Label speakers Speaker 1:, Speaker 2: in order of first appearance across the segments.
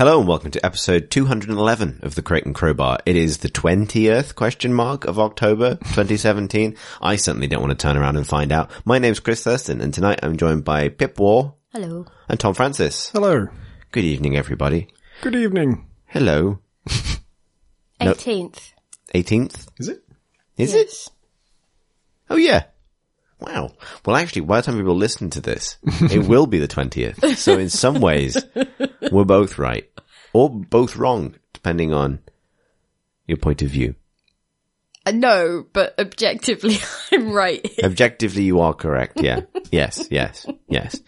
Speaker 1: Hello and welcome to episode 211 of the Crate and Crowbar. It is the 20th question mark of October 2017. I certainly don't want to turn around and find out. My name's Chris Thursten and tonight I'm joined by Pip Warr
Speaker 2: Hello.
Speaker 1: and Tom Francis.
Speaker 3: Hello.
Speaker 1: Good evening everybody.
Speaker 3: Good evening.
Speaker 1: Hello. No.
Speaker 2: 18th.
Speaker 1: 18th?
Speaker 3: Is it?
Speaker 1: Is it? Oh yeah. Wow. Well actually, by the time people listen to this, it will be the 20th. So in some ways, we're both right. Or both wrong, depending on your point of view.
Speaker 2: Uh, no, but objectively, I'm right.
Speaker 1: Objectively, you are correct. Yeah. yes. Yes. Yes.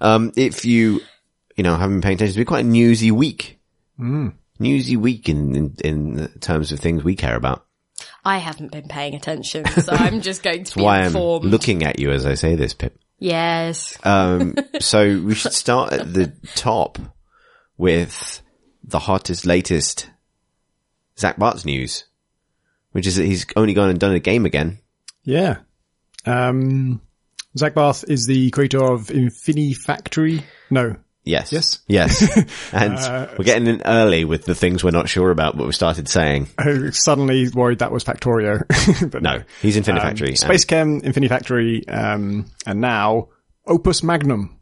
Speaker 1: Um, if you, you know, haven't been paying attention, it's been quite a newsy week. Newsy week in, in, in terms of things we care about.
Speaker 2: I haven't been paying attention, so I'm just going to be
Speaker 1: Why I'm
Speaker 2: informed.
Speaker 1: looking at you as I say this, Pip.
Speaker 2: yes.
Speaker 1: Um, so we should start at the top with the hottest, latest Zach Barth's news, which is that he's only gone and done a game again.
Speaker 3: Yeah. Um, Zach Barth is the creator of Infinifactory. No.
Speaker 1: Yes.
Speaker 3: Yes?
Speaker 1: Yes. And we're getting in early with the things we're not sure about, but we started saying.
Speaker 3: I suddenly worried that was Factorio. but
Speaker 1: No, he's Infinity
Speaker 3: Um,
Speaker 1: Factory.
Speaker 3: Space Chem, Infinifactory, um, and now Opus Magnum.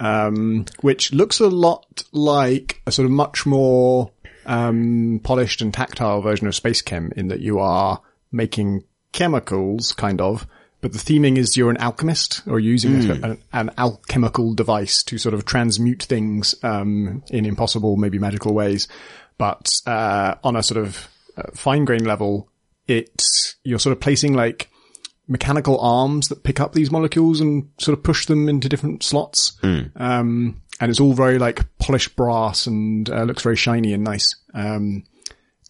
Speaker 3: Um, which looks a lot like a sort of much more, um, polished and tactile version of SpaceChem in that you are making chemicals, kind of, but the theming is you're an alchemist or using a- an, an alchemical device to sort of transmute things, um, in impossible, maybe magical ways. But, uh, on a sort of uh, fine grain level, it, you're sort of placing like, mechanical arms that pick up these molecules and sort of push them into different slots. Um, and it's all very like polished brass and uh, looks very shiny and nice. Um,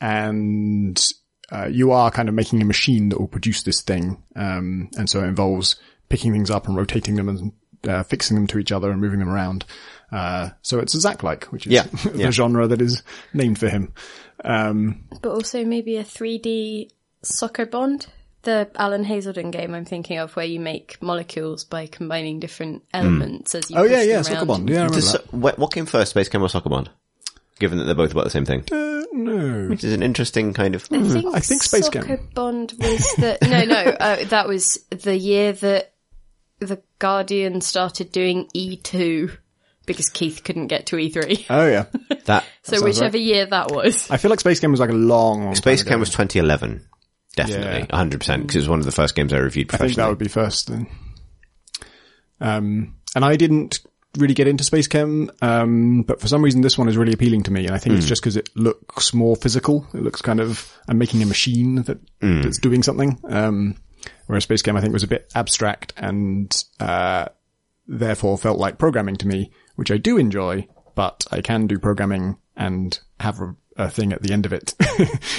Speaker 3: and uh, you are kind of making a machine that will produce this thing. Um, and so it involves picking things up and rotating them and uh, fixing them to each other and moving them around. Uh, so it's a Zach-like, which is
Speaker 1: Yeah,
Speaker 3: the
Speaker 1: yeah.
Speaker 3: genre that is named for him. Um,
Speaker 2: But also maybe a 3D Sokobond. The Alan Hazelden game I'm thinking of where you make molecules by combining different elements as you
Speaker 3: oh
Speaker 2: push
Speaker 3: yeah,
Speaker 2: them
Speaker 3: yeah,
Speaker 2: around.
Speaker 3: Sokobond. Yeah, I
Speaker 1: Does-
Speaker 3: that.
Speaker 1: what, what came first, SpaceChem or Sokobond? Given that they're both about the same thing.
Speaker 3: Uh, no.
Speaker 1: Which is an interesting kind of,
Speaker 2: I think,
Speaker 3: I think Space
Speaker 2: Soccer
Speaker 3: Chem.
Speaker 2: Bond was the no, no. Uh, that was the year that the Guardian started doing E2 because Keith couldn't get to E3.
Speaker 3: Oh yeah.
Speaker 1: that
Speaker 2: So
Speaker 3: sounds
Speaker 2: whichever year that was.
Speaker 3: I feel like Space Game was like a long, long
Speaker 1: Space
Speaker 3: time
Speaker 1: Chem
Speaker 3: ago.
Speaker 1: was 2011. Definitely.
Speaker 3: Yeah.
Speaker 1: 100% because it was one of the first games I reviewed professionally.
Speaker 3: I think that would be first then. Um, and I didn't really get into SpaceChem, um, but for some reason this one is really appealing to me, and I think it's just because it looks more physical. It looks kind of I'm making a machine that that's doing something. Um, whereas SpaceChem I think was a bit abstract and uh, therefore felt like programming to me, which I do enjoy, but I can do programming and have a, a thing at the end of it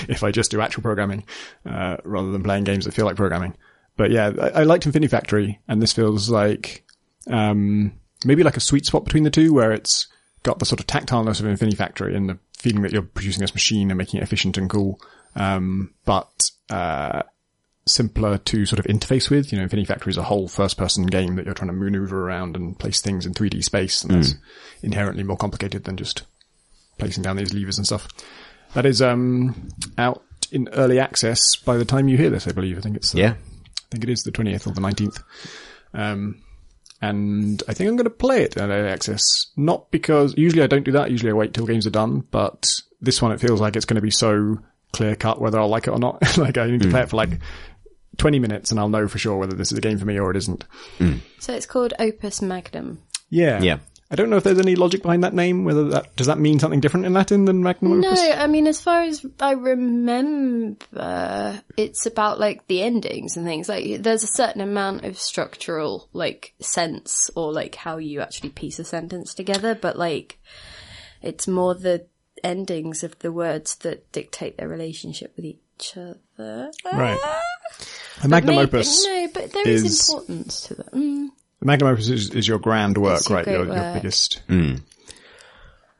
Speaker 3: if I just do actual programming, uh, rather than playing games that feel like programming. But yeah, I, I liked Infinity Factory and this feels like, um, maybe like a sweet spot between the two where it's got the sort of tactileness of Infinity Factory and the feeling that you're producing this machine and making it efficient and cool. Um, but, uh, simpler to sort of interface with. You know, Infinity Factory is a whole first person game that you're trying to maneuver around and place things in 3D space. And that's inherently more complicated than just placing down these levers and stuff. That is, um, out in early access by the time you hear this, I believe. I think it's, uh,
Speaker 1: Yeah.
Speaker 3: I think it is the 20th or the 19th. Um, and I think I'm going to play it in early access. Not because, usually I don't do that. Usually I wait till games are done, but this one it feels like it's going to be so clear cut whether I'll like it or not. like I need to play it for like 20 minutes and I'll know for sure whether this is a game for me or it isn't. Hmm.
Speaker 2: So it's called Opus Magnum.
Speaker 3: Yeah.
Speaker 1: Yeah.
Speaker 3: I don't know if there's any logic behind that name, whether that, does that mean something different in Latin than magnum
Speaker 2: No,
Speaker 3: opus?
Speaker 2: I mean, as far as I remember, it's about like the endings and things. Like, there's a certain amount of structural like sense or like how you actually piece a sentence together, but like, it's more the endings of the words that dictate their relationship with each other.
Speaker 3: Right. Ah! A magnum
Speaker 2: Maybe-
Speaker 3: opus.
Speaker 2: No, but there is,
Speaker 3: is-
Speaker 2: importance to that. Mm. Mm.
Speaker 3: The magnum opus is, is your grand work,
Speaker 2: It's your
Speaker 3: right?
Speaker 2: great
Speaker 3: Your, your
Speaker 2: work.
Speaker 3: biggest.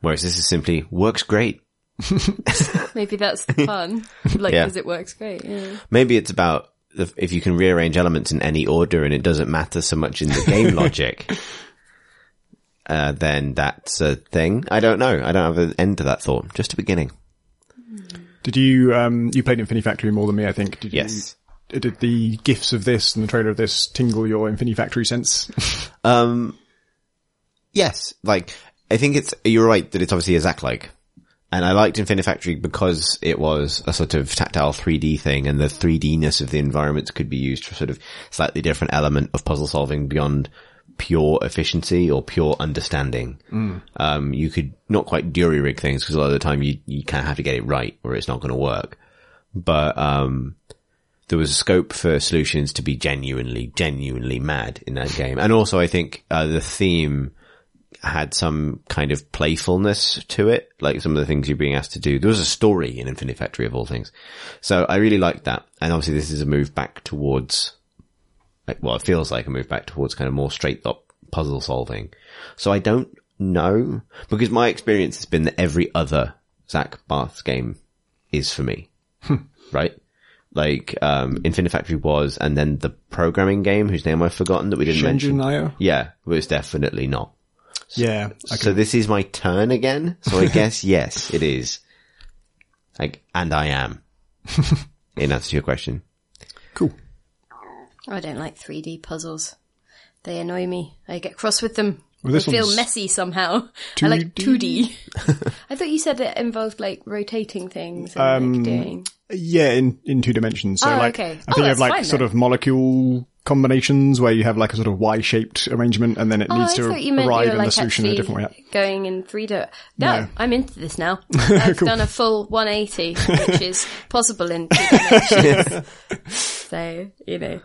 Speaker 1: Whereas this is simply works great.
Speaker 2: Maybe that's the fun. like,
Speaker 1: Yeah.
Speaker 2: because it works great. Yeah.
Speaker 1: Maybe it's about the, if you can rearrange elements in any order and it doesn't matter so much in the game logic. uh, then that's a thing. I don't know. I don't have an end to that thought. Just a beginning.
Speaker 3: Did you um you played Infinity Factory more than me? I think. Did
Speaker 1: Yes.
Speaker 3: Did the gifs of this and the trailer of this tingle your Infinifactory sense?
Speaker 1: Um, yes, like I think it's you're right that it's obviously a Zach like, and I liked Infinifactory because it was a sort of tactile 3D thing, and the 3Dness of the environments could be used for sort of slightly different element of puzzle solving beyond pure efficiency or pure understanding. Um, you could not quite jury rig things because a lot of the time you you kind of have to get it right or it's not going to work. But um, there was a scope for solutions to be genuinely, genuinely mad in that game. And also I think, uh, the theme had some kind of playfulness to it, like some of the things you're being asked to do. There was a story in Infinifactory of all things. So I really liked that. And obviously this is a move back towards, like, well, it feels like a move back towards kind of more straight up puzzle solving. So I don't know, because my experience has been that every other Zach Barth's game is for me. right? Like, um, Infinifactory was, and then the programming game, whose name I've forgotten that we didn't mention.
Speaker 3: Shenzhen IO?
Speaker 1: Yeah, was definitely not.
Speaker 3: Yeah. I
Speaker 1: So this is my turn again. So I guess yes, it is. Like, and I am. In answer to your question.
Speaker 3: Cool.
Speaker 2: I don't like 3D puzzles. They annoy me. I get cross with them.
Speaker 3: Well, this
Speaker 2: feel messy somehow. I like
Speaker 3: 2D?
Speaker 2: 2D. I thought you said it involved like rotating things and like um, doing.
Speaker 3: Yeah, in, in two dimensions. So
Speaker 2: Oh,
Speaker 3: like,
Speaker 2: okay.
Speaker 3: I
Speaker 2: Oh,
Speaker 3: think you have like
Speaker 2: fine
Speaker 3: sort
Speaker 2: then.
Speaker 3: of molecule combinations where you have like a sort of Y-shaped arrangement and then it
Speaker 2: Oh,
Speaker 3: needs
Speaker 2: I
Speaker 3: to arrive in
Speaker 2: like
Speaker 3: the solution in a different way.
Speaker 2: going in 3D. No,
Speaker 3: No.
Speaker 2: I'm into this now. I've done a full 180, which is possible in two dimensions. so, you know.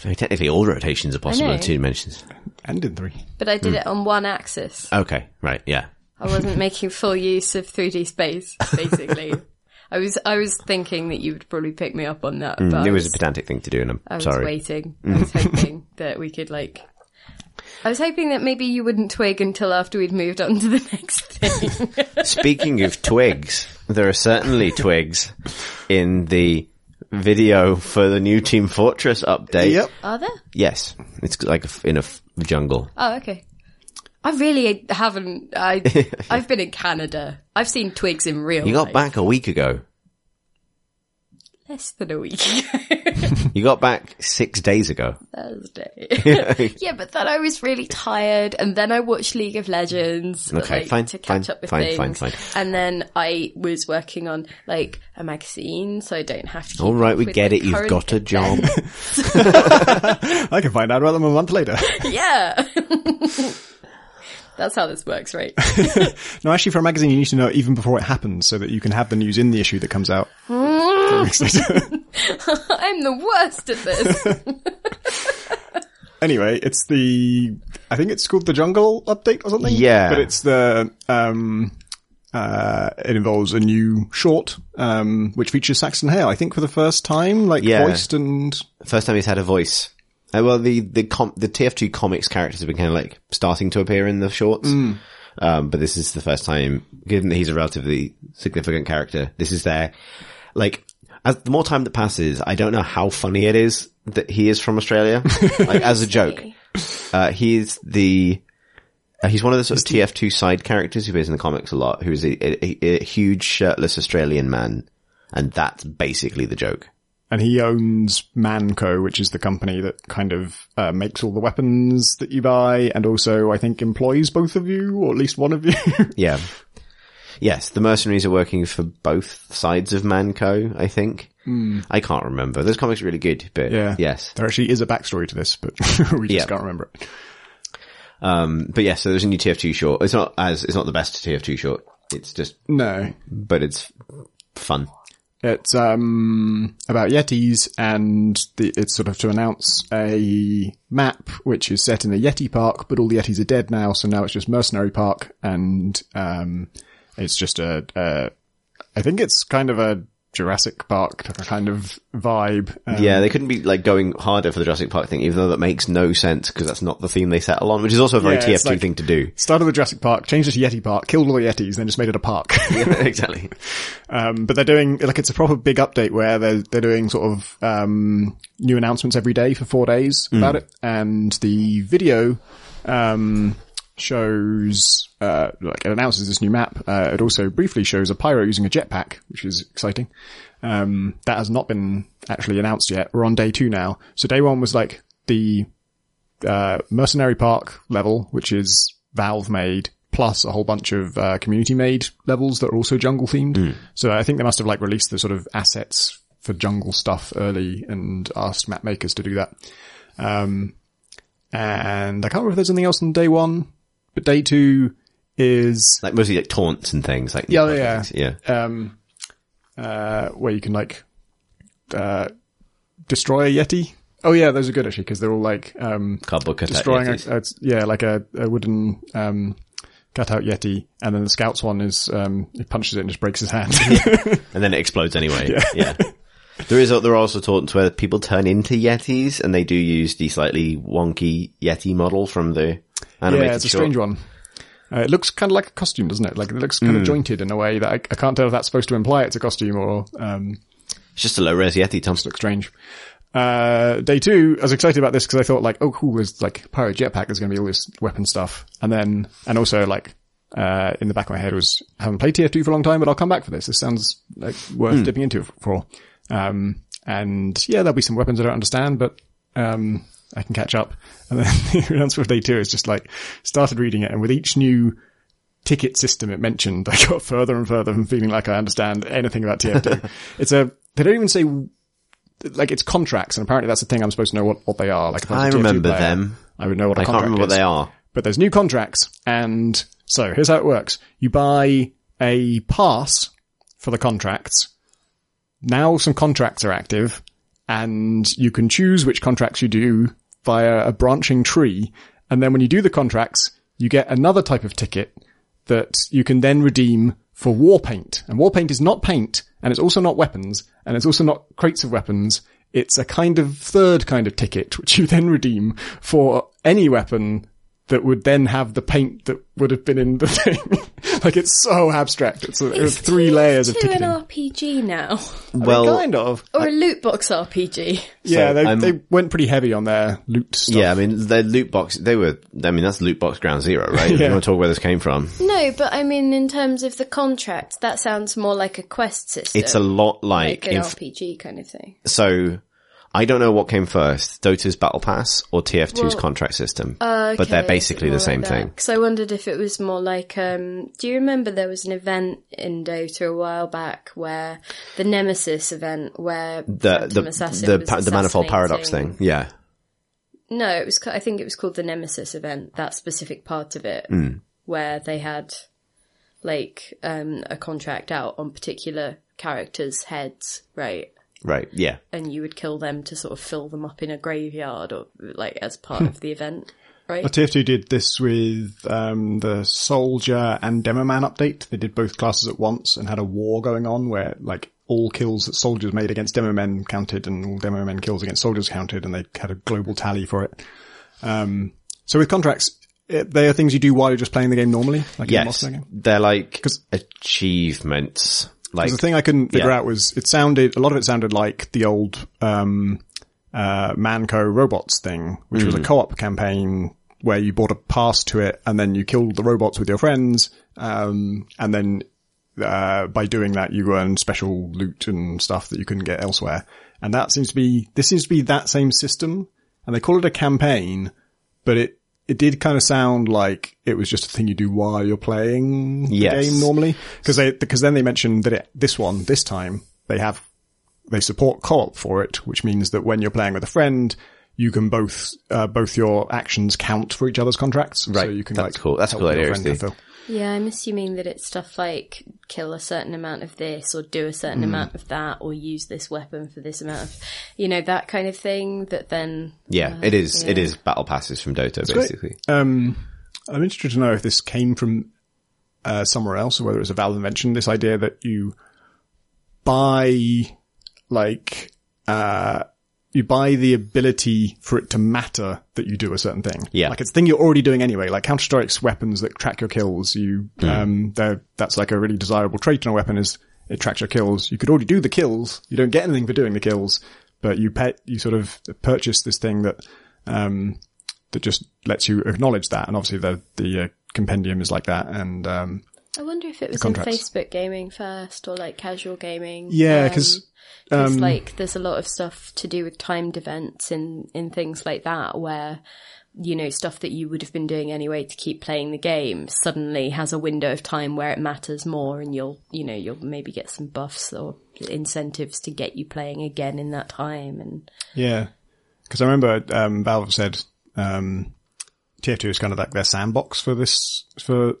Speaker 1: So technically all rotations are possible in two dimensions.
Speaker 3: And in three.
Speaker 2: But I did
Speaker 3: Hmm.
Speaker 2: it on one axis.
Speaker 1: Okay, right, yeah.
Speaker 2: I wasn't making full use of 3D space, basically. I was I was thinking that you would probably pick me up on that, but I
Speaker 1: It was
Speaker 2: was,
Speaker 1: a pedantic thing to do and I'm
Speaker 2: I was
Speaker 1: sorry.
Speaker 2: waiting. I was hoping that we could like. I was hoping that maybe you wouldn't twig until after we'd moved on to the next thing.
Speaker 1: Speaking of twigs, there are certainly twigs in the video for the new Team Fortress update.
Speaker 3: Yep.
Speaker 2: Are there?
Speaker 1: Yes, it's like in a jungle.
Speaker 2: Oh, okay. I really haven't. I I've been in Canada. I've seen twigs in real.
Speaker 1: You got
Speaker 2: life.
Speaker 1: back a week ago.
Speaker 2: Less than a week.
Speaker 1: You got back six days ago.
Speaker 2: Thursday. yeah, but then I was really tired, and then I watched League of Legends.
Speaker 1: Okay,
Speaker 2: like,
Speaker 1: fine,
Speaker 2: to catch
Speaker 1: fine,
Speaker 2: up with
Speaker 1: fine,
Speaker 2: things.
Speaker 1: fine, fine. fine.
Speaker 2: And then I was working on like a magazine, so I don't have to. Keep
Speaker 1: All right,
Speaker 2: up
Speaker 1: we
Speaker 2: with
Speaker 1: get it. You've got a job.
Speaker 3: I can find out about them a month later.
Speaker 2: yeah. That's how this works, right?
Speaker 3: no, actually for a magazine you need to know it even before it happens so that you can have the news in the issue that comes out. three weeks later.
Speaker 2: I'm the worst at this.
Speaker 3: anyway, it's the, I think it's called the Jungle update or something.
Speaker 1: Yeah.
Speaker 3: But it's the, um, uh, it involves a new short, um, which features Saxton Hale, I think for the first time, like
Speaker 1: Yeah.
Speaker 3: voiced and,
Speaker 1: First time he's had a voice. Uh, well, the the com- the TF2 comics characters have been kind of like starting to appear in the shorts. Um, but this is the first time, given that he's a relatively significant character, this is their, like, as the more time that passes, I don't know how funny it is that he is from Australia. like, as a joke. Uh, he's the, uh, he's one of the sort of TF2 side characters who appears in the comics a lot, who's a, a, a huge shirtless Australian man. And that's basically the joke.
Speaker 3: And he owns Mann Co., which is the company that kind of uh, makes all the weapons that you buy, and also I think employs both of you, or at least one of you.
Speaker 1: Yeah. Yes, the mercenaries are working for both sides of Mann Co., I think. I can't remember. Those comics are really good, but
Speaker 3: yeah.
Speaker 1: yes.
Speaker 3: There actually is a backstory to this, but we just
Speaker 1: Yeah.
Speaker 3: can't remember it.
Speaker 1: Um, but yes, so there's a new TF2 short. It's not as, it's not the best TF2 short. It's just,
Speaker 3: No.
Speaker 1: but it's fun.
Speaker 3: It's um about Yetis and the, it's sort of to announce a map which is set in a Yeti park, but all the Yetis are dead now, so now it's just Mercenary Park and um it's just a, I think it's kind of a Jurassic Park kind of vibe. Um,
Speaker 1: yeah, they couldn't be like going harder for the Jurassic Park thing, even though that makes no sense because that's not the theme they settle on, which is also a very
Speaker 3: Yeah,
Speaker 1: TF2
Speaker 3: like-
Speaker 1: thing to do.
Speaker 3: Started with Jurassic Park, changed it to Yeti Park, killed all the Yetis, then just made it a park.
Speaker 1: exactly.
Speaker 3: Um, but they're doing like it's a proper big update where they're they're doing sort of um, new announcements every day for four days about it, and the video um, shows, uh, like it announces this new map. Uh, it also briefly shows a pyro using a jetpack, which is exciting. Um, that has not been actually announced yet. We're on day two now. So day one was like the, uh, Mercenary Park level, which is Valve made, plus a whole bunch of, uh, community made levels that are also jungle themed. So I think they must have like released the sort of assets for jungle stuff early and asked map makers to do that. Um, and I can't remember if there's anything else on day one, but day two is,
Speaker 1: Like mostly like taunts and things like
Speaker 3: Yeah, yeah.
Speaker 1: things. yeah.
Speaker 3: um, uh, where you can like, uh, destroy a Yeti. Oh yeah, those are good actually, because they're all like, um,
Speaker 1: Cardboard cutout
Speaker 3: destroying a, a- yeah, like a, a wooden, um, cutout Yeti. And then the scouts one is, um, he punches it and just breaks his hand.
Speaker 1: and then it explodes anyway. Yeah. There is, there are also taunts where people turn into Yetis and they do use the slightly wonky Yeti model from the animated
Speaker 3: yeah, it's a
Speaker 1: short.
Speaker 3: strange one. Uh, it looks kind of like a costume, doesn't it? Like it looks kind of jointed in a way that I, I can't tell if that's supposed to imply it's a costume or um,
Speaker 1: It's just a low res Yeti, Tom.
Speaker 3: looks strange. Uh, day two, I was excited about this because I thought like, oh cool, there's like pirate jetpack, there's going to be all this weapon stuff. And then, and also like, uh, in the back of my head was, I haven't played TF2 for a long time, but I'll come back for this. This sounds like worth dipping into for. Um, and yeah, there'll be some weapons I don't understand, but, um, I can catch up. And then the announcement of day two is just like, started reading it and with each new ticket system it mentioned, I got further and further from feeling like I understand anything about TF2. it's a, they don't even say like it's contracts, and apparently that's the thing I'm supposed to know what, what they are. Like
Speaker 1: I
Speaker 3: TF2
Speaker 1: remember
Speaker 3: player,
Speaker 1: them.
Speaker 3: I would know what a
Speaker 1: I can't remember what
Speaker 3: is.
Speaker 1: they are.
Speaker 3: But there's new contracts, and so here's how it works: you buy a pass for the contracts. Now some contracts are active, and you can choose which contracts you do via a branching tree. And then when you do the contracts, you get another type of ticket that you can then redeem for war paint. And war paint is not paint, and it's also not weapons, and it's also not crates of weapons. It's a kind of third kind of ticket, which you then redeem for any weapon that would then have the paint that would have been in the thing. like it's so abstract. It's, a, it's three layers of
Speaker 2: to an. RPG now,
Speaker 1: Well,
Speaker 3: kind of.
Speaker 2: or a loot box RPG.
Speaker 3: Yeah, they,
Speaker 1: I'm-
Speaker 3: they went pretty heavy on their loot stuff.
Speaker 1: yeah, I mean, the loot box, they were, I mean, that's loot box ground zero, right? You want to talk where this came from?
Speaker 2: No, but I mean, in terms of the contract, that sounds more like a quest system.
Speaker 1: It's a lot like,
Speaker 2: like an
Speaker 1: inf-
Speaker 2: RPG kind of thing.
Speaker 1: so I don't know what came first, Dota's battle pass or TF2's
Speaker 2: Well,
Speaker 1: contract system, but they're basically the same thing.
Speaker 2: Because I wondered if it was more like, um, do you remember there was an event in Dota a while back where the Nemesis event where
Speaker 1: The,
Speaker 2: Phantom
Speaker 1: the,
Speaker 2: Assassin
Speaker 1: the,
Speaker 2: was
Speaker 1: pa- the manifold paradox thing. Yeah.
Speaker 2: No, it was. I think it was called the Nemesis event. That specific part of it,
Speaker 1: Hmm.
Speaker 2: where they had like um, a contract out on particular characters' heads, right?
Speaker 1: Right. Yeah.
Speaker 2: And you would kill them to sort of fill them up in a graveyard, or like as part of the event, right?
Speaker 3: TF2 did this with um, the Soldier and Demoman update. They did both classes at once and had a war going on where like all kills that soldiers made against demo men counted and all demo men kills against soldiers counted and they had a global tally for it. Um, so with contracts, it, they are things you do while you're just playing the game normally, like in a
Speaker 1: Yes.
Speaker 3: multiplayer game.
Speaker 1: They're like
Speaker 3: 'Cause-
Speaker 1: achievements. Like,
Speaker 3: Because the thing I couldn't figure
Speaker 1: Yeah.
Speaker 3: out was it sounded a lot of it sounded like the old um, uh, Mann Co. robots thing, which
Speaker 1: Mm.
Speaker 3: was a co-op campaign where you bought a pass to it and then you killed the robots with your friends, um, and then uh, by doing that you earn special loot and stuff that you couldn't get elsewhere. And that seems to be this seems to be that same system, and they call it a campaign, but it. It did kind of sound like it was just a thing you do while you're playing the
Speaker 1: Yes.
Speaker 3: game normally because they because then they mentioned that it, this one this time they have they support co-op for it, which means that when you're playing with a friend, you can both uh, both your actions count for each other's contracts.
Speaker 1: Right.
Speaker 3: So you can
Speaker 1: That's
Speaker 3: like
Speaker 1: cool. That's a cool idea.
Speaker 2: Yeah, I'm assuming that it's stuff like kill a certain amount of this or do a certain
Speaker 1: Hmm.
Speaker 2: amount of that or use this weapon for this amount of, you know, that kind of thing that then,
Speaker 1: yeah, it is, it is battle passes from Dota, basically.
Speaker 3: Um, I'm interested to know if this came from uh, somewhere else or whether it's a Valve invention. This idea that you buy like uh, you buy the ability for it to matter that you do a certain thing.
Speaker 1: Yeah.
Speaker 3: like it's a thing you're already doing anyway. Like Counter Strike's weapons that track your kills. You um, they're that's like a really desirable trait in a weapon is it tracks your kills. You could already do the kills. You don't get anything for doing the kills, but you pay you sort of purchase this thing that um that just lets you acknowledge that. And obviously the, the uh, compendium is like that. And, um,
Speaker 2: I wonder if it was in. Facebook gaming first or like casual gaming.
Speaker 3: Yeah,
Speaker 2: because
Speaker 3: um,
Speaker 2: like there's a lot of stuff to do with timed events in in things like that where you know stuff that you would have been doing anyway to keep playing the game suddenly has a window of time where it matters more and you'll you know you'll maybe get some buffs or incentives to get you playing again in that time and
Speaker 3: Yeah, because I remember um, Valve said um, TF2 is kind of like their sandbox for this for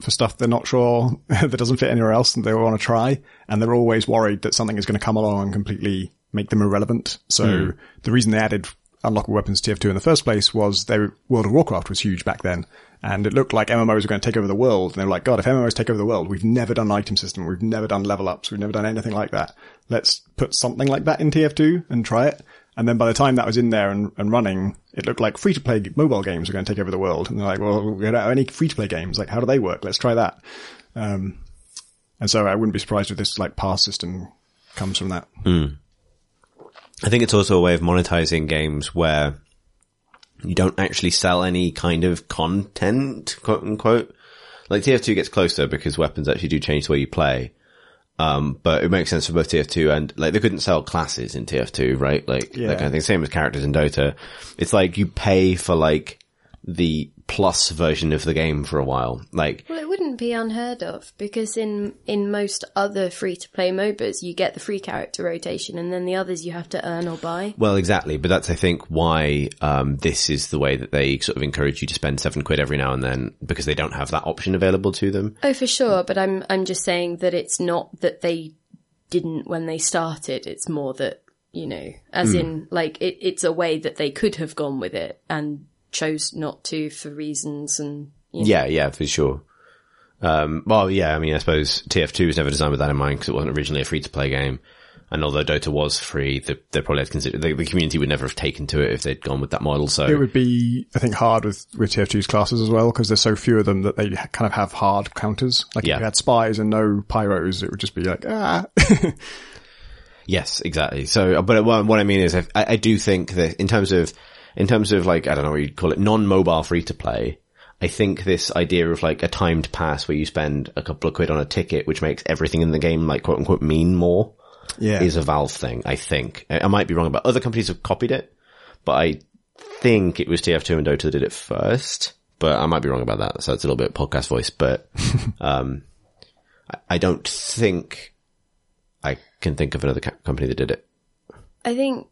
Speaker 3: for stuff they're not sure that doesn't fit anywhere else and they want to try, and they're always worried that something is going to come along and completely make them irrelevant. So hmm. the reason they added unlockable weapons to TF2 in the first place was their World of Warcraft was huge back then. And it looked like MMOs were going to take over the world. And they were like, God, if MMOs take over the world, we've never done an item system. We've never done level ups. We've never done anything like that. Let's put something like that in TF2 and try it. And then by the time that was in there and, and running, it looked like free to play mobile games were going to take over the world. And they're like, well, we don't have any free to play games. Like, how do they work? Let's try that. Um, and so I wouldn't be surprised if this like pass system comes from that.
Speaker 1: I think it's also a way of monetizing games where you don't actually sell any kind of content, quote unquote. Like TF2 gets closer because weapons actually do change the way you play. Um, but it makes sense for both TF2 and like they couldn't sell classes in TF2, right? Like
Speaker 3: Yeah.
Speaker 1: that kind of thing. Same as characters in Dota. It's like you pay for like the plus version of the game for a while. Like
Speaker 2: well it wouldn't be unheard of because in in most other free to play MOBAs you get the free character rotation and then the others you have to earn or buy
Speaker 1: Well, exactly, but that's I think why um, this is the way that they sort of encourage you to spend seven quid every now and then because they don't have that option available to them.
Speaker 2: Oh, for sure. But I'm I'm just saying that it's not that they didn't when they started. It's more that you know, as in like it, it's a way that they could have gone with it and chose not to for reasons and you know.
Speaker 1: Yeah, yeah, for sure. Um, well, yeah, I mean, I suppose TF2 was never designed with that in mind because it wasn't originally a free to play game. And although Dota was free, the, they probably had considered, the, the community would never have taken to it if they'd gone with that model. So
Speaker 3: It would be, I think, hard with, with TF2's classes as well, because there's so few of them that they kind of have hard counters. Like
Speaker 1: Yeah.
Speaker 3: if you had spies and no pyros, it would just be like, ah.
Speaker 1: Yes, exactly. So, but what, what I mean is, I, I do think that in terms of, in terms of like, I don't know what you'd call it, non-mobile free to play, I think this idea of like a timed pass where you spend a couple of quid on a ticket, which makes everything in the game like quote unquote mean more,
Speaker 3: yeah.
Speaker 1: is a Valve thing. I think I, I might be wrong about other companies have copied it, but I think it was TF2 and Dota that did it first. But I might be wrong about that. So it's a little bit podcast voice, but um, I, I don't think I can think of another company that did it.
Speaker 2: I think.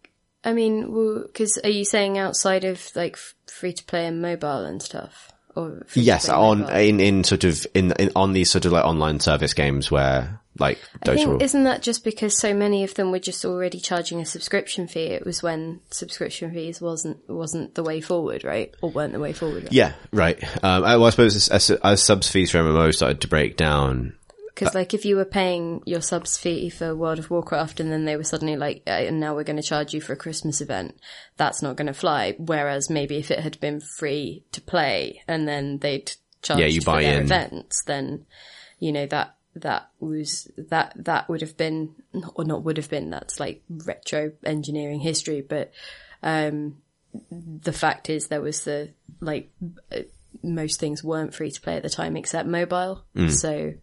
Speaker 2: I mean, because are you saying outside of like free to play and mobile and stuff? Or
Speaker 1: Yes, on
Speaker 2: mobile?
Speaker 1: in in sort of in, in on these sort of like online service games where like
Speaker 2: I think
Speaker 1: or-
Speaker 2: isn't that just because so many of them were just already charging a subscription fee? It was when subscription fees wasn't wasn't the way forward, right? Or weren't the way forward? Right?
Speaker 1: yeah, right. Um, I, well, I suppose as, as, as subs fees for MMO started to break down,
Speaker 2: Because like if you were paying your subs fee for World of Warcraft and then they were suddenly like, uh, and now we're going to charge you for a Christmas event, that's not going to fly. Whereas maybe if it had been free to play and then they'd charge
Speaker 1: Yeah, you
Speaker 2: for
Speaker 1: buy in.
Speaker 2: events, then you know that that was that that would have been or not would have been. That's like retro engineering history, but um the fact is there was the like uh, most things weren't free to play at the time except mobile.
Speaker 1: Mm.
Speaker 2: So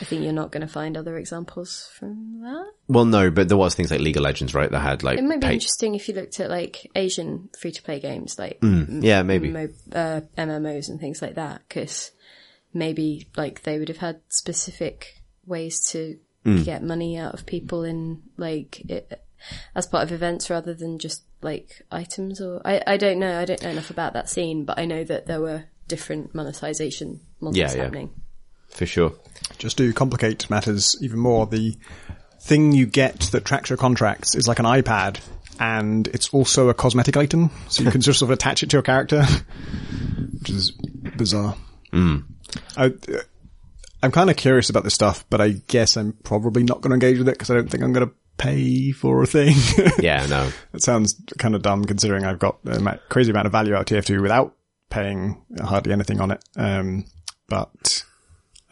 Speaker 2: I think you're not going to find other examples from that.
Speaker 1: well, no, but there was things like League of Legends, right? That had like
Speaker 2: It might be
Speaker 1: pay-
Speaker 2: interesting if you looked at like Asian free to play games, like
Speaker 1: yeah, maybe.
Speaker 2: uh, MMOs and things like that, because maybe like they would have had specific ways to get money out of people in like it, as part of events rather than just like items or I, I don't know I don't know enough about that scene but I know that there were different monetization models
Speaker 1: Yeah, yeah.
Speaker 2: happening
Speaker 1: for sure.
Speaker 3: just to complicate matters even more, the thing you get that tracks your contracts is like an iPad, and it's also a cosmetic item, so you can just sort of attach it to your character, which is bizarre. I, uh, I'm kind of curious about this stuff, but I guess I'm probably not going to engage with it because I don't think I'm going to pay for a thing.
Speaker 1: Yeah, no.
Speaker 3: That sounds kind of dumb considering I've got a crazy amount of value out of TF2 without paying hardly anything on it. Um, but,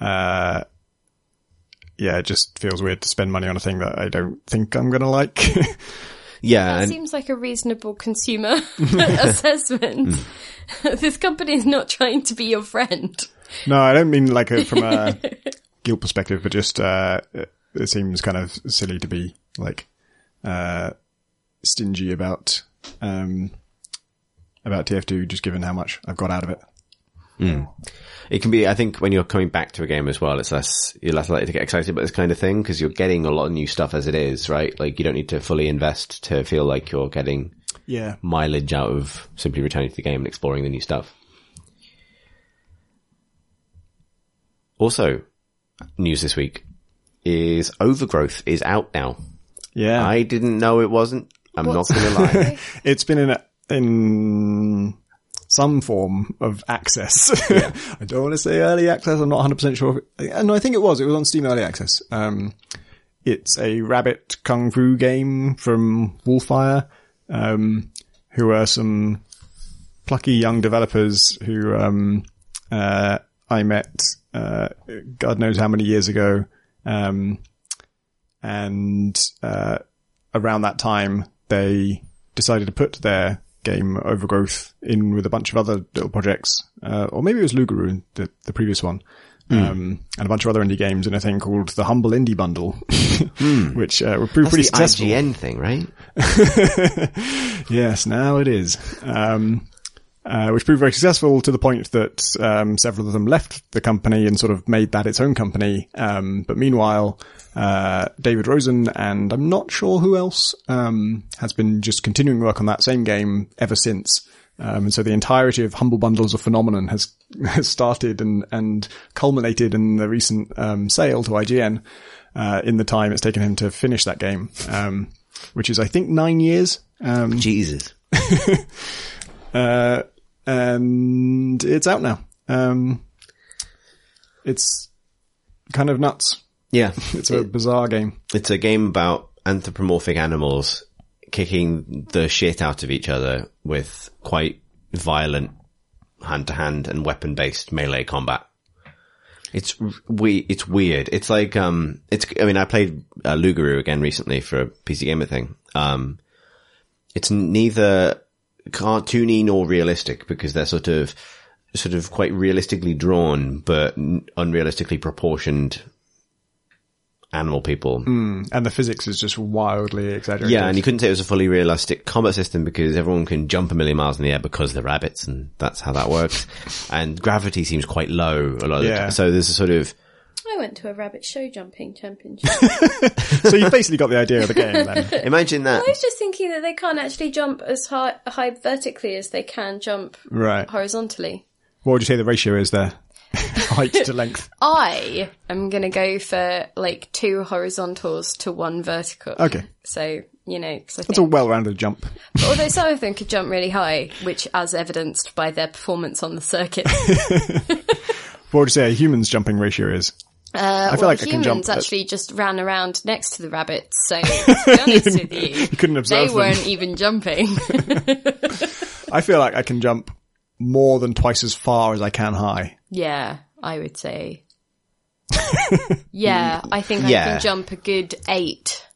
Speaker 3: uh, yeah, it just feels weird to spend money on a thing that I don't think I'm going to like.
Speaker 1: Yeah,
Speaker 2: That
Speaker 1: and
Speaker 2: seems like a reasonable consumer assessment. this company is not trying to be your friend.
Speaker 3: No, I don't mean like a, from a guilt perspective, but just uh, it, it seems kind of silly to be like uh, stingy about um, about TF2, just given how much I've got out of it.
Speaker 1: It can be. I think when you're coming back to a game as well, it's less you're less likely to get excited about this kind of thing because you're getting a lot of new stuff as it is, right? Like you don't need to fully invest to feel like you're getting
Speaker 3: Yeah,
Speaker 1: mileage out of simply returning to the game and exploring the new stuff. Also, news this week is Overgrowth is out now.
Speaker 3: yeah.
Speaker 1: I didn't know it wasn't. I'm
Speaker 2: What's-
Speaker 1: not going to lie.
Speaker 3: it's been in a, in some form of access. I don't want to say early access. I'm not 100% sure. If it, no, I think it was. It was on Steam early access. Um, it's a rabbit kung fu game from Wolfire, um, who are some plucky young developers who, um, uh, I met, uh, God knows how many years ago. Um, and, uh, around that time, they decided to put their game Overgrowth in with a bunch of other little projects, uh, or maybe it was Lugaru, the, the previous one, um, and a bunch of other indie games in a thing called the Humble Indie Bundle, which uh, were pretty
Speaker 1: the
Speaker 3: successful.
Speaker 1: IGN thing, right?
Speaker 3: Yes, now it is. Um, uh, which proved very successful to the point that um, several of them left the company and sort of made that its own company. Um, but meanwhile, uh, David Rosen and I'm not sure who else um, has been just continuing work on that same game ever since. Um, and so the entirety of Humble Bundles of Phenomenon has, has started and, and culminated in the recent um, sale to IGN uh, in the time it's taken him to finish that game, um, which is I think nine years. Um,
Speaker 1: Jesus.
Speaker 3: uh, and it's out now. Um, it's kind of nuts.
Speaker 1: Yeah.
Speaker 3: It's a bizarre game.
Speaker 1: It's a game about anthropomorphic animals kicking the shit out of each other with quite violent hand to hand and weapon based melee combat. It's we it's weird. It's like um it's I mean I played uh, Lugaru again recently for a PC gamer thing. Um it's neither cartoony nor realistic because they're sort of sort of quite realistically drawn but unrealistically proportioned animal people.
Speaker 3: Hmm, and the physics is just wildly exaggerated.
Speaker 1: Yeah, and you couldn't say it was a fully realistic combat system because everyone can jump a million miles in the air because they're rabbits, and that's how that works. and gravity seems quite low a lot of the time. So there's a sort of
Speaker 2: I went to a rabbit show jumping championship.
Speaker 3: so you've basically got the idea of the game then.
Speaker 1: imagine that.
Speaker 2: I was just thinking that they can't actually jump as high, high vertically as they can jump
Speaker 3: Right.
Speaker 2: horizontally.
Speaker 3: What would you say the ratio is there? Height to length.
Speaker 2: I am going to go for like two horizontals to one vertical.
Speaker 3: Okay.
Speaker 2: So, you know, 'cause I
Speaker 3: That's a well-rounded jump.
Speaker 2: although some of them could jump really high, which as evidenced by their performance on the circuit.
Speaker 3: What would you say a human's jumping ratio is?
Speaker 2: Uh,
Speaker 3: I feel
Speaker 2: well,
Speaker 3: like I can
Speaker 2: humans
Speaker 3: jump at-
Speaker 2: actually just ran around next to the rabbits, so to be honest with you,
Speaker 3: You couldn't
Speaker 2: they
Speaker 3: them.
Speaker 2: weren't even jumping.
Speaker 3: I feel like I can jump more than twice as far as I can high.
Speaker 2: yeah, I would say. yeah, I think I can jump a good eight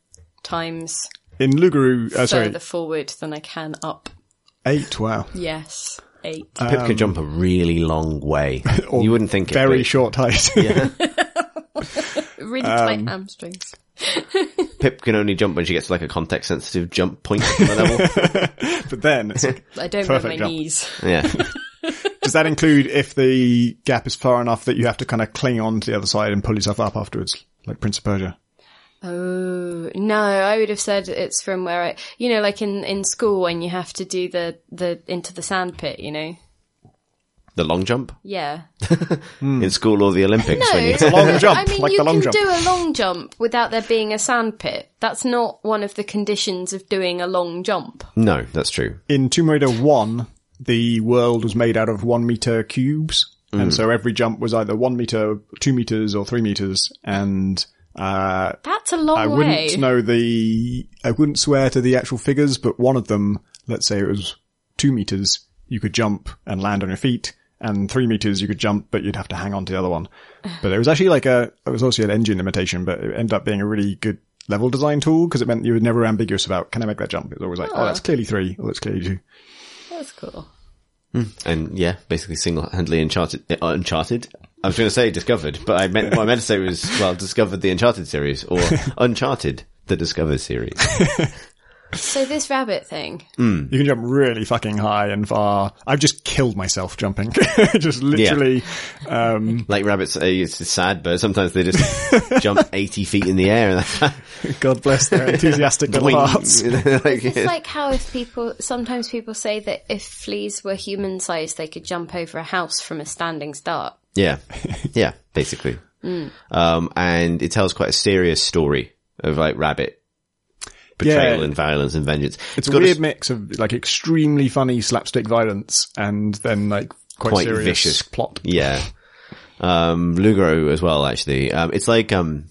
Speaker 2: times
Speaker 3: In Lugaru, uh, sorry,
Speaker 2: further forward than I can up.
Speaker 3: eight, wow.
Speaker 2: Yes, eight.
Speaker 1: Pip could jump a really long way. you wouldn't think it.
Speaker 3: Um, Very
Speaker 1: but
Speaker 3: short height.
Speaker 2: really
Speaker 3: um,
Speaker 2: tight hamstrings.
Speaker 1: Pip can only jump when she gets like a context sensitive jump point on the level.
Speaker 3: but then, it's like,
Speaker 2: I don't bend
Speaker 3: perfect
Speaker 2: my
Speaker 3: jump.
Speaker 2: knees.
Speaker 1: Yeah.
Speaker 3: does that include if the gap is far enough that you have to kind of cling on to the other side and pull yourself up afterwards, like Prince of Persia?
Speaker 2: Oh no, I would have said it's from where I, you know, like in in school when you have to do the the into the sand pit, you know.
Speaker 1: The long jump
Speaker 2: Yeah.
Speaker 1: in school or the Olympics when you
Speaker 3: a long jump,
Speaker 2: I mean,
Speaker 3: like
Speaker 2: you
Speaker 3: the long
Speaker 2: can
Speaker 3: jump.
Speaker 2: do a long jump without there being a sand pit. That's not one of the conditions of doing a long jump.
Speaker 1: No, that's true.
Speaker 3: In Tomb Raider 1, the world was made out of one meter cubes. And so every jump was either one meter, two meters, or three meters. And, uh,
Speaker 2: That's a long
Speaker 3: I wouldn't know the, I wouldn't swear to the actual figures, but one of them, let's say it was two meters, you could jump and land on your feet, and three meters you could jump, but you'd have to hang on to the other one. But it was actually like a, it was also an engine limitation, but it ended up being a really good level design tool because it meant you were never ambiguous about can I make that jump. It was always like, oh, that's clearly three, or that's clearly two.
Speaker 2: That's cool.
Speaker 1: And yeah, basically single-handedly Uncharted, uh, Uncharted. I was going to say discovered, but I meant, what I meant to say was, well, discovered the Uncharted series or Uncharted, the Discovered series.
Speaker 2: So this rabbit thing.
Speaker 3: You can jump really fucking high and far. I've just killed myself jumping. just literally, um,
Speaker 1: Like rabbits, uh, it's sad, but sometimes they just jump 80 feet in the air and
Speaker 3: God bless their enthusiastic little hearts.
Speaker 1: like,
Speaker 2: It's like how if people, sometimes people say that if fleas were human sized, they could jump over a house from a standing start.
Speaker 1: Yeah. Yeah, basically. Um, and it tells quite a serious story of like rabbit betrayal
Speaker 3: Yeah.
Speaker 1: and violence and vengeance.
Speaker 3: It's a
Speaker 1: got
Speaker 3: weird mix of like extremely funny slapstick violence and then like quite,
Speaker 1: Quite
Speaker 3: serious
Speaker 1: vicious.
Speaker 3: plot.
Speaker 1: Yeah. Um, Lugaru as well, actually. Um, it's like, um,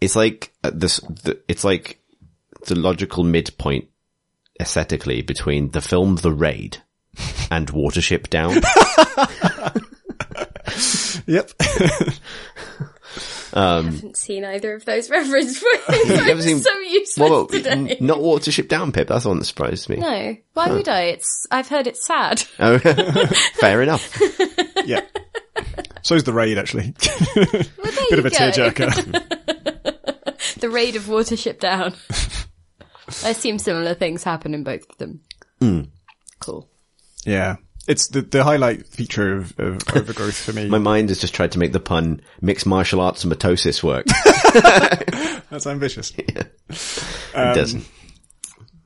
Speaker 1: it's like uh, this, the, it's like the logical midpoint aesthetically between the film The Raid and Watership Down.
Speaker 3: Yep.
Speaker 2: I haven't seen either of those reference points.
Speaker 1: never
Speaker 2: I'm
Speaker 1: seen-
Speaker 2: so useless
Speaker 1: well,
Speaker 2: today.
Speaker 1: not Watership Down, Pip. That's the one that surprised me.
Speaker 2: no, why would I? It's I've heard it's sad.
Speaker 1: Oh, fair enough.
Speaker 3: yeah. So's the raid actually.
Speaker 2: Well,
Speaker 3: Bit of a
Speaker 2: go.
Speaker 3: tearjerker.
Speaker 2: The raid of Watership Down. I assume similar things happen in both of them.
Speaker 1: Hmm.
Speaker 2: Cool.
Speaker 3: yeah. It's the, the highlight feature of, of overgrowth for me.
Speaker 1: My mind has just tried to make the pun mixed martial arts and mitosis work.
Speaker 3: That's ambitious.
Speaker 1: it
Speaker 3: Um,
Speaker 1: doesn't.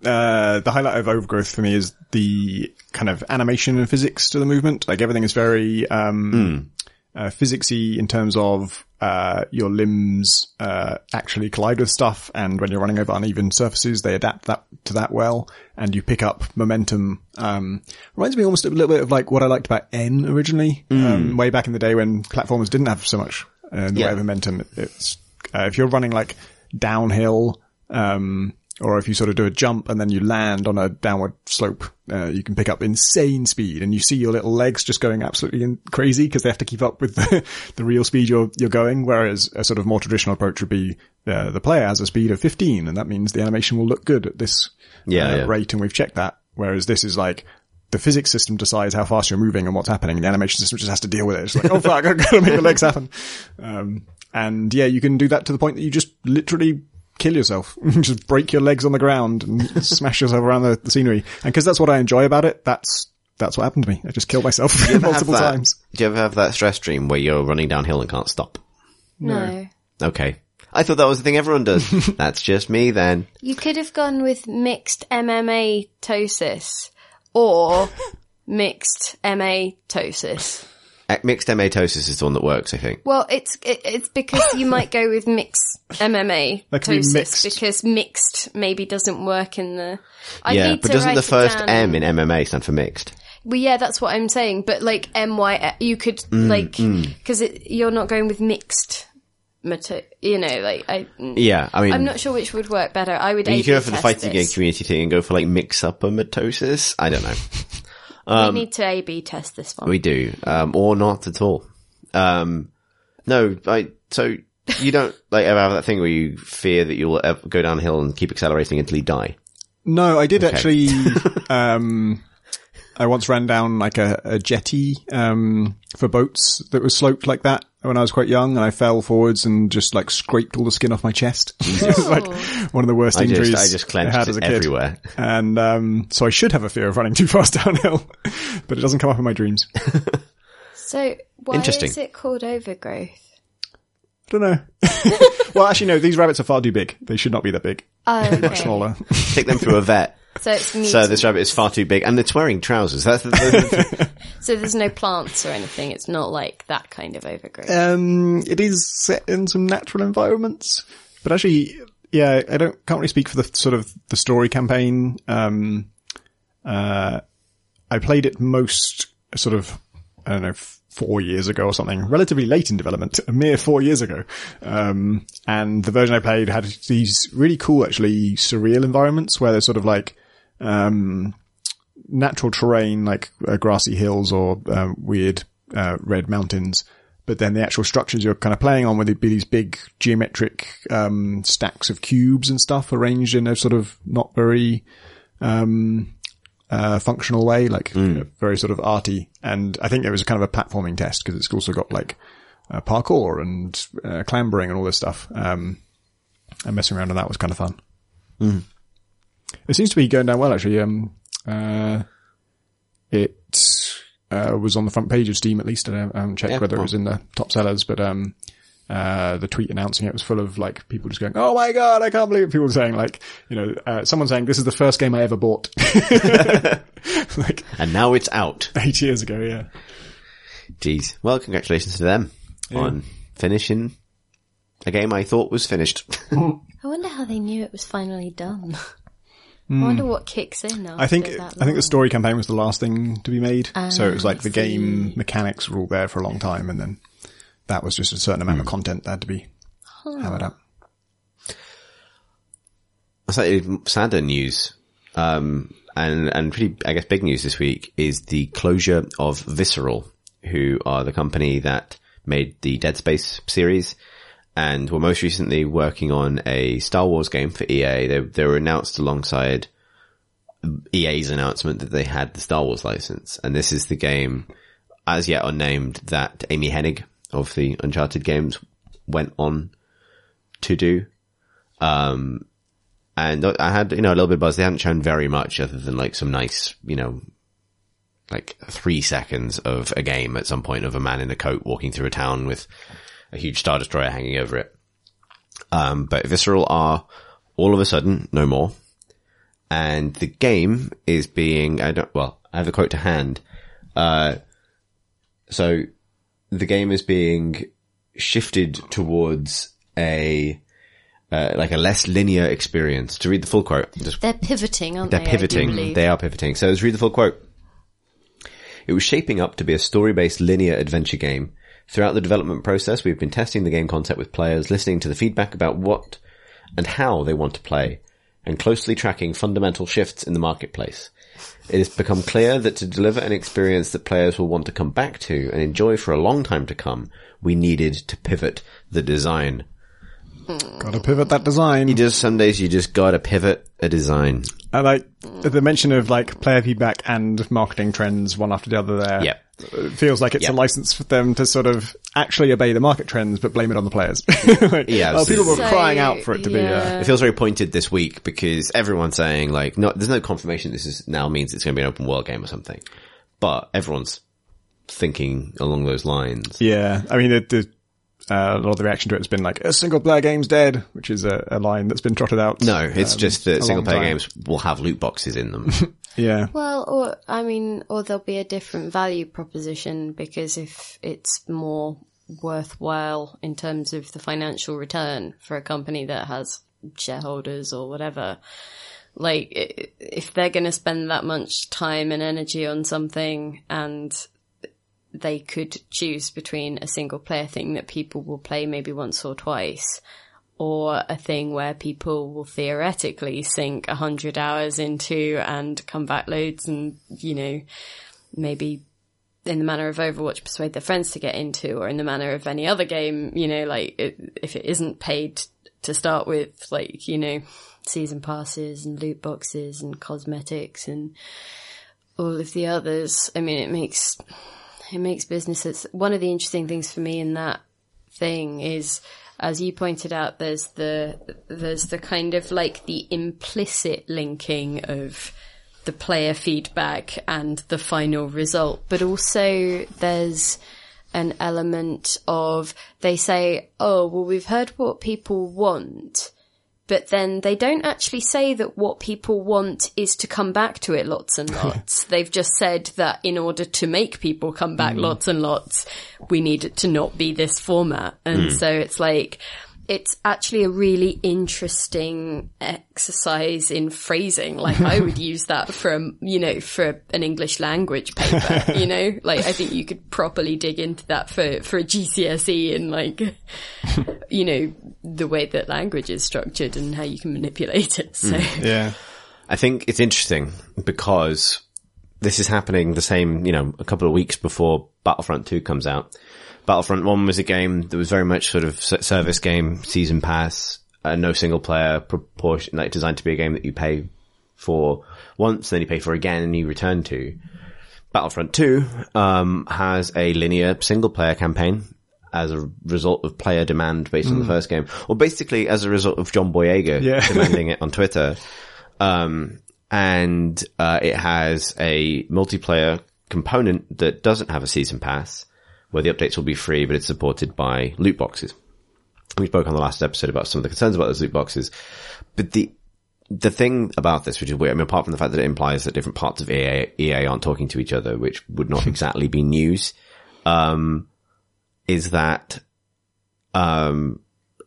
Speaker 3: uh, the highlight of overgrowth for me is the kind of animation and physics to the movement. Like everything is very, um, uh, physicsy in terms of, uh, your limbs, uh, actually collide with stuff. And when you're running over uneven surfaces, they adapt that to that well and you pick up momentum. Um, reminds me almost a little bit of like what I liked about N originally, um, way back in the day when platformers didn't have so much, uh, in the
Speaker 1: Yeah.
Speaker 3: way of momentum. It's, uh, if you're running like downhill, um, or if you sort of do a jump and then you land on a downward slope, uh, you can pick up insane speed and you see your little legs just going absolutely in- crazy because they have to keep up with the, the real speed you're, you're going. Whereas a sort of more traditional approach would be, uh, the player has a speed of 15 and that means the animation will look good at this
Speaker 1: Yeah,
Speaker 3: uh,
Speaker 1: yeah.
Speaker 3: rate and we've checked that. Whereas this is like, the physics system decides how fast you're moving and what's happening. And The animation system just has to deal with it. It's like, oh fuck, I've got to make the legs happen. Um, and yeah, you can do that to the point that you just literally kill yourself. just break your legs on the ground and smash yourself around the, the scenery. And cause that's what I enjoy about it, that's, that's what happened to me. I just killed myself multiple
Speaker 1: that-
Speaker 3: times.
Speaker 1: Do you ever have that stress dream where you're running downhill and can't stop?
Speaker 2: No.
Speaker 1: Okay. I thought that was the thing everyone does. That's just me then.
Speaker 2: You could have gone with mixed MMA tosis or mixed MA tosis.
Speaker 1: Uh, Mixed matosis is the one that works, I think.
Speaker 2: Well, it's it, it's because you might go with mixed MMA
Speaker 3: That be mixed.
Speaker 2: because mixed maybe doesn't work in the. I
Speaker 1: yeah,
Speaker 2: need
Speaker 1: but
Speaker 2: to
Speaker 1: doesn't the first
Speaker 2: down.
Speaker 1: M in MMA stand for mixed?
Speaker 2: Well, yeah, that's what I'm saying. But like MY, you could
Speaker 1: Mm,
Speaker 2: like because you're not going with mixed. Mato- you know, like I.
Speaker 1: Yeah, I mean,
Speaker 2: I'm not sure which would work better. I would.
Speaker 1: you
Speaker 2: A/B
Speaker 1: could go for the
Speaker 2: test
Speaker 1: fighting game community thing and go for like mix up a mitosis. I don't know.
Speaker 2: we need to A/B test this one.
Speaker 1: We do, um, or not at all. Um, no, I, so you don't like ever have that thing where you fear that you'll ever go downhill and keep accelerating until you die.
Speaker 3: No, I did actually, um, I once ran down like a, a jetty, um, for boats that was sloped like that when I was quite young and I fell forwards and just like scraped all the skin off my chest. it was like one of the worst
Speaker 1: I just,
Speaker 3: injuries
Speaker 1: I just clenched
Speaker 3: had as a
Speaker 1: it
Speaker 3: kid.
Speaker 1: everywhere.
Speaker 3: And, um, so I should have a fear of running too fast downhill, but it doesn't come up in my dreams. I
Speaker 2: So why
Speaker 1: Interesting.
Speaker 2: is it called overgrowth?
Speaker 3: I don't know. well, actually, no, these rabbits are far too big. They should not be that big.
Speaker 2: Oh, okay.
Speaker 3: Much smaller.
Speaker 1: Take them through a vet.
Speaker 2: So it's mutant.
Speaker 1: So this rabbit is far too big, and it's wearing trousers. That's the, the,
Speaker 2: So there's no plants or anything. It's not like that kind of overgrowth.
Speaker 3: Um, it is set in some natural environments, but actually, yeah, I don't can't really speak for the sort of the story campaign. Um, uh, I played it most sort of I don't know four years ago or something, relatively late in development, a mere four years ago. Um, and the version I played had these really cool, actually surreal environments where there's sort of like um, natural terrain like uh, grassy hills or um, weird uh, red mountains. but then the actual structures you're kind of playing on would be these big geometric um, stacks of cubes and stuff arranged in a sort of not very um, uh, functional way, like you know, very sort of arty. And I think it was kind of a platforming test because it's also got like uh, parkour and uh, clambering and all this stuff. Um, and messing around on that was kind of fun. It seems to be going down well, actually. Um, uh, it uh, was on the front page of Steam, at least. I haven't- I haven't checked
Speaker 1: Yeah,
Speaker 3: whether
Speaker 1: well.
Speaker 3: it was in the top sellers, but um, uh, the tweet announcing it was full of like people just going, "Oh my god, I can't believe it." People saying like, you know, uh, someone saying this is the first game I ever bought, like
Speaker 1: And now it's out.
Speaker 3: eight years ago. Yeah,
Speaker 1: Jeez. Well, congratulations to them on finishing a game I thought was finished.
Speaker 2: I wonder how they knew it was finally done. I wonder what kicks in after
Speaker 3: I think
Speaker 2: that
Speaker 3: I think the story campaign was the last thing to be made, so it was
Speaker 2: Ah,
Speaker 3: like the game mechanics were all there for a long time, and then that was just a certain amount of content that had to be hammered out.
Speaker 1: slightly sadder news, um, and, and pretty, I guess, big news this week is the closure of Visceral, who are the company that made the Dead Space series and were most recently working on a Star Wars game for EA. They, they were announced alongside EA's announcement that they had the Star Wars license. And this is the game, as yet unnamed, that Amy Hennig of the Uncharted games went on to do. Um, and I had, you know, a little bit of buzz. They hadn't shown very much other than like some nice, you know, like three seconds of a game at some point of a man in a coat walking through a town with a huge Star Destroyer hanging over it. Um, but Visceral are all of a sudden no more. And the game is being, I don't, well, I have a quote to hand. Uh, so the game is being shifted towards a, uh, like a less linear experience. To read the full quote, just
Speaker 2: They're pivoting, aren't
Speaker 1: they're
Speaker 2: they? Do
Speaker 1: pivoting. They are pivoting. So let's read the full quote. It was shaping up to be a story-based linear adventure game. Throughout the development process, we've been testing the game concept with players, listening to the feedback about what and how they want to play, and closely tracking fundamental shifts in the marketplace. It has become clear that to deliver an experience that players will want to come back to and enjoy for a long time to come, we needed to pivot the design.
Speaker 3: Got to pivot that design.
Speaker 1: You just, some days you just gotta pivot a design.
Speaker 3: I like the mention of like player feedback and marketing trends one after the other there.
Speaker 1: Yep.
Speaker 3: It feels like it's
Speaker 1: Yep.
Speaker 3: a license for them to sort of actually obey the market trends, but blame it on the players. like,
Speaker 1: Yeah,
Speaker 3: oh, people were
Speaker 2: So,
Speaker 3: crying out for it to be. Uh.
Speaker 1: It feels very pointed this week because everyone's saying like, no, there's no confirmation this is now means it's going to be an open world game or something, but everyone's thinking along those lines.
Speaker 3: yeah, I mean, the, the, uh, a lot of the reaction to it has been like, a single player game's dead, which is a, a line that's been trotted out.
Speaker 1: No, it's
Speaker 3: um,
Speaker 1: just that single player
Speaker 3: time.
Speaker 1: games will have loot boxes in them.
Speaker 3: Yeah.
Speaker 2: Well, or I mean, or there'll be a different value proposition because if it's more worthwhile in terms of the financial return for a company that has shareholders or whatever, like if they're going to spend that much time and energy on something and they could choose between a single player thing that people will play maybe once or twice or a thing where people will theoretically sink a hundred hours into and come back loads and, you know, maybe in the manner of Overwatch persuade their friends to get into or in the manner of any other game, you know, like it, if it isn't paid to start with, like, you know, season passes and loot boxes and cosmetics and all of the others. I mean, it makes, it makes business. It's one of the interesting things for me in that thing is, as you pointed out, there's the there's the kind of like the implicit linking of the player feedback and the final result, but also there's an element of they say, oh well, we've heard what people want. But then they don't actually say that what people want is to come back to it lots and lots. They've just said that in order to make people come back mm. lots and lots, we need it to not be this format. And mm. so it's like, it's actually a really interesting exercise in phrasing. Like I would use that for, a, you know, for an English language paper, you know, like I think you could properly dig into that for, for a GCSE and like, you know, the way that language is structured and how you can manipulate it. So mm,
Speaker 3: Yeah.
Speaker 1: I think it's interesting because this is happening the same, you know, a couple of weeks before Battlefront 2 comes out. Battlefront 1 was a game that was very much sort of service game, season pass, uh, no single player proportion, like designed to be a game that you pay for once, then you pay for again and you return to. Battlefront 2, um, has a linear single player campaign as a result of player demand based on the first game, or basically as a result of John Boyega
Speaker 3: Yeah.
Speaker 1: demanding it on Twitter. Um, and, uh, it has a multiplayer component that doesn't have a season pass where the updates will be free, but it's supported by loot boxes. We spoke on the last episode about some of the concerns about those loot boxes, but the, the thing about this, which is weird, I mean, apart from the fact that it implies that different parts of EA, EA aren't talking to each other, which would not exactly be news, um, is that, um,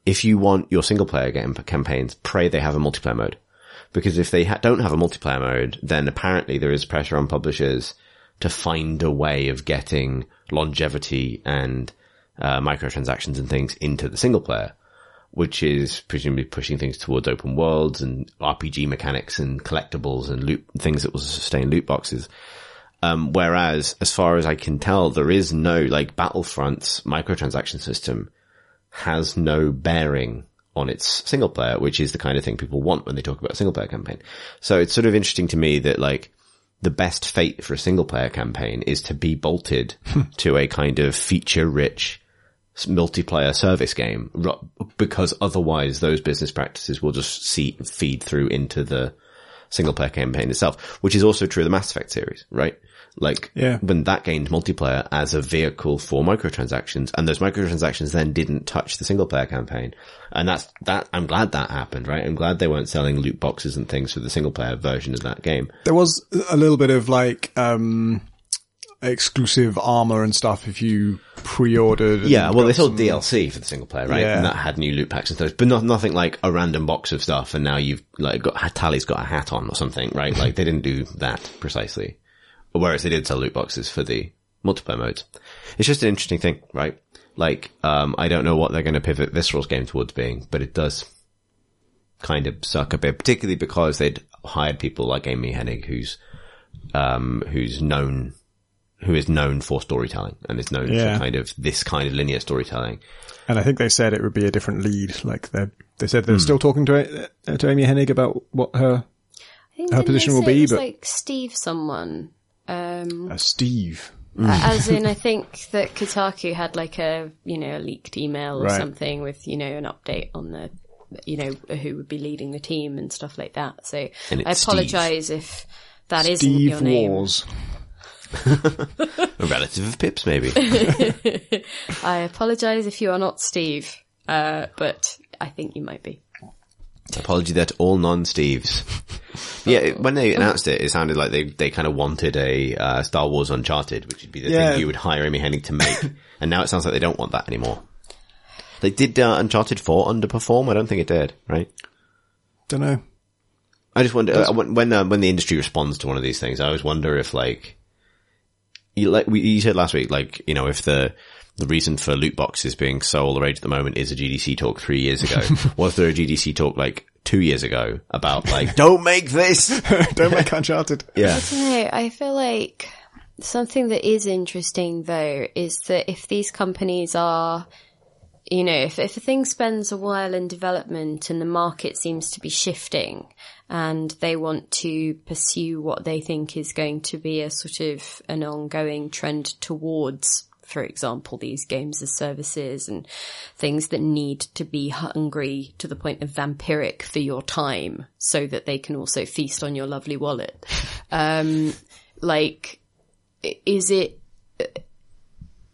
Speaker 1: if you want your single player game campaigns, pray they have a multiplayer mode. Because if they ha- don't have a multiplayer mode, then apparently there is pressure on publishers to find a way of getting longevity and, uh, microtransactions and things into the single player which is presumably pushing things towards open worlds and RPG mechanics and collectibles and loot things that will sustain loot boxes. Um, whereas, as far as I can tell, there is no like Battlefront's microtransaction system has no bearing on its single player, which is the kind of thing people want when they talk about a single player campaign. So it's sort of interesting to me that like the best fate for a single player campaign is to be bolted hmm. to a kind of feature rich multiplayer service game because otherwise those business practices will just see feed through into the single player campaign itself, which is also true of the Mass Effect series, right? Like
Speaker 3: Yeah.
Speaker 1: when that gained multiplayer as a vehicle for microtransactions and those microtransactions then didn't touch the single player campaign. And that's that, I'm glad that happened, right? I'm glad they weren't selling loot boxes and things for the single player version of that game.
Speaker 3: There was a little bit of like, um, exclusive armor and stuff if you pre-ordered.
Speaker 1: Yeah, well, they sold
Speaker 3: some-
Speaker 1: DLC for the single player, right?
Speaker 3: Yeah.
Speaker 1: And that had new loot packs and stuff, but not nothing like a random box of stuff. And now you've like got Tali's got a hat on or something, right? like they didn't do that precisely. Whereas they did sell loot boxes for the multiplayer modes. It's just an interesting thing, right? Like, um, I don't know what they're going to pivot Visceral's game towards being, but it does kind of suck a bit, particularly because they'd hired people like Amy Hennig, who's, um, who's known, who is known for storytelling and is known
Speaker 3: Yeah.
Speaker 1: for kind of this kind of linear storytelling.
Speaker 3: And I think they said it would be a different lead. Like they they said they're still talking to uh, to Amy Hennig about what her Her position will be, but-
Speaker 2: like Steve someone. Um,
Speaker 3: uh, Steve.
Speaker 2: as in, I think that Kotaku had like a you know a leaked email or
Speaker 3: Right.
Speaker 2: something with you know an update on the you know who would be leading the team and stuff like that. So I apologise if that not
Speaker 3: Steve
Speaker 2: your name.
Speaker 3: Wars.
Speaker 1: A relative of Pip's, maybe.
Speaker 2: I apologise if you are not Steve, uh, but I think you might be.
Speaker 1: Apology there to all non-Steves. yeah, when they announced it, it sounded like they, they kind of wanted a uh, Star Wars Uncharted, which would be the
Speaker 3: Yeah.
Speaker 1: thing you would hire Amy Hennig to make. and now it sounds like they don't want that anymore. They did uh, Uncharted 4 underperform? I don't think it did, right?
Speaker 3: Don't know.
Speaker 1: I just wonder uh, when when, uh, when the industry responds to one of these things. I always wonder if like you like we, you said last week, like you know, if the the reason for loot boxes being so all the rage at the moment is a GDC talk three years ago. was there a GDC talk like two years ago about like don't make this?
Speaker 3: Don't make Uncharted.
Speaker 1: Yeah,
Speaker 2: No, I feel like something that is interesting though is that if these companies are, you know, if, if a thing spends a while in development and the market seems to be shifting and they want to pursue what they think is going to be a sort of an ongoing trend towards for example, these games as services and things that need to be hungry to the point of vampiric for your time so that they can also feast on your lovely wallet. Um, like, is it,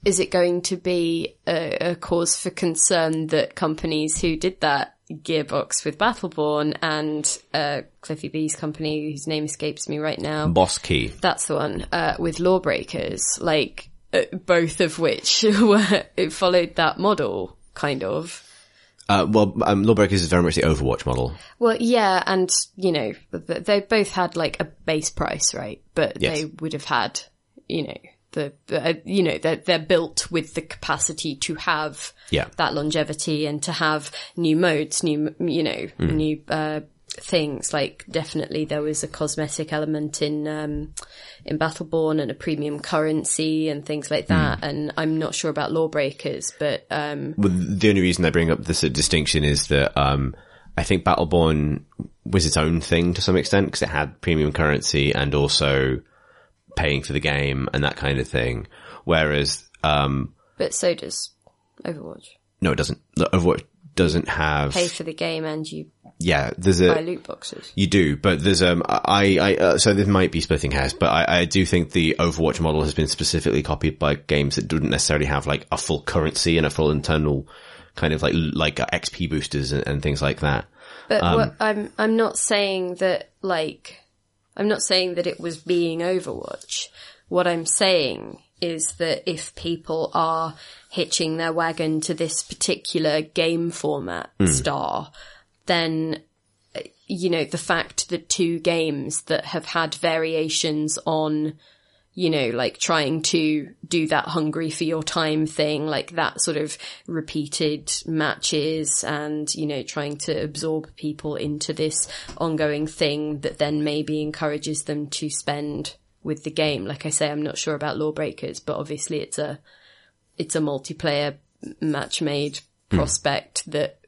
Speaker 2: is it going to be a, a cause for concern that companies who did that Gearbox with Battleborn and uh, Cliffy B's company, whose name escapes me right now,
Speaker 1: boss key.
Speaker 2: that's the one uh, with Lawbreakers, like both of which were it followed that model, kind of.
Speaker 1: Uh, well, um, Lawbreakers is very much the Overwatch model.
Speaker 2: Well, yeah, and you know they both had like a base price, right? But
Speaker 1: Yes.
Speaker 2: they would have had, you know, the uh, you know they're they're built with the capacity to have
Speaker 1: Yeah.
Speaker 2: that longevity and to have new modes, new you know
Speaker 1: Mm.
Speaker 2: new uh, things. Like definitely there was a cosmetic element in um, in Battleborn and a premium currency and things like that. And I'm not sure about Lawbreakers, but um,
Speaker 1: Well, the only reason I bring up this distinction is that um, I think Battleborn was its own thing to some extent because it had premium currency and also paying for the game and that kind of thing. Whereas, um,
Speaker 2: but so does Overwatch.
Speaker 1: no, it doesn't. Overwatch doesn't have.
Speaker 2: Pay for the game and you
Speaker 1: yeah, there's
Speaker 2: buy
Speaker 1: a
Speaker 2: loot boxes.
Speaker 1: you do, but there's um I I uh, so this might be splitting hairs, but I, I do think the Overwatch model has been specifically copied by games that didn't necessarily have like a full currency and a full internal kind of like like uh, XP boosters and, and things like that.
Speaker 2: But what, I'm I'm not saying that like I'm not saying that it was being Overwatch. What I'm saying is that if people are hitching their wagon to this particular game format star, then uh, you know the fact that two games that have had variations on you know, like trying to do that hungry for your time thing, like that sort of repeated matches and, you know, trying to absorb people into this ongoing thing that then maybe encourages them to spend with the game. Like I say, I'm not sure about Lawbreakers, but obviously it's a, it's a multiplayer match made prospect that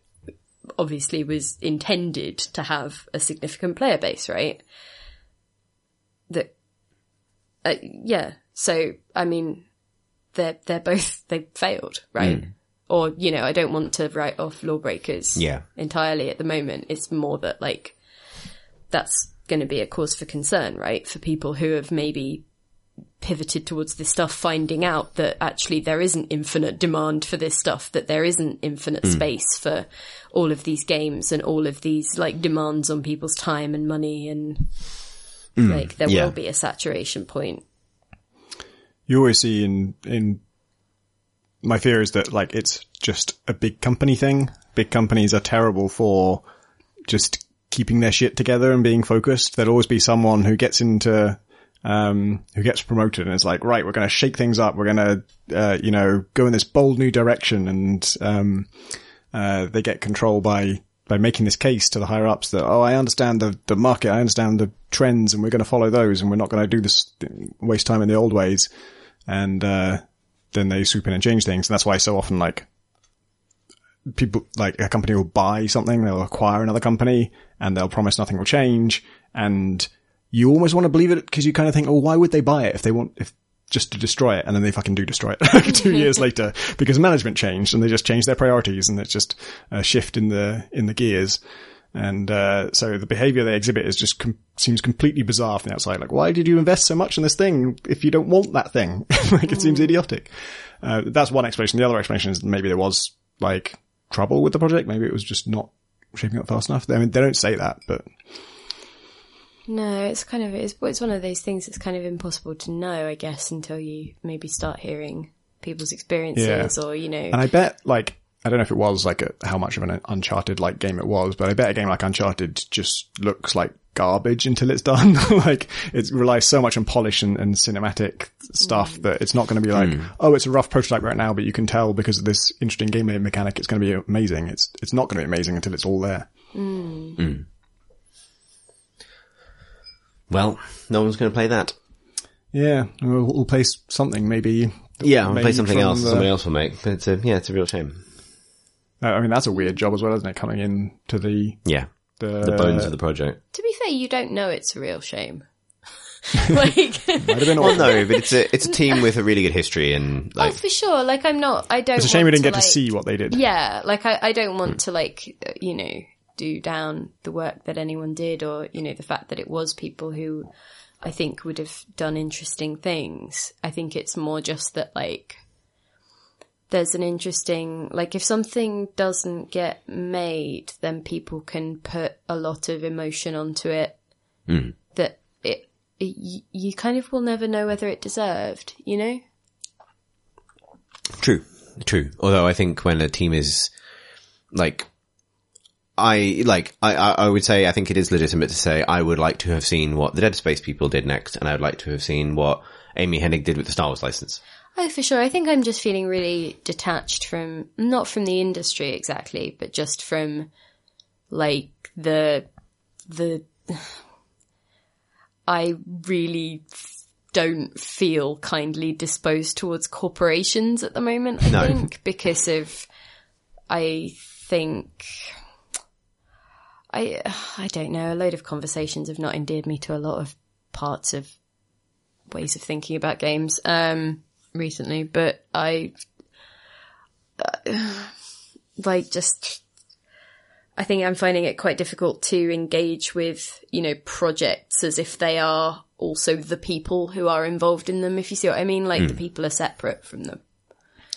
Speaker 2: obviously was intended to have a significant player base, right? That uh, yeah. So I mean, they're they're both they failed, right? Or you know, I don't want to write off Lawbreakers
Speaker 1: Yeah.
Speaker 2: entirely at the moment. It's more that like that's going to be a cause for concern, right? For people who have maybe pivoted towards this stuff, finding out that actually there isn't infinite demand for this stuff, that there isn't infinite hmm. space for all of these games and all of these like demands on people's time and money and hmm. like there
Speaker 1: yeah.
Speaker 2: will be a saturation point.
Speaker 3: you always see in in my fear is that like it's just a big company thing. Big companies are terrible for just keeping their shit together and being focused. There'll always be someone who gets into um who gets promoted and is like, right, we're going to shake things up. We're going to uh, you know go in this bold new direction, and um uh they get control by by making this case to the higher ups that oh I understand the the market, I understand the trends, and we're going to follow those, and we're not going to do this waste time in the old ways and uh, then they swoop in and change things. And that's why so often, like people, like a company will buy something, they'll acquire another company, and they'll promise nothing will change. And you almost want to believe it because you kind of think, oh, why would they buy it if they want if just to destroy it? And then they fucking do destroy it two years later because management changed and they just changed their priorities, and it's just a shift in the in the gears. And uh, so the behavior they exhibit is just com- seems completely bizarre from the outside. Like, why did you invest so much in this thing if you don't want that thing? like, it seems idiotic. Uh, that's one explanation. The other explanation is maybe there was like trouble with the project. Maybe it was just not shaping up fast enough. I mean, they don't say that, but
Speaker 2: No, it's kind of it's it's one of those things that's kind of impossible to know, I guess, until you maybe start hearing people's experiences or you know.
Speaker 3: And I bet, like, I don't know if it was like a, how much of an Uncharted like game it was, but I bet a game like Uncharted just looks like garbage until it's done. like it relies so much on polish and, and cinematic stuff mm. that it's not going to be like, hmm. oh, it's a rough prototype right now, but you can tell because of this interesting gameplay mechanic, it's going to be amazing. It's it's not going to be amazing until it's all there. Mm. Hmm.
Speaker 1: Well, no one's going to play that.
Speaker 3: Yeah, we'll, we'll play something maybe.
Speaker 1: Yeah, I'll play something else.
Speaker 3: the-
Speaker 1: Somebody else will make. But it's a, yeah, it's a real shame.
Speaker 3: Uh, I mean, that's a weird job as well, isn't it? Coming in to the
Speaker 1: Yeah,
Speaker 3: the,
Speaker 1: the bones of the project.
Speaker 2: to be fair, you don't know it's a real shame. like,
Speaker 3: Might have been
Speaker 1: Well,
Speaker 3: awful.
Speaker 1: no, but it's a it's a team with a really good history and
Speaker 2: oh, for sure. Like, I'm not. I don't.
Speaker 3: It's a shame we didn't get
Speaker 2: like,
Speaker 3: to see what they did.
Speaker 2: Yeah, like I, I don't want to like uh, you know do down the work that anyone did, or you know the fact that it was people who I think would have done interesting things. I think it's more just that like there's an interesting like if something doesn't get made, then people can put a lot of emotion onto it hmm. that it, it you kind of will never know whether it deserved. You know.
Speaker 1: True, true. Although I think when a team is like, I like, I, I I would say I think it is legitimate to say I would like to have seen what the Dead Space people did next, and I would like to have seen what Amy Hennig did with the Star Wars license.
Speaker 2: Oh, for sure. I think I'm just feeling really detached from, not from the industry exactly, but just from like the, the, I really don't feel kindly disposed towards corporations at the moment, I
Speaker 1: No.
Speaker 2: think, because of, I think, I, I don't know, a load of conversations have not endeared me to a lot of parts of ways of thinking about games, um, recently, but I, uh, like just, I think I'm finding it quite difficult to engage with, you know, projects as if they are also the people who are involved in them, if you see what I mean. Like the people are separate from the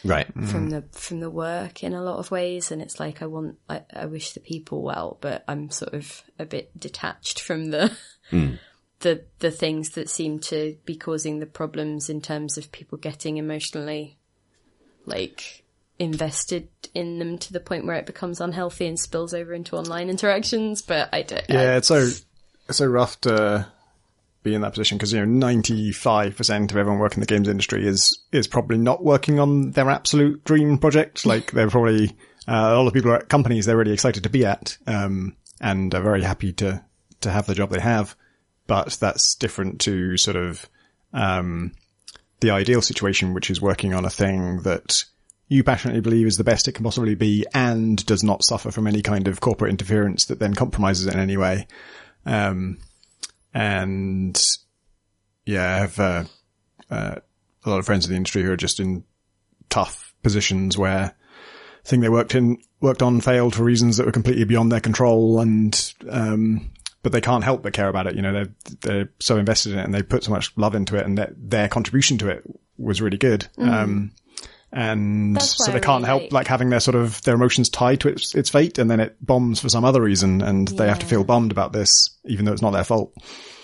Speaker 1: Right.
Speaker 2: from mm-hmm. the from the work in a lot of ways and it's like I want I, I wish the people well, but I'm sort of a bit detached from the hmm. the the things that seem to be causing the problems in terms of people getting emotionally like invested in them to the point where it becomes unhealthy and spills over into online interactions. But I don't.
Speaker 3: Yeah,
Speaker 2: I-
Speaker 3: it's so it's so rough to be in that position because you know ninety five percent of everyone working in the games industry is is probably not working on their absolute dream project. Like they're probably uh, a lot of people are at companies they're really excited to be at, um, and are very happy to to have the job they have. But that's different to sort of um, the ideal situation, which is working on a thing that you passionately believe is the best it can possibly be and does not suffer from any kind of corporate interference that then compromises it in any way. Um, and yeah, I have, uh, uh, a lot of friends in the industry who are just in tough positions where thing they worked in, worked on failed for reasons that were completely beyond their control and, um, but they can't help but care about it. You know, they're, they're so invested in it and they put so much love into it and their, their contribution to it was really good. Um, and so
Speaker 2: I
Speaker 3: they can't
Speaker 2: really
Speaker 3: help
Speaker 2: like-
Speaker 3: like having their sort of their emotions tied to its its fate and then it bombs for some other reason and they have to feel bummed about this even though it's not their fault.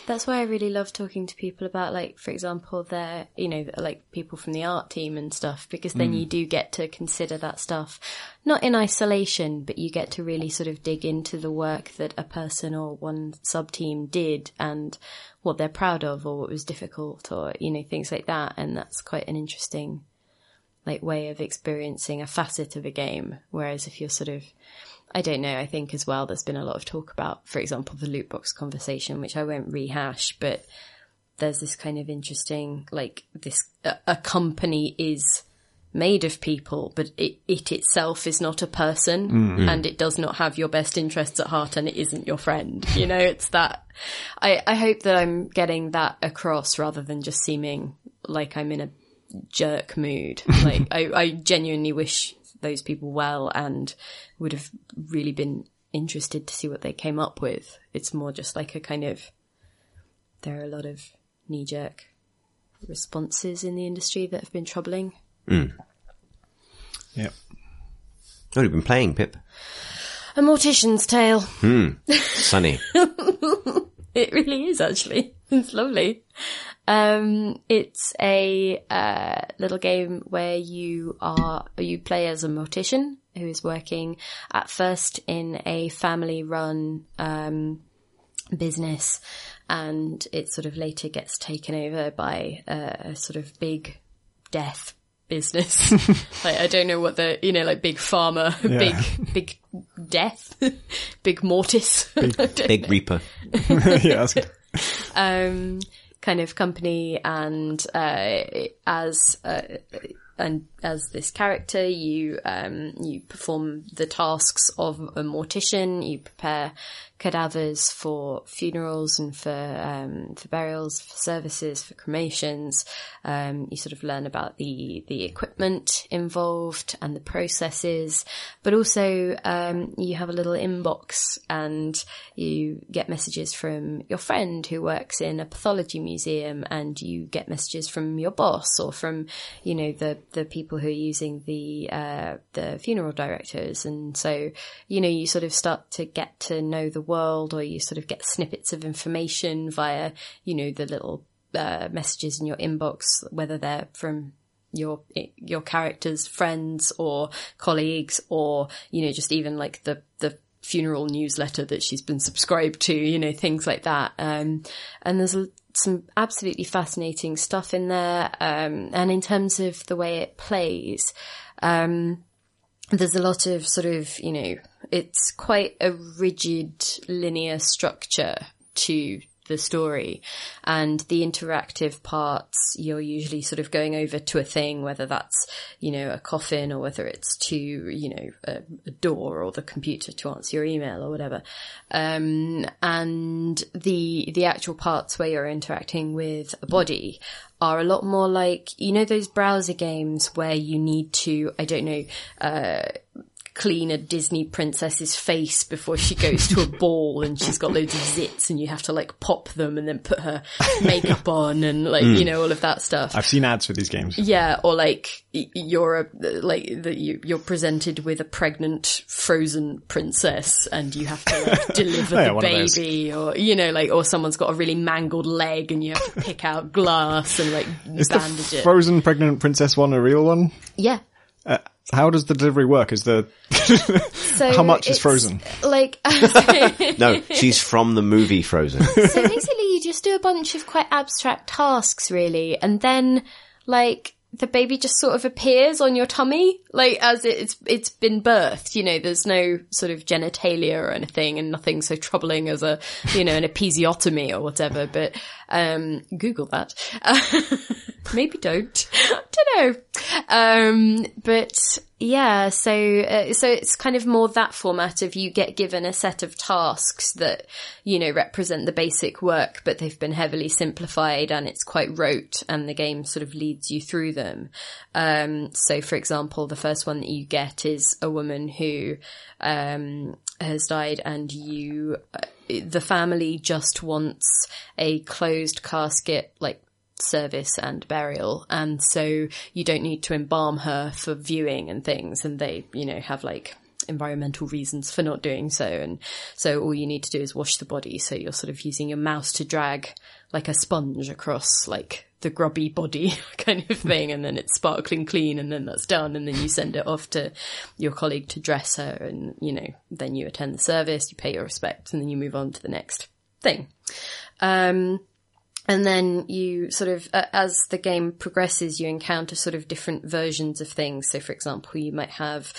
Speaker 2: That's why I really love talking to people about, like, for example, their, you know, like people from the art team and stuff, because then you mm. do get to consider that stuff, not in isolation, but you get to really sort of dig into the work that a person or one sub team did and what they're proud of or what was difficult or, you know, things like that. And that's quite an interesting, like, way of experiencing a facet of a game. Whereas if you're sort of, I don't know. I think as well, there's been a lot of talk about, for example, the loot box conversation, which I won't rehash, but there's this kind of interesting, like this, a, a company is made of people, but it, it itself is not a person mm. and it does not have your best interests at heart and it isn't your friend. You know, it's that, I, I hope that I'm getting that across rather than just seeming like I'm in a jerk mood. Like, I, I genuinely wish those people well and would have really been interested to see what they came up with. It's more just like a kind of, there are a lot of knee jerk responses in the industry that have been troubling. Hmm.
Speaker 3: Yeah.
Speaker 1: What have you been playing, Pip?
Speaker 2: A Mortician's Tale. Hmm.
Speaker 1: Sunny.
Speaker 2: It really is actually. It's lovely. Um, it's a uh, little game where you are you play as a mortician who is working at first in a family-run um, business, and it sort of later gets taken over by a, a sort of big death business. like, I don't know what the you know like big pharma, big big death, big mortis.
Speaker 1: Big Reaper.
Speaker 3: yeah, that's good.
Speaker 2: um, kind of company, and uh, as uh, and as this character, you um, you perform the tasks of a mortician. You prepare cadavers for funerals and for um, for burials, for services, for cremations. Um, you sort of learn about the the equipment involved and the processes, but also um, you have a little inbox and you get messages from your friend who works in a pathology museum, and you get messages from your boss or from you know the the people who are using the uh, the funeral directors, and so you know you sort of start to get to know the world, or you sort of get snippets of information via you know the little uh, messages in your inbox, whether they're from your your characters' friends or colleagues, or you know just even like the the funeral newsletter that she's been subscribed to, you know things like that. Um, and there's a, some absolutely fascinating stuff in there. Um, and in terms of the way it plays, um, there's a lot of sort of, you know, it's quite a rigid linear structure to the story. And the interactive parts you're usually sort of going over to a thing whether that's you know a coffin or whether it's to you know a, a door or the computer to answer your email or whatever. Um, and the the actual parts where you're interacting with a body are a lot more like you know those browser games where you need to i don't know uh, clean a Disney princess's face before she goes to a ball and she's got loads of zits and you have to like pop them and then put her makeup on and like, you hmm. know, all of that stuff.
Speaker 3: I've seen ads for these games.
Speaker 2: Yeah, or like you're a, like the, you, you're presented with a pregnant frozen princess and you have to like deliver oh,
Speaker 3: Yeah,
Speaker 2: the
Speaker 3: one of those.
Speaker 2: baby or you know like or someone's got a really mangled leg and you have to pick out glass and like
Speaker 3: Is the
Speaker 2: bandage it.
Speaker 3: frozen pregnant princess one a real one?
Speaker 2: yeah.
Speaker 3: Uh, How does the delivery work? Is the
Speaker 2: So
Speaker 3: How much is frozen?
Speaker 2: Like
Speaker 1: No, she's from the movie Frozen.
Speaker 2: so basically you just do a bunch of quite abstract tasks really and then like the baby just sort of appears on your tummy like as it's it's been birthed you know there's no sort of genitalia or anything and nothing so troubling as a you know an episiotomy or whatever but um google that. Maybe don't. I don't know. Um but yeah so uh, so it's kind of more that format of you get given a set of tasks that you know represent the basic work but they've been heavily simplified and it's quite rote and the game sort of leads you through them. Um so for example the first one that you get is a woman who um has died and you uh, the family just wants a closed casket like service and burial and so you don't need to embalm her for viewing and things and they you know have like environmental reasons for not doing so and so all you need to do is wash the body so you're sort of using your mouse to drag like a sponge across like the grubby body kind of thing and then it's sparkling clean and then that's done and then you send it off to your colleague to dress her and you know then you attend the service you pay your respects and then you move on to the next thing um and then you sort of, uh, as the game progresses, you encounter sort of different versions of things. So, for example, you might have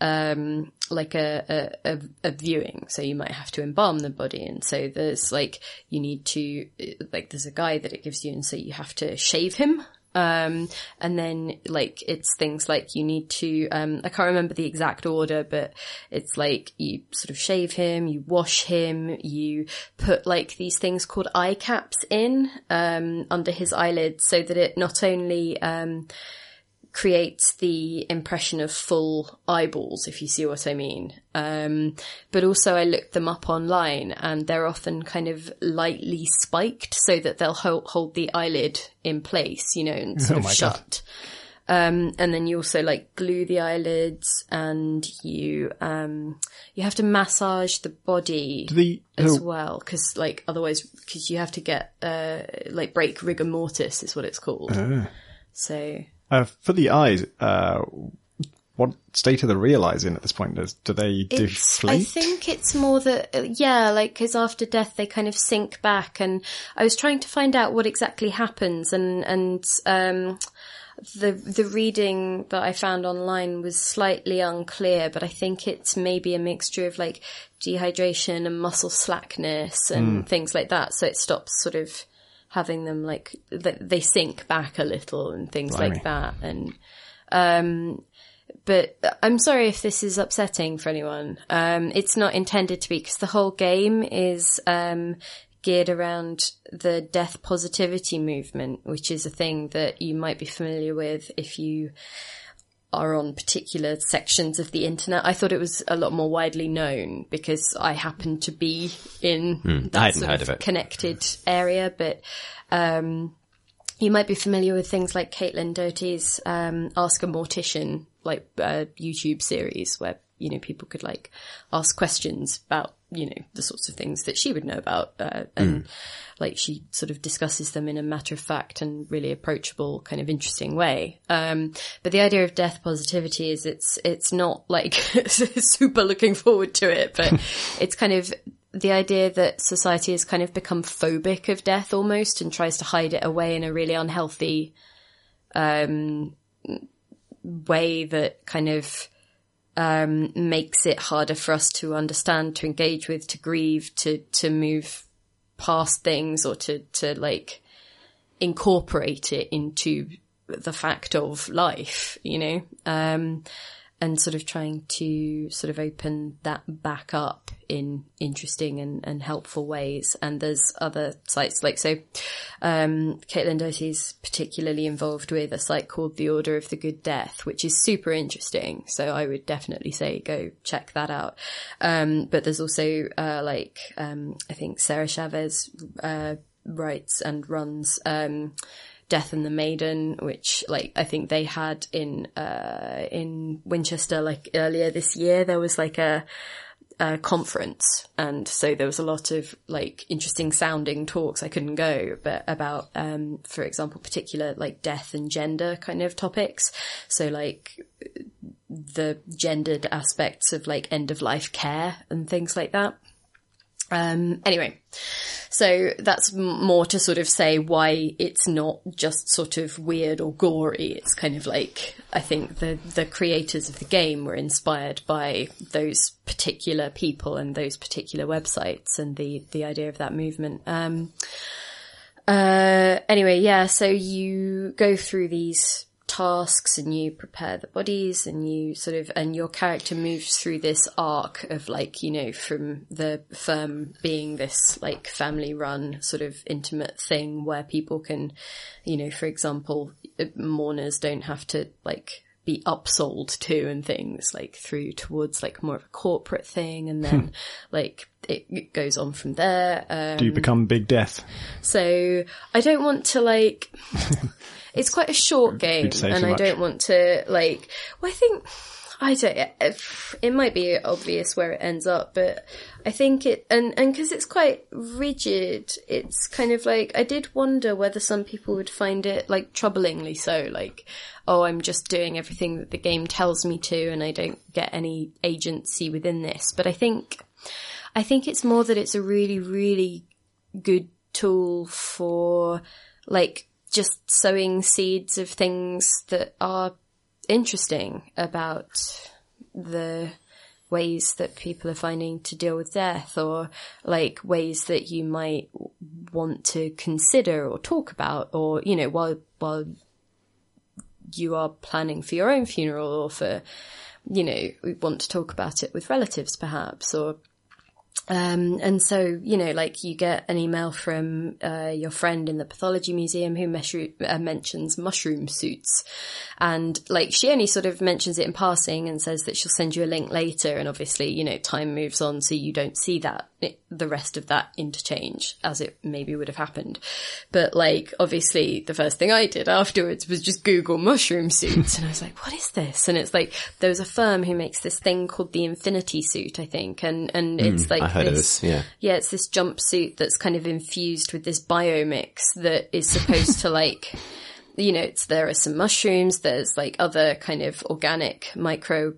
Speaker 2: um, like a, a, a, viewing. So you might have to embalm the body. And so there's like, you need to, like, there's a guy that it gives you. And so you have to shave him. Um, and then like it's things like you need to, um, I can't remember the exact order, but it's like you sort of shave him, you wash him, you put like these things called eye caps in, um, under his eyelids so that it not only, um, creates the impression of full eyeballs, if you see what I mean. Um, but also I looked them up online and they're often kind of lightly spiked so that they'll hold, hold the eyelid in place, you know, and sort
Speaker 3: Oh
Speaker 2: of shut. Um, and then you also like glue the eyelids and you, um, you have to massage the body
Speaker 3: the
Speaker 2: as
Speaker 3: oh,
Speaker 2: well. Cause like otherwise, cause you have to get, uh, like break rigor mortis is what it's called. So
Speaker 3: uh, for the eyes, uh, what state are the real eyes in at this point? Does, do they
Speaker 2: It's,
Speaker 3: deflate?
Speaker 2: I think it's more that, uh, yeah, like, cause after death they kind of sink back and I was trying to find out what exactly happens and, and, um, the, the reading that I found online was slightly unclear, but I think it's maybe a mixture of like dehydration and muscle slackness and things like that. So it stops sort of having them like, th- they sink back a little and things
Speaker 3: Blimey.
Speaker 2: like that. And, um, but I'm sorry if this is upsetting for anyone. Um, it's not intended to be because the whole game is um, geared around the death positivity movement, which is a thing that you might be familiar with if you are on particular sections of the internet. I thought it was a lot more widely known because I happen to be in that sort
Speaker 1: of it.
Speaker 2: connected area, but um, you might be familiar with things like Caitlin Doughty's um, Ask a Mortician, like uh, YouTube series where you know people could like ask questions about you know the sorts of things that she would know about, uh, and like she sort of discusses them in a matter of fact and really approachable, kind of interesting way. Um, but the idea of death positivity is it's it's not like super looking forward to it, but it's kind of the idea that society has kind of become phobic of death almost and tries to hide it away in a really unhealthy um, way that kind of um, makes it harder for us to understand, to engage with, to grieve, to to move past things, or to to like incorporate it into the fact of life, you know, um, and sort of trying to sort of open that back up in interesting and, and helpful ways. And there's other sites like, so, um, Caitlin Doughty's particularly involved with a site called The Order of the Good Death, which is super interesting. So I would definitely say go check that out. Um, but there's also, uh, like, um, I think Sarah Chavez, uh, writes and runs, um, Death and the Maiden, which like I think they had in uh in Winchester like earlier this year. There was like a conference and so there was a lot of like interesting sounding talks I couldn't go but about um for example particular like death and gender kind of topics so like the gendered aspects of like end of life care and things like that um, anyway, so that's more to sort of say why it's not just sort of weird or gory. It's kind of like, I think the, the creators of the game were inspired by those particular people and those particular websites and the, the idea of that movement. Um, uh, anyway, yeah, so you go through these tasks and you prepare the bodies and you sort of and your character moves through this arc of like you know from the firm being this like family run sort of intimate thing where people can you know for example mourners don't have to like be upsold to and things like through towards like more of a corporate thing and then hmm. like it, it goes on from there um,
Speaker 3: Do you become Big Death?
Speaker 2: so I don't want to like. it's quite a short game, and I
Speaker 3: much.
Speaker 2: don't want to like. Well, I think I don't. It might be obvious where it ends up, but I think it and and because it's quite rigid, it's kind of like I did wonder whether some people would find it like troublingly so, like. Oh, I'm just doing everything that the game tells me to, and I don't get any agency within this. But I think, I think it's more that it's a really, really good tool for like just sowing seeds of things that are interesting about the ways that people are finding to deal with death or like ways that you might want to consider or talk about or you know while while you are planning for your own funeral or for you know want to talk about it with relatives perhaps or um, and so, you know, like you get an email from uh, your friend in the pathology museum who uh, mentions mushroom suits. And like she only sort of mentions it in passing and says that she'll send you a link later. And obviously, you know, time moves on, so you don't see that, it, the rest of that interchange as it maybe would have happened. But like, obviously, the first thing I did afterwards was just Google mushroom suits. and I was like, what is this? And it's like, there was a firm who makes this thing called the Infinity Suit, I think. And, and it's like,
Speaker 1: I heard of this, yeah.
Speaker 2: yeah, it's this jumpsuit that's kind of infused with this biomix that is supposed to like, you know, it's, there are some mushrooms, there's like other kind of organic micro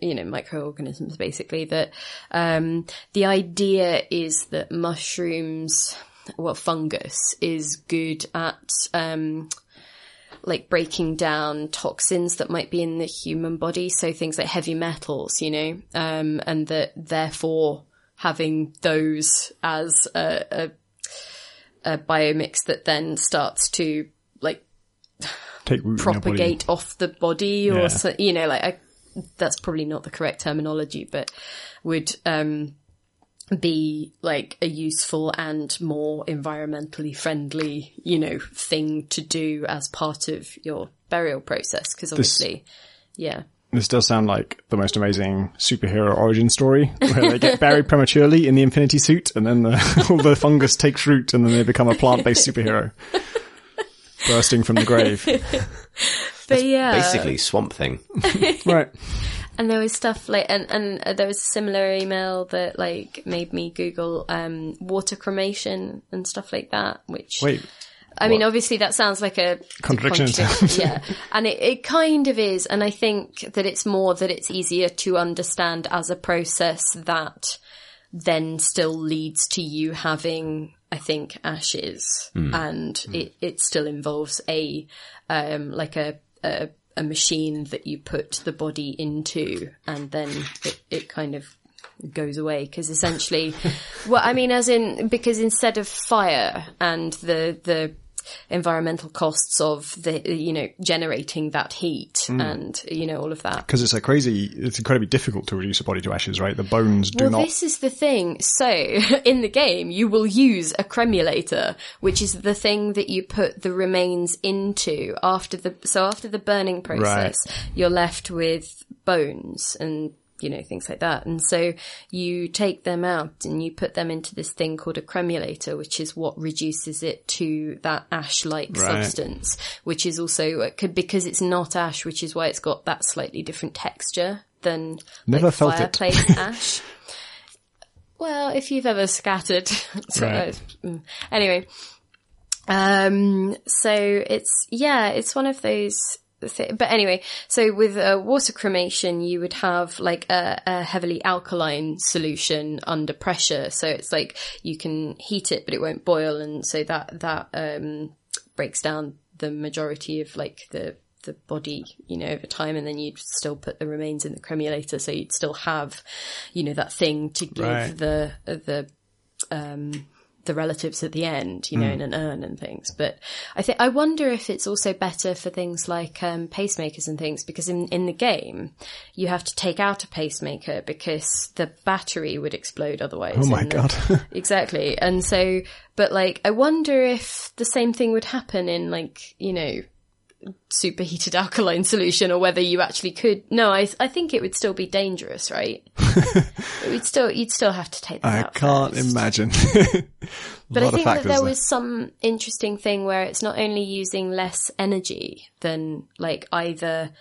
Speaker 2: you know, microorganisms basically that, um, the idea is that mushrooms, well, fungus is good at, um, like breaking down toxins that might be in the human body. So things like heavy metals, you know, um, and that therefore having those as a, a, a biomix that then starts to like
Speaker 3: Take root in your body.
Speaker 2: propagate off the body or
Speaker 3: Yeah.
Speaker 2: so, you know, like I, that's probably not the correct terminology, but would, um, be like a useful and more environmentally friendly, you know, thing to do as part of your burial process. Cause obviously, yeah.
Speaker 3: This does sound like the most amazing superhero origin story, where they get buried prematurely in the Infinity Suit, and then the, all the fungus takes root, and then they become a plant-based superhero, bursting from the grave.
Speaker 2: But yeah.
Speaker 1: Basically, Swamp Thing.
Speaker 3: Right.
Speaker 2: And there was stuff like, and, and uh, there was a similar email that like made me Google, um, water cremation and stuff like that, which.
Speaker 3: Wait.
Speaker 2: I mean, obviously that sounds like a
Speaker 3: Contradiction.
Speaker 2: contradiction, yeah, and it, it kind of is. And I think that it's more that it's easier to understand as a process that then still leads to you having, I think, ashes, and it it still involves a um like a a, a machine that you put the body into and then it, it kind of goes away. Because essentially well i mean as in because instead of fire and the the environmental costs of the you know generating that heat hmm. and you know all of that
Speaker 3: Because it's so crazy, it's incredibly difficult to reduce a body to ashes, right? The bones do
Speaker 2: well,
Speaker 3: not.
Speaker 2: this is the thing. So, in the game, you will use a cremulator, which is the thing that you put the remains into after the, so after the burning process, you're left with bones and, you know, things like that. And so you take them out and you put them into this thing called a cremulator, which is what reduces it to that ash-like
Speaker 3: Right.
Speaker 2: substance, which is also, because it's not ash, which is why it's got that slightly different texture than
Speaker 3: Never
Speaker 2: like
Speaker 3: felt it.
Speaker 2: fireplace ash. Well, if you've ever scattered,
Speaker 3: Right.
Speaker 2: mm. anyway, um, so it's yeah, it's one of those. Thi- but anyway, so with uh, water cremation, you would have like a, a heavily alkaline solution under pressure. So it's like you can heat it, but it won't boil, and so that that um, breaks down the majority of like the the body, you know, over time, and then you'd still put the remains in the cremulator, so you'd still have, you know, that thing to give
Speaker 3: Right.
Speaker 2: the the um the relatives at the end, you know, in an urn and things. But I think I wonder if it's also better for things like um, pacemakers and things because in in the game you have to take out a pacemaker because the battery would explode otherwise.
Speaker 3: Oh my
Speaker 2: the-
Speaker 3: God.
Speaker 2: exactly. And so, but like, I wonder if the same thing would happen in like, you know, superheated alkaline solution or whether you actually could. No, I, I think it would still be dangerous, right? it would still, you'd still have to take that
Speaker 3: I can't
Speaker 2: first.
Speaker 3: imagine.
Speaker 2: But I think that
Speaker 3: factors
Speaker 2: there
Speaker 3: there.
Speaker 2: was some interesting thing where it's not only using less energy than like either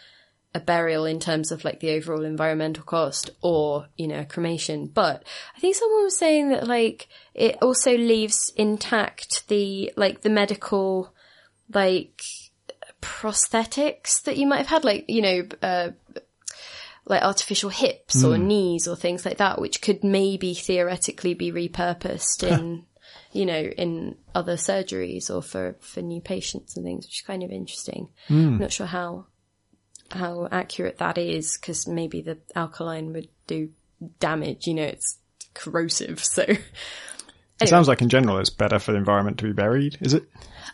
Speaker 2: a burial in terms of like the overall environmental cost or, you know, a cremation. But I think someone was saying that like it also leaves intact the like the medical like prosthetics that you might have had, like, you know, uh, like artificial hips or knees or things like that, which could maybe theoretically be repurposed in, you know, in other surgeries or for, for new patients and things, which is kind of interesting. I'm not sure how, how accurate that is because maybe the alkaline would do damage, you know, it's corrosive. So,
Speaker 3: It sounds like in general it's better for the environment to be buried, is it?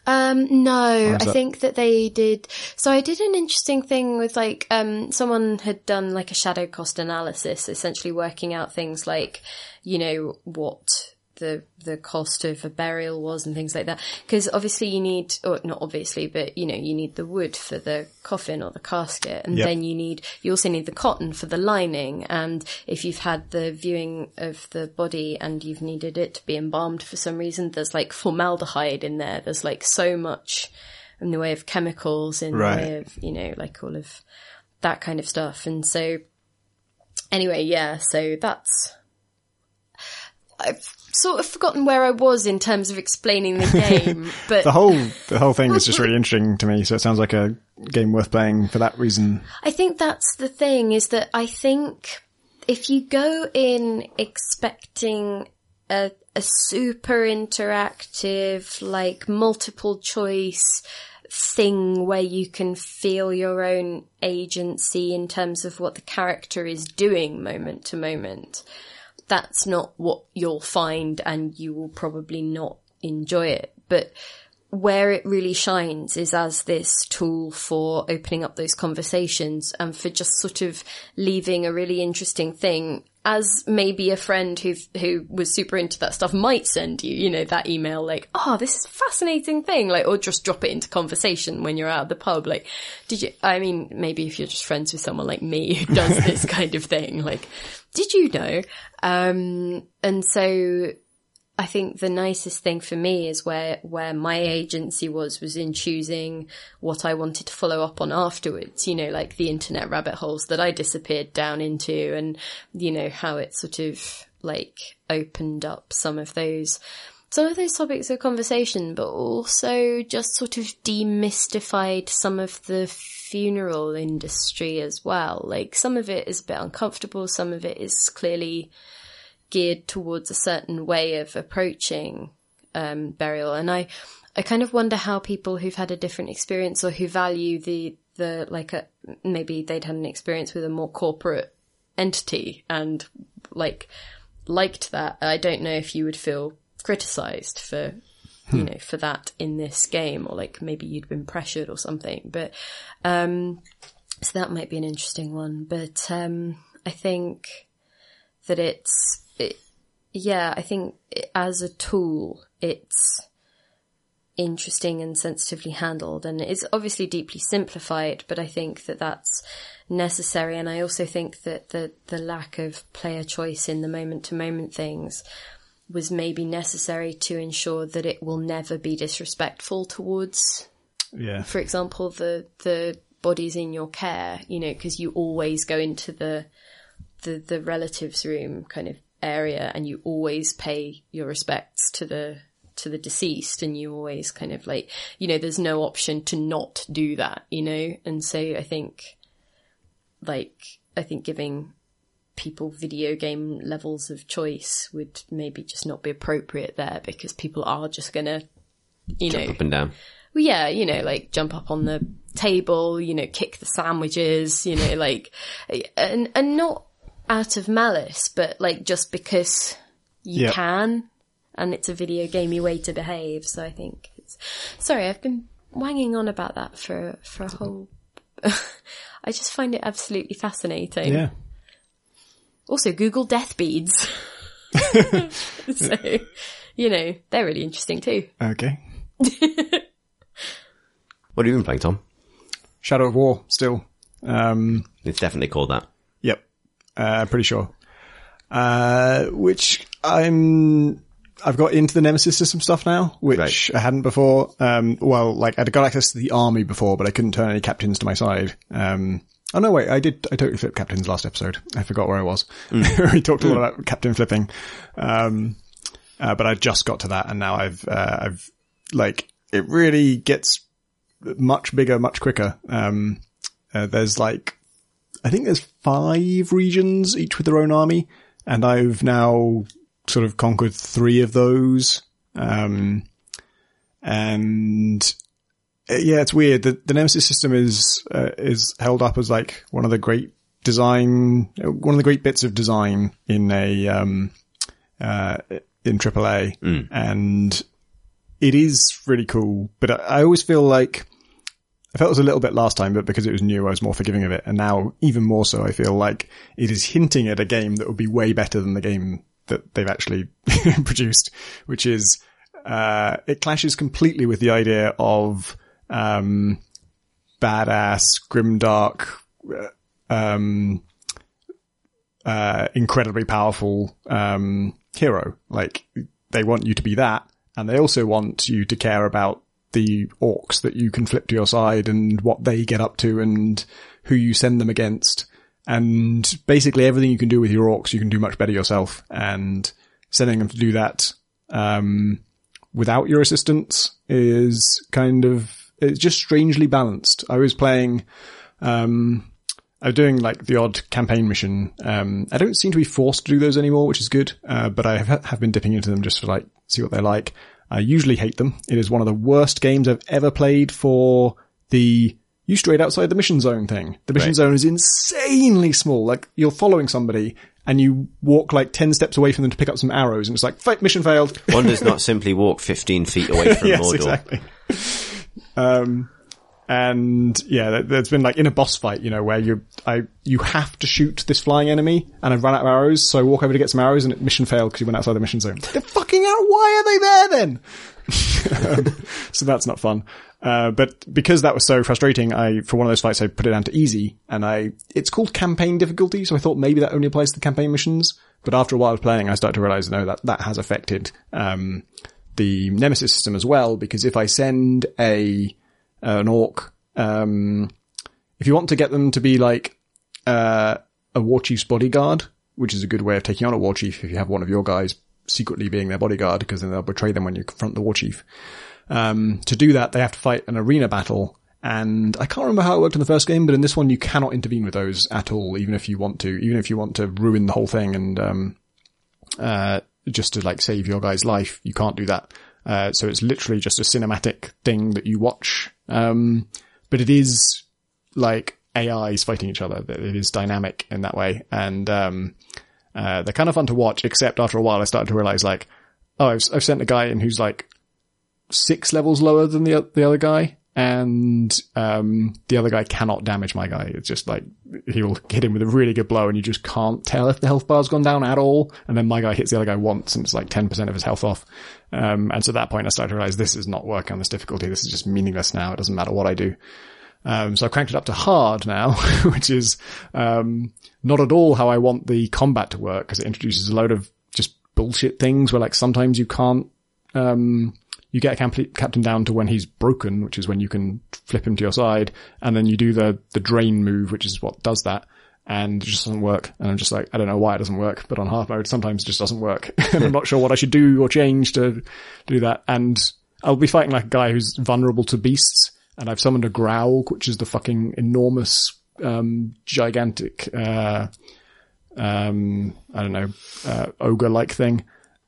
Speaker 2: Um, no, I
Speaker 3: that-
Speaker 2: think that they did. So I did an interesting thing with like, um, someone had done like a shadow cost analysis, essentially working out things like, you know, what the, the cost of a burial was and things like that. Cause obviously you need, or not obviously, but you know, you need the wood for the coffin or the casket and
Speaker 3: Yep.
Speaker 2: then you need, you also need the cotton for the lining. And if you've had the viewing of the body and you've needed it to be embalmed for some reason, there's like formaldehyde in there. There's like so much in the way of chemicals, in
Speaker 3: Right.
Speaker 2: the way of, you know, like all of that kind of stuff. And so anyway, yeah, so that's, I've sort of forgotten where I was in terms of explaining the game, but
Speaker 3: The whole the whole thing is just really interesting to me. So it sounds like a game worth playing for that reason.
Speaker 2: I think that's the thing is that I think if you go in expecting a, a super interactive, like multiple choice thing where you can feel your own agency in terms of what the character is doing moment to moment, that's not what you'll find and you will probably not enjoy it. But where it really shines is as this tool for opening up those conversations and for just sort of leaving a really interesting thing as maybe a friend who who was super into that stuff might send you, you know, that email like, "Oh, this is fascinating thing," like, or just drop it into conversation when you're out of the pub. Like, did you? I mean, maybe if you're just friends with someone like me who does this kind of thing, like, did you know? Um, and so I think the nicest thing for me is where where my agency was was in choosing what I wanted to follow up on afterwards. You know, like the internet rabbit holes that I disappeared down into, and you know how it sort of like opened up some of those some of those topics of conversation, but also just sort of demystified some of the funeral industry as well. Like some of it is a bit uncomfortable, some of it is clearly geared towards a certain way of approaching um, burial. And I, I kind of wonder how people who've had a different experience or who value the the like a maybe they'd had an experience with a more corporate entity and like liked that. I don't know if you would feel criticized for you know for that in this game or like maybe you'd been pressured or something. But um so that might be an interesting one. But um i think that it's it, yeah i think it, as a tool it's interesting and sensitively handled. And it's obviously deeply simplified but i think that that's necessary. And i also think that the the lack of player choice in the moment to moment things was maybe necessary to ensure that it will never be disrespectful towards
Speaker 3: Yeah.
Speaker 2: for example the the bodies in your care you know because you always go into the the the relatives room kind of area and you always pay your respects to the to the deceased and you always kind of like you know there's no option to not do that you know and so i think like i think giving people video game levels of choice would maybe just not be appropriate there because people are just gonna you know
Speaker 1: Up and down.
Speaker 2: well, yeah, you know, like jump up on the table, you know, kick the sandwiches, you know, like, and and not out of malice, but like just because you
Speaker 3: Yeah.
Speaker 2: can, and it's a video gamey way to behave. So I think it's. Sorry, I've been wanging on about that for for a whole. I just find it absolutely fascinating.
Speaker 3: Yeah.
Speaker 2: Also, Google death beads. so, you know, they're really interesting too.
Speaker 3: Okay.
Speaker 1: What have you been playing, Tom?
Speaker 3: Shadow of War still. Um,
Speaker 1: It's definitely called that.
Speaker 3: Yep. Uh, pretty sure. Uh, which I'm, I've got into the Nemesis system stuff now, which
Speaker 1: Right.
Speaker 3: I hadn't before. Um, well, like I'd got access to the army before, but I couldn't turn any captains to my side. Um, oh no, wait, I did, I totally flipped captains last episode. I forgot where I was. we talked a lot about captain flipping. Um, uh, but I just got to that and now I've, uh, I've like, it really gets much bigger, much quicker. Um, uh, there's like I think there's five regions, each with their own army, and I've now sort of conquered three of those. Um, and yeah, it's weird. The, the Nemesis system is uh, is held up as like one of the great design, uh, one of the great bits of design in a um, uh, in AAA, and it is really cool. But I, I always feel like I felt it was a little bit last time, but because it was new, I was more forgiving of it. And now, even more so, I feel like it is hinting at a game that would be way better than the game that they've actually produced, which is, uh, it clashes completely with the idea of, um, badass, grimdark, uh, um, uh, incredibly powerful, um, hero. Like, they want you to be that, and they also want you to care about the orcs that you can flip to your side and what they get up to and who you send them against. And basically everything you can do with your orcs, you can do much better yourself. And sending them to do that, um, without your assistance is kind of, it's just strangely balanced. I was playing, um, I was doing like the odd campaign mission. Um, I don't seem to be forced to do those anymore, which is good. Uh, but I have, have been dipping into them just to like see what they're like. I usually hate them. It is one of the worst games I've ever played for the you straight outside the mission zone thing. The mission
Speaker 1: Right.
Speaker 3: zone is insanely small. Like you're following somebody and you walk like 10 steps away from them to pick up some arrows and it's like, fight mission failed.
Speaker 1: One does not simply walk 15 feet away from
Speaker 3: yes,
Speaker 1: Mordor.
Speaker 3: exactly. Um, and yeah, there- there's been like in a boss fight, you know, where you, I, you have to shoot this flying enemy and I've run out of arrows. So I walk over to get some arrows and it mission failed because you went outside the mission zone. They're fucking out. Why are they there then? Um, so that's not fun. Uh, but because that was so frustrating, I, for one of those fights, I put it down to easy and I, it's called campaign difficulty. So I thought maybe that only applies to the campaign missions. But after a while of playing, I started to realize, no, that, that has affected, um, the Nemesis system as well, because if I send a, an orc, um, if you want to get them to be like, uh, a war chief's bodyguard, which is a good way of taking on a war chief if you have one of your guys secretly being their bodyguard, because then they'll betray them when you confront the war chief. Um, to do that, they have to fight an arena battle. And I can't remember how it worked in the first game, but in this one, you cannot intervene with those at all, even if you want to, even if you want to ruin the whole thing and, um, uh, just to like save your guy's life, you can't do that. Uh, so it's literally just a cinematic thing that you watch. Um, but it is like AIs fighting each other. It is dynamic in that way. And, um, uh, they're kind of fun to watch, except after a while I started to realize like, oh, I've, I've sent a guy in who's like six levels lower than the, the other guy. And, um, the other guy cannot damage my guy. It's just like, he'll hit him with a really good blow and you just can't tell if the health bar's gone down at all. And then my guy hits the other guy once and it's like 10% of his health off. Um, and so at that point I started to realize this is not working on this difficulty. This is just meaningless now. It doesn't matter what I do. Um, so I cranked it up to hard now, which is, um, not at all how I want the combat to work because it introduces a load of just bullshit things where like sometimes you can't, um, you get a captain down to when he's broken, which is when you can flip him to your side, and then you do the the drain move, which is what does that, and it just doesn't work. And I'm just like, I don't know why it doesn't work, but on hard mode sometimes it just doesn't work, and I'm not sure what I should do or change to do that. And I'll be fighting like a guy who's vulnerable to beasts, and I've summoned a Graug, which is the fucking enormous, um, gigantic, uh, um, I don't know, uh, ogre-like thing.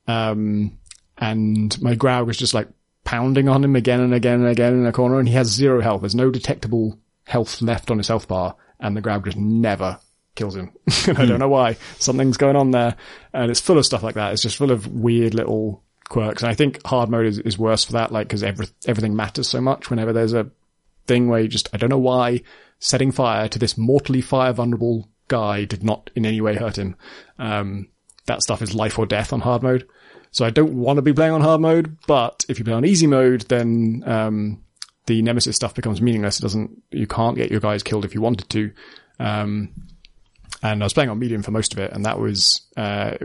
Speaker 3: Um, and my Graug is just like pounding on him again and again and again in a corner, and he has zero health. There's no detectable health left on his health bar, and the Graug just never kills him. and I don't know why. Something's going on there, and it's full of stuff like that. It's just full of weird little quirks, and I think hard mode is, is worse for that, like because every, everything matters so much. Whenever there's a thing where you just I don't know why setting fire to this mortally fire vulnerable guy did not in any way hurt him. Um, that stuff is life or death on hard mode. So I don't want to be playing on hard mode, but if you play on easy mode, then, um, the nemesis stuff becomes meaningless. It doesn't, you can't get your guys killed if you wanted to. Um, and I was playing on medium for most of it, and that was, uh,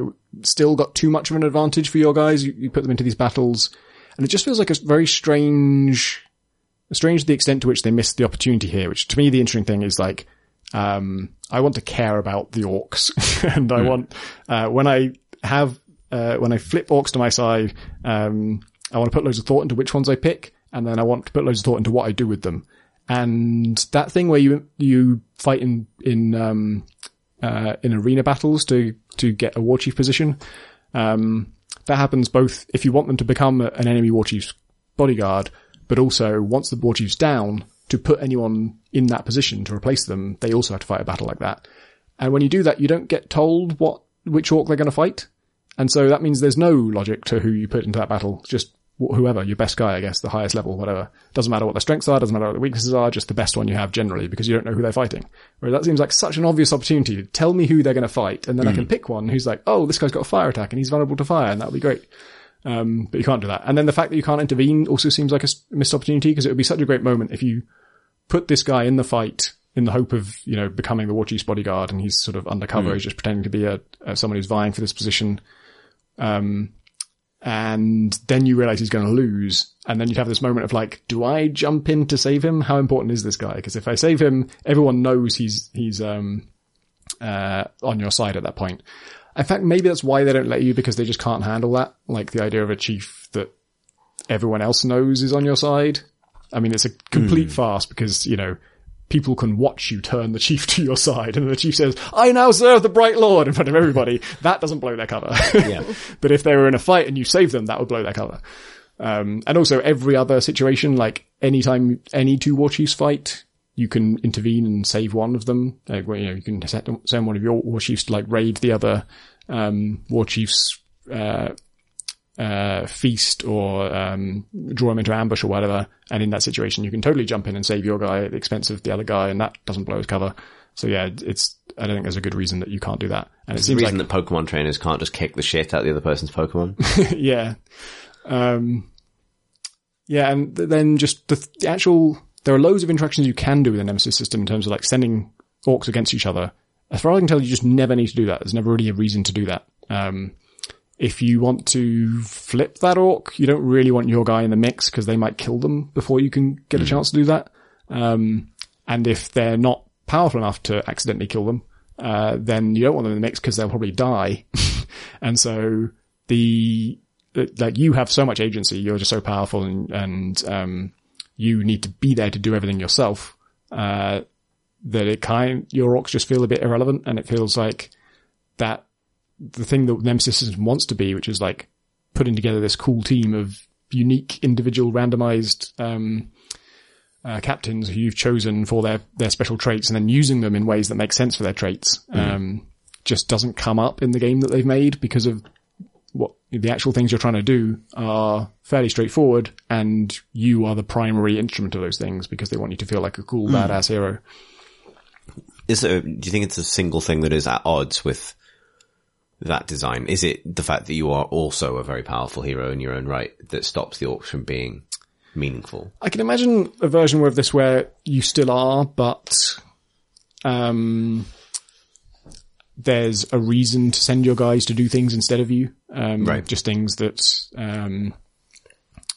Speaker 3: still got too much of an advantage for your guys. You, you put them into these battles, and it just feels like a very strange, strange the extent to which they missed the opportunity here, which to me, the interesting thing is like, um, I want to care about the orcs and I want, uh, when I have, uh, when I flip orcs to my side, um, I want to put loads of thought into which ones I pick and then I want to put loads of thought into what I do with them. And that thing where you, you fight in, in, um, uh, in arena battles to, to get a war chief position, um, that happens both if you want them to become an enemy war chief's bodyguard, but also once the war chief's down, to put anyone in that position to replace them, they also have to fight a battle like that. And when you do that, you don't get told what, which orc they're going to fight. And so that means there's no logic to who you put into that battle. Just whoever, your best guy, I guess, the highest level, whatever. Doesn't matter what their strengths are, doesn't matter what the weaknesses are, just the best one you have generally because you don't know who they're fighting. Whereas that seems like such an obvious opportunity. Tell me who they're going to fight and then I can pick one who's like, oh, this guy's got a fire attack and he's vulnerable to fire and that'll be great. Um, but you can't do that. And then the fact that you can't intervene also seems like a missed opportunity because it would be such a great moment if you put this guy in the fight in the hope of, you know, becoming the war chief's bodyguard and he's sort of undercover. He's just pretending to be a, a someone who's vying for this position. Um, and then you realize he's going to lose. And then you'd have this moment of like, do I jump in to save him? How important is this guy? Because if I save him, everyone knows he's, he's, um, uh, on your side at that point. In fact, maybe that's why they don't let you because they just can't handle that. Like the idea of a chief that everyone else knows is on your side. I mean, it's a complete farce because, you know, people can watch you turn the chief to your side and the chief says, I now serve the bright lord in front of everybody. That doesn't blow their cover.
Speaker 1: Yeah.
Speaker 3: but if they were in a fight and you save them, that would blow their cover. Um, and also every other situation, like anytime any two war chiefs fight, you can intervene and save one of them. Like, well, you know, you can send one of your war chiefs to like raid the other, um, war chiefs, uh, uh, feast or um, draw him into ambush or whatever. And in that situation, you can totally jump in and save your guy at the expense of the other guy, and that doesn't blow his cover. So yeah, it's I don't think there's a good reason that you can't do that. And it
Speaker 1: The
Speaker 3: seems like
Speaker 1: reason that Pokemon trainers can't just kick the shit out of the other person's Pokemon.
Speaker 3: yeah, um, yeah, and th- then just the, th- the actual there are loads of interactions you can do with the Nemesis system in terms of like sending orcs against each other. As far as I can tell, you just never need to do that. There's never really a reason to do that. Um, if you want to flip that orc, you don't really want your guy in the mix because they might kill them before you can get a chance to do that. Um, and if they're not powerful enough to accidentally kill them, uh, then you don't want them in the mix because they'll probably die. and so the, like you have so much agency, you're just so powerful and, and, um, you need to be there to do everything yourself, uh, that it kind, your orcs just feel a bit irrelevant and it feels like that the thing that Nemesis system wants to be, which is like putting together this cool team of unique individual randomized, um, uh, captains who you've chosen for their, their special traits and then using them in ways that make sense for their traits, um, just doesn't come up in the game that they've made because of what the actual things you're trying to do are fairly straightforward and you are the primary instrument of those things because they want you to feel like a cool badass hero.
Speaker 1: Is there, do you think it's a single thing that is at odds with that design? Is it the fact that you are also a very powerful hero in your own right that stops the orcs from being meaningful?
Speaker 3: I can imagine a version of this where you still are, but um, there's a reason to send your guys to do things instead of you. Um,
Speaker 1: Right.
Speaker 3: Just things that, um,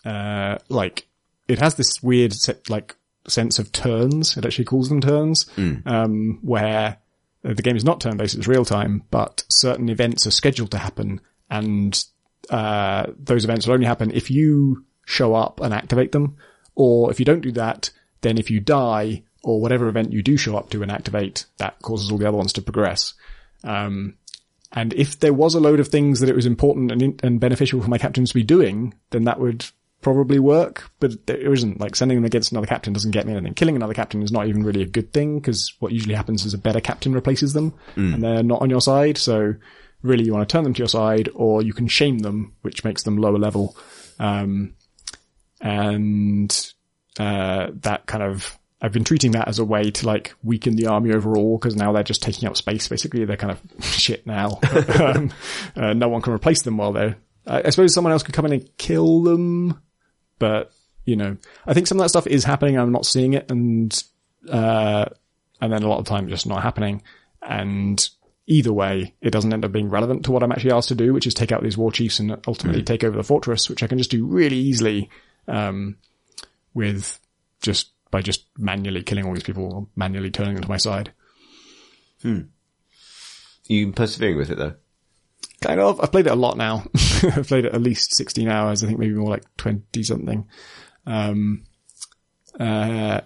Speaker 3: uh, like it has this weird like sense of turns. It actually calls them turns, um, where the game is not turn based; it's real time, but certain events are scheduled to happen, and uh, those events will only happen if you show up and activate them, or if you don't do that, then if you die or whatever event you do show up to and activate, that causes all the other ones to progress. Um, and if there was a load of things that it was important and, and beneficial for my captains to be doing, then that would probably work. But there isn't. Like sending them against another captain doesn't get me anything. Killing another captain is not even really a good thing because what usually happens is a better captain replaces them and they're not on your side. So really you want to turn them to your side or you can shame them, which makes them lower level. Um, and, uh, that kind of, I've been treating that as a way to like weaken the army overall because now they're just taking up space. Basically, they're kind of shit now. um, uh, no one can replace them while they're. I, I suppose someone else could come in and kill them, but you know, I think some of that stuff is happening. I'm not seeing it, and uh, and then a lot of the time just not happening. And either way, it doesn't end up being relevant to what I'm actually asked to do, which is take out these war chiefs and ultimately take over the fortress, which I can just do really easily um, with just by just manually killing all these people, or manually turning them to my side. Hmm.
Speaker 1: You persevering with it though?
Speaker 3: Kind of. I've played it a lot now. I've played it at least 16 hours. I think maybe more like 20 something. Um, uh,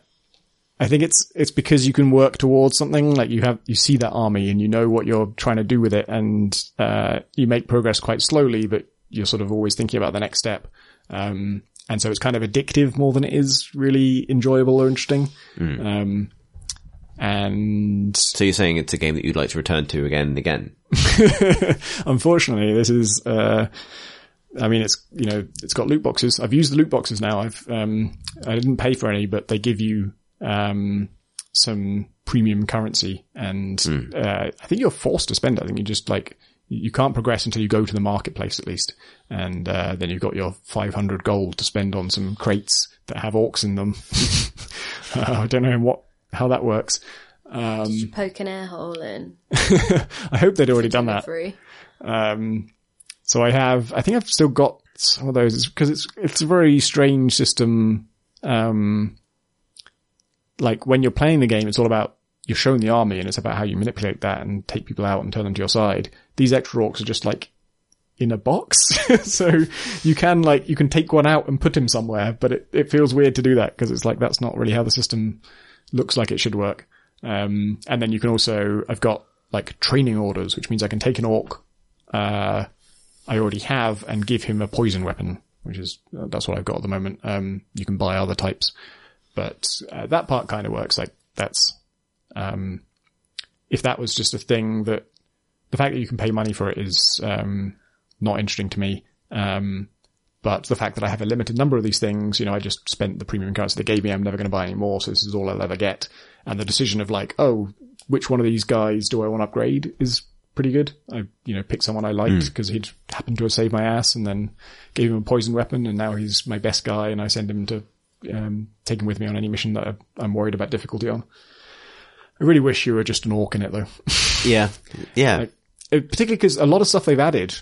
Speaker 3: I think it's, it's because you can work towards something like you have, you see that army and you know what you're trying to do with it and, uh, you make progress quite slowly, but you're sort of always thinking about the next step. Um, and so it's kind of addictive more than it is really enjoyable or interesting. Um, and
Speaker 1: So you're saying it's a game that you'd like to return to again and again?
Speaker 3: unfortunately, this is, uh, I mean, it's, you know, it's got loot boxes. I've used the loot boxes now. I've, um, I didn't pay for any, but they give you, um, some premium currency and, uh, I think you're forced to spend it. I think you just like, you can't progress until you go to the marketplace at least. And, uh, then you've got your 500 gold to spend on some crates that have orcs in them. uh, I don't know what, how that works. Um,
Speaker 2: Poke an air hole in.
Speaker 3: I hope they'd already done that. Um, so I have, I think I've still got some of those because it's, it's a very strange system. Um, like when you're playing the game, it's all about, you're showing the army and it's about how you manipulate that and take people out and turn them to your side. These extra orcs are just like in a box. so you can like, you can take one out and put him somewhere, but it, it feels weird to do that because it's like, that's not really how the system looks like it should work. Um, and then you can also, I've got like training orders, which means I can take an orc, uh, I already have and give him a poison weapon, which is, uh, that's what I've got at the moment. Um, you can buy other types, but uh, that part kind of works. Like that's, um, if that was just a thing that the fact that you can pay money for it is, um, not interesting to me. Um, but the fact that I have a limited number of these things, you know, I just spent the premium currency they gave me. I'm never going to buy any more. So this is all I'll ever get. And the decision of like, oh, which one of these guys do I want to upgrade is pretty good. I, you know, picked someone I liked because he'd happened to have saved my ass and then gave him a poison weapon and now he's my best guy and I send him to, um, take him with me on any mission that I'm worried about difficulty on. I really wish you were just an orc in it though.
Speaker 1: Yeah. Yeah.
Speaker 3: Like- particularly because a lot of stuff they've added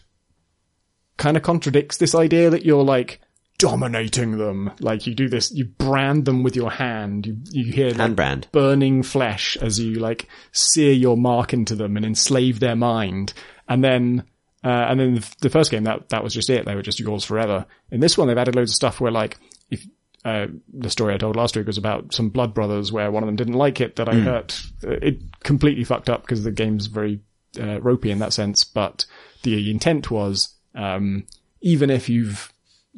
Speaker 3: kind of contradicts this idea that you're like dominating them. Like you do this, you brand them with your hand. You, you hear
Speaker 1: Hand brand.
Speaker 3: burning flesh as you like sear your mark into them and enslave their mind. And then, uh, and then the, the first game that, that was just it. They were just yours forever. In this one, they've added loads of stuff where like, if, uh, the story I told last week was about some blood brothers where one of them didn't like it that I hurt. Uh, It completely fucked up because the game's very, uh, ropey in that sense. But the intent was, um, even if you've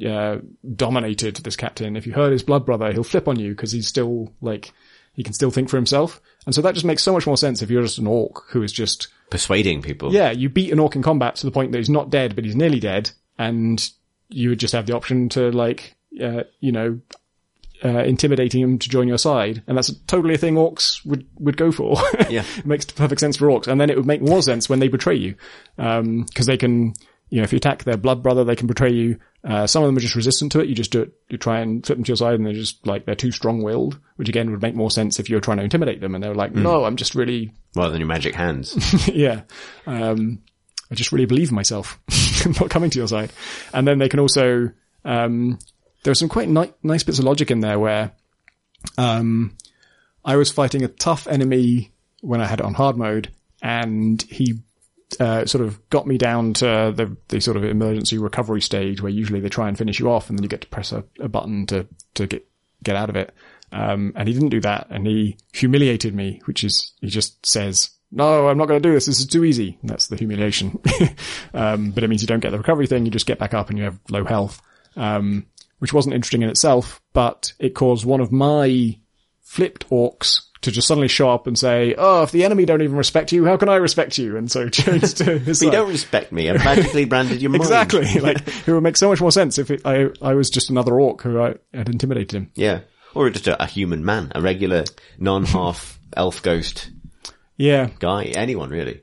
Speaker 3: uh, dominated this captain, if you hurt his blood brother, he'll flip on you because he's still like he can still think for himself. And so that just makes so much more sense if you're just an orc who is just
Speaker 1: Persuading people.
Speaker 3: yeah, you beat an orc in combat to the point that he's not dead, but he's nearly dead, and you would just have the option to like, uh, you know, uh, intimidating him to join your side, and that's totally a thing orcs would would go for.
Speaker 1: Yeah.
Speaker 3: it makes perfect sense for orcs, and then it would make more sense when they betray you, Um because they can, you know, if you attack their blood brother, they can betray you. Uh, some of them are just resistant to it. You just do it. You try and flip them to your side, and they're just like they're too strong-willed, which again would make more sense if you were trying to intimidate them, and they're like, no, I'm just really
Speaker 1: Rather than your magic hands.
Speaker 3: yeah. Um, I just really believe in myself. I'm not coming to your side. And then they can also, um, there are some quite ni- nice bits of logic in there where, um, I was fighting a tough enemy when I had it on hard mode and he, uh, sort of got me down to the, the sort of emergency recovery stage where usually they try and finish you off and then you get to press a, a button to, to get, get out of it. Um, and he didn't do that and he humiliated me, which is, he just says, no, I'm not going to do this. This is too easy. And that's the humiliation. um, but it means you don't get the recovery thing. You just get back up and you have low health. Um, which wasn't interesting in itself, but it caused one of my flipped orcs to just suddenly show up and say, "Oh, if the enemy don't even respect you, how can I respect you?" And so changed to his
Speaker 1: But you don't respect me. I've magically branded your mind.
Speaker 3: exactly. like it would make so much more sense if it, I I was just another orc who I had intimidated him.
Speaker 1: Yeah. Or just a, a human man, a regular non-half elf ghost
Speaker 3: Yeah,
Speaker 1: guy. Anyone really.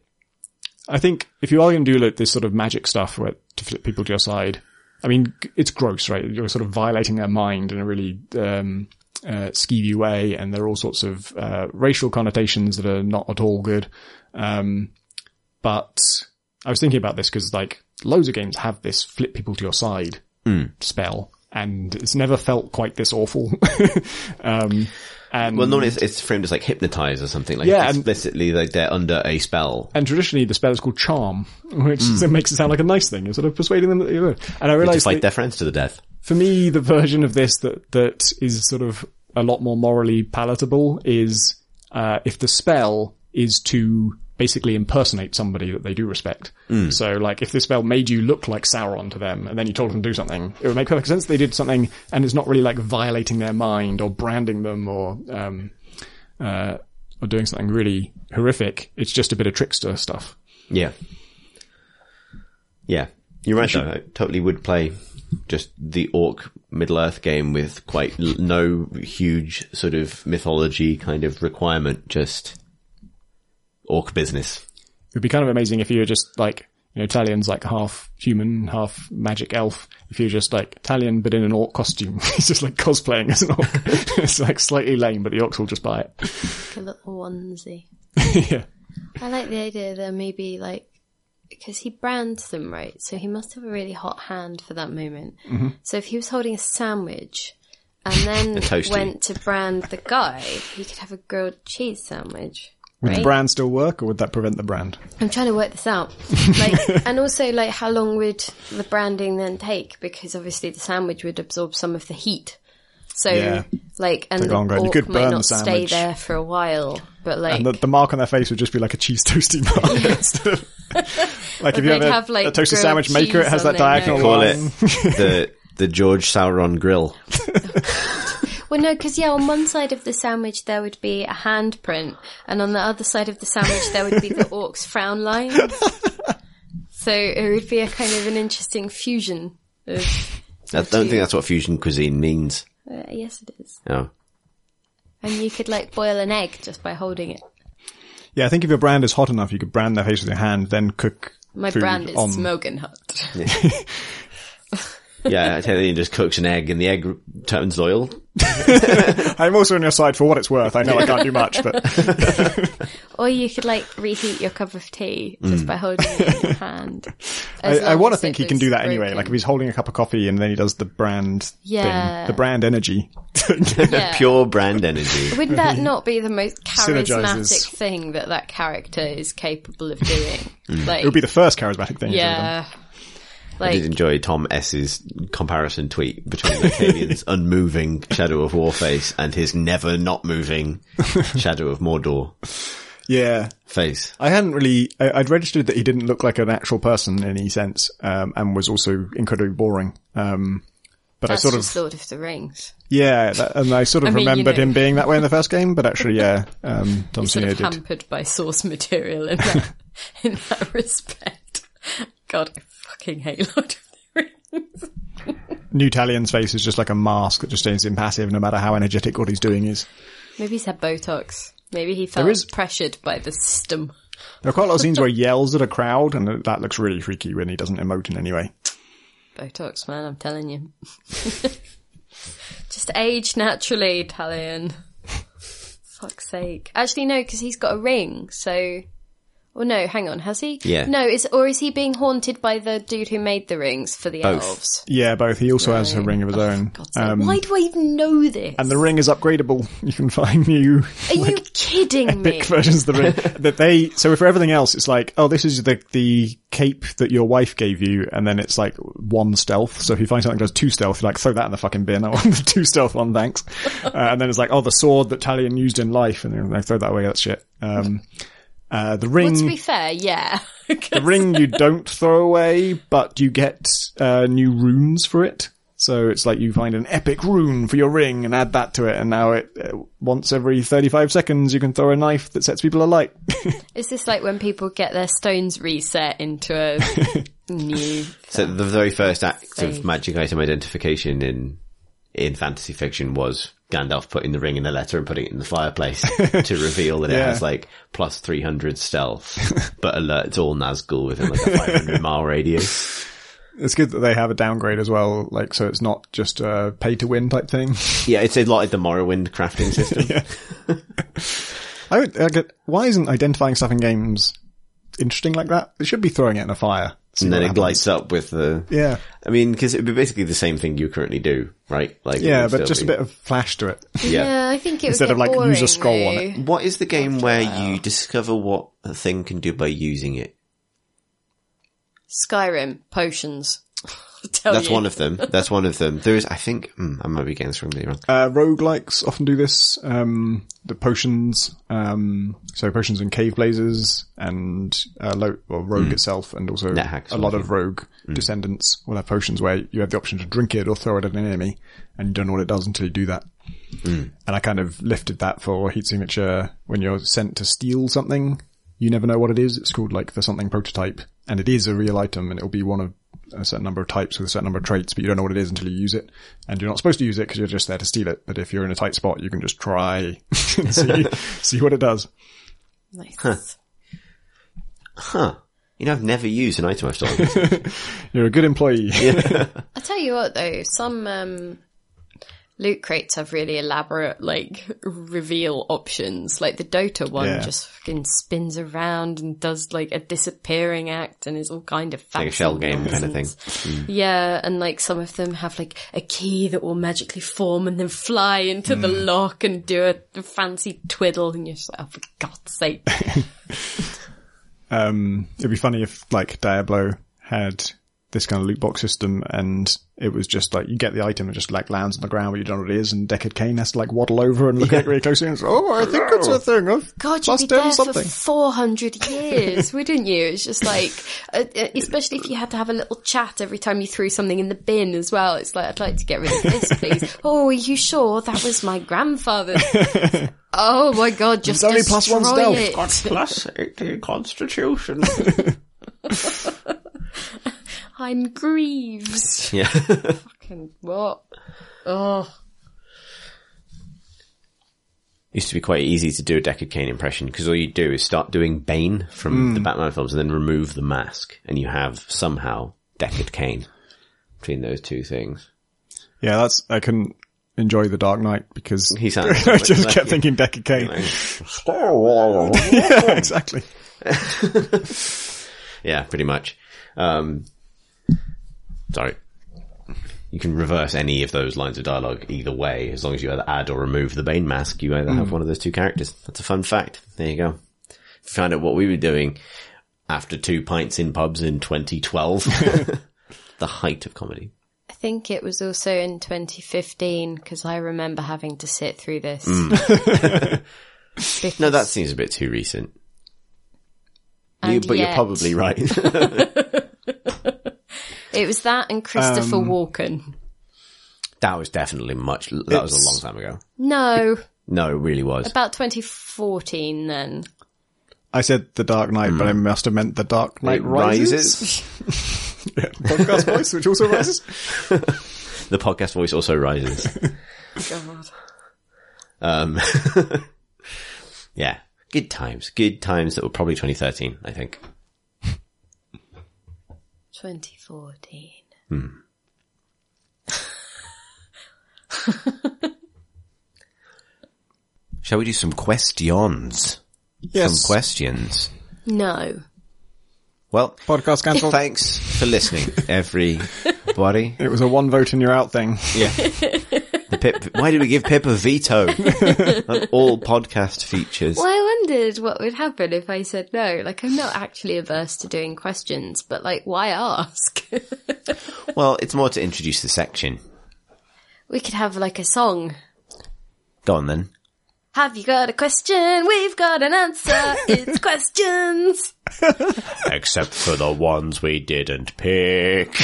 Speaker 3: I think if you are going to do like this sort of magic stuff where to flip people to your side, I mean, it's gross, right? You're sort of violating their mind in a really um, uh, skeevy way, and there are all sorts of uh, racial connotations that are not at all good. Um, but I was thinking about this because like loads of games have this flip people to your side spell, and it's never felt quite this awful. um, and
Speaker 1: Well, normally it's, it's framed as like hypnotize or something. Like
Speaker 3: Yeah, and-
Speaker 1: explicitly, like they're under a spell.
Speaker 3: And traditionally, the spell is called charm, which so makes it sound like a nice thing. You're sort of persuading them that you're good. And I realized
Speaker 1: fight
Speaker 3: that
Speaker 1: their friends to the death.
Speaker 3: For me, the version of this that that is sort of a lot more morally palatable is uh, if the spell is to basically impersonate somebody that they do respect. So, like, if the spell made you look like Sauron to them, and then you told them to do something, it would make perfect sense. They did something, and it's not really like violating their mind or branding them or um, uh, or doing something really horrific. It's just a bit of trickster stuff.
Speaker 1: Yeah. Yeah. You're right though. I totally would play just the orc Middle Earth game with quite l- no huge sort of mythology kind of requirement, just orc business.
Speaker 3: It would be kind of amazing if you were just like, you know, Talion's like half human, half magic elf. If you're just like Italian, but in an orc costume. He's just like cosplaying as an orc. it's like slightly lame, but the orcs will just buy it.
Speaker 2: Like a little onesie.
Speaker 3: yeah.
Speaker 2: I like the idea that maybe like because he brands them right, so he must have a really hot hand for that moment.
Speaker 3: Mm-hmm.
Speaker 2: So if he was holding a sandwich and then went to brand the guy, he could have a grilled cheese sandwich.
Speaker 3: Would the brand still work or would that prevent the brand?
Speaker 2: I'm trying to work this out. Like, and also, like, how long would the branding then take? Because obviously, the sandwich would absorb some of the heat. So,
Speaker 3: Yeah.
Speaker 2: like, and
Speaker 3: Take
Speaker 2: the
Speaker 3: longer, you could burn the
Speaker 2: not stay there for a while. But like,
Speaker 3: And the, the mark on their face would just be like a cheese toasty mark. instead of- like if you
Speaker 2: they'd
Speaker 3: have a,
Speaker 2: like,
Speaker 3: a toasted sandwich maker, it has that diagonal
Speaker 2: nose.
Speaker 1: Call it the the George Sauron grill.
Speaker 2: well, no, because yeah, on one side of the sandwich there would be a handprint, and on the other side of the sandwich there would be the orc's frown line. So it would be a kind of an interesting fusion. Of,
Speaker 1: I don't think that's what fusion cuisine means.
Speaker 2: uh, yes, it is.
Speaker 1: Oh.
Speaker 2: And you could like boil an egg just by holding it.
Speaker 3: Yeah, I think if your brand is hot enough, you could brand their face with your hand, then cook
Speaker 2: My
Speaker 3: food
Speaker 2: brand is
Speaker 3: on.
Speaker 2: Smoking hot.
Speaker 1: Yeah, I tell you, just cooks an egg and the egg turns oil.
Speaker 3: I'm also on your side for what it's worth. I know I can't do much, but
Speaker 2: Or you could like reheat your cup of tea just mm. by holding it in your hand.
Speaker 3: I, I want to think he can do
Speaker 2: was
Speaker 3: that anyway.
Speaker 2: broken.
Speaker 3: Like if he's holding a cup of coffee and then he does the brand
Speaker 2: Yeah.
Speaker 3: thing, the brand energy.
Speaker 2: Yeah.
Speaker 1: Pure brand energy.
Speaker 2: Wouldn't that not be the most charismatic
Speaker 3: Synergizes.
Speaker 2: thing that that character is capable of doing? Mm. Like,
Speaker 3: it would be the first charismatic thing. he's ever done.
Speaker 2: yeah,
Speaker 1: I did
Speaker 2: like
Speaker 1: enjoy Tom S's comparison tweet between Octavian's unmoving Shadow of Warface and his never not moving Shadow of Mordor
Speaker 3: Yeah.
Speaker 1: face.
Speaker 3: I hadn't really, I, I'd registered that he didn't look like an actual person in any sense, um, and was also incredibly boring. Um, but
Speaker 2: That's
Speaker 3: I sort
Speaker 2: just
Speaker 3: of
Speaker 2: Lord of the Rings.
Speaker 3: yeah, that, and I sort of
Speaker 2: I mean, you
Speaker 3: remembered
Speaker 2: know.
Speaker 3: him being that way in the first game, but actually, yeah, um, Tom
Speaker 2: Sort of
Speaker 3: did.
Speaker 2: hampered by source material in that, in that respect. God, I fucking hate Lord of the Rings.
Speaker 3: New Talion's face is just like a mask that just stays impassive, no matter how energetic what he's doing is.
Speaker 2: Maybe he's had Botox. Maybe he felt
Speaker 3: is-
Speaker 2: pressured by the system.
Speaker 3: There are quite a lot of scenes where he yells at a crowd, and that looks really freaky when he doesn't emote in any way.
Speaker 2: Botox, man, I'm telling you. Just age naturally, Talion. Fuck's sake. Actually, no, because he's got a ring, so. Or no, hang on, has he?
Speaker 1: Yeah.
Speaker 2: No, is or is he being haunted by the dude who made the rings for the
Speaker 1: Both.
Speaker 2: elves?
Speaker 3: Yeah, both. He also has a ring of his own.
Speaker 2: God's.
Speaker 3: Um,
Speaker 2: Why do I even know this?
Speaker 3: and the ring is upgradable. You can find new
Speaker 2: Are you kidding me?
Speaker 3: epic versions of the ring that they. So for everything else, it's like, oh, this is the the cape that your wife gave you, and then it's like one stealth. So if you find something that does two stealth, you're like, throw that in the fucking bin. I want the two stealth one, thanks. Uh, and then it's like, oh, the sword that Talion used in life, and you're like, throw that away. That's shit. Um, uh, the ring.
Speaker 2: Well, to be fair, yeah.
Speaker 3: The ring you don't throw away, but you get uh, new runes for it. So it's like you find an epic rune for your ring and add that to it, and now it uh, once every thirty-five seconds you can throw a knife that sets people alight.
Speaker 2: Is this like when people get their stones reset into a new?
Speaker 1: So the very first act
Speaker 2: Save.
Speaker 1: of magic item identification in in fantasy fiction was Gandalf putting the ring in a letter and putting it in the fireplace to reveal that it has like plus 300 stealth, but alerts all Nazgul within like a 500 mile radius.
Speaker 3: it's good that they have a downgrade as well, like so it's not just a pay to win type thing.
Speaker 1: Yeah, it's a lot like the Morrowind crafting system.
Speaker 3: I would I get why isn't identifying stuff in games interesting like that? They should be throwing it in a fire. See
Speaker 1: And then it
Speaker 3: happens.
Speaker 1: lights up with the,
Speaker 3: Yeah,
Speaker 1: I mean, cause it'd be basically the same thing you currently do, right? Like,
Speaker 3: yeah, but
Speaker 1: still
Speaker 3: just a bit of flash to it.
Speaker 2: Yeah, I think it
Speaker 3: Instead
Speaker 2: would
Speaker 3: of,
Speaker 2: get
Speaker 3: like, use a
Speaker 2: boring,
Speaker 3: scroll on it.
Speaker 1: What is the game where you discover what a thing can do by using it?
Speaker 2: Skyrim potions. Tell
Speaker 1: That's
Speaker 2: you.
Speaker 1: one of them. That's one of them. There is, I think, mm, I might be getting this really wrong.
Speaker 3: Uh, roguelikes often do this. Um, the potions, um, so potions in Caveblazers and, uh, lo- well, rogue itself and also
Speaker 1: hacks,
Speaker 3: a lot of rogue descendants will have potions where you have the option to drink it or throw it at an enemy and you don't know what it does until you do that. And I kind of lifted that for heat signature when you're sent to steal something. You never know what it is. It's called like the something prototype and it is a real item and it'll be one of a certain number of types with a certain number of traits, but you don't know what it is until you use it. And you're not supposed to use it because you're just there to steal it. But if you're in a tight spot, you can just try and see, see what it does.
Speaker 2: Nice.
Speaker 1: Huh. You know, I've never used an item I've stolen.
Speaker 3: You're a good employee.
Speaker 2: I tell you what though, some um, loot crates have really elaborate like reveal options. Like the Dota one
Speaker 3: Yeah.
Speaker 2: just fucking spins around and does like a disappearing act and is all kind of
Speaker 1: like a shell game kind of thing.
Speaker 2: nonsense. Yeah, and like some of them have like a key that will magically form and then fly into the
Speaker 3: Hmm.
Speaker 2: lock and do a, a fancy twiddle and you're just like, oh for God's sake.
Speaker 3: Um, it'd be funny if like Diablo had this kind of loot box system and it was just like you get the item and just like lands on the ground where you don't know what it is and Deckard Cain has to like waddle over and look at it really closely and say, oh, I think it's a thing. I've
Speaker 2: God, you'd
Speaker 3: bust
Speaker 2: be
Speaker 3: down
Speaker 2: there for 400 years, wouldn't you? It's just like, uh, uh, especially if you had to have a little chat every time you threw something in the bin as well. It's like, I'd like to get rid of this, please. oh, are you sure that was my grandfather? oh my God, just
Speaker 3: only plus one stealth.
Speaker 2: it.
Speaker 1: Plus 18 constitution.
Speaker 2: I'm Greaves.
Speaker 1: yeah.
Speaker 2: Fucking what? Oh,
Speaker 1: Used to be quite easy to do a Deckard Cain impression because all you do is start doing Bane from the Batman films and then remove the mask and you have somehow Deckard Cain between those two things.
Speaker 3: Yeah, that's, I couldn't enjoy the Dark Knight because
Speaker 1: He sounds
Speaker 3: I just
Speaker 1: like
Speaker 3: kept
Speaker 1: you.
Speaker 3: thinking Deckard Cain.
Speaker 1: Like,
Speaker 3: yeah, exactly.
Speaker 1: yeah, pretty much. Um, sorry. You can reverse any of those lines of dialogue either way, as long as you either add or remove the Bane mask, you either have hmm. one of those two characters. That's a fun fact. There you go. Found out what we were doing after two pints in pubs in 2012. the height of comedy.
Speaker 2: I think it was also in 2015 because I remember having to sit through this. Because- hmm.
Speaker 1: No, that seems a bit too recent. You,
Speaker 2: And
Speaker 1: but you're probably right.
Speaker 2: It was that and Christopher
Speaker 3: Um,
Speaker 2: Walken.
Speaker 1: That was definitely much. That was a long time ago.
Speaker 2: No,
Speaker 1: No, it really was.
Speaker 2: about 2014 then.
Speaker 3: I said The Dark Knight, but I must have meant The Dark Knight
Speaker 1: It
Speaker 3: Rises. Yeah, podcast voice, which also rises.
Speaker 1: The podcast voice also rises.
Speaker 2: God.
Speaker 1: Um, yeah, good times. Good times that were probably 2013, I think.
Speaker 2: 2014. Hmm.
Speaker 1: Shall we do some questions?
Speaker 3: Yes.
Speaker 1: Some questions.
Speaker 2: No.
Speaker 1: Well,
Speaker 3: Podcast cancelled.
Speaker 1: thanks for listening, everybody.
Speaker 3: It was a one vote and you're out thing.
Speaker 1: Yeah. The Pip, why did we give Pip a veto on all podcast features?
Speaker 2: Well, I wondered what would happen if I said no. Like, I'm not actually averse to doing questions, but like, why ask?
Speaker 1: Well, it's more to introduce the section.
Speaker 2: we could have like a song.
Speaker 1: Go on then.
Speaker 2: Have you got a question? We've got an answer. It's questions.
Speaker 1: Except for the ones we didn't pick.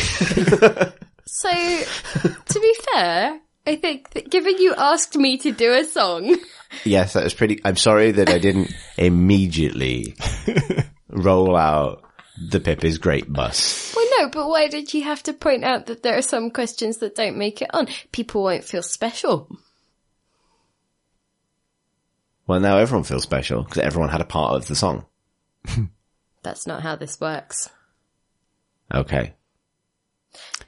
Speaker 2: So, to be fair, I think that given you asked me to do a song,
Speaker 1: Yes, that was pretty. I'm sorry that I didn't immediately roll out the Pip is great bus.
Speaker 2: well, no, but why did you have to point out that there are some questions that don't make it on? People won't feel special.
Speaker 1: Well, now everyone feels special because everyone had a part of the song.
Speaker 2: That's not how this works.
Speaker 1: Okay.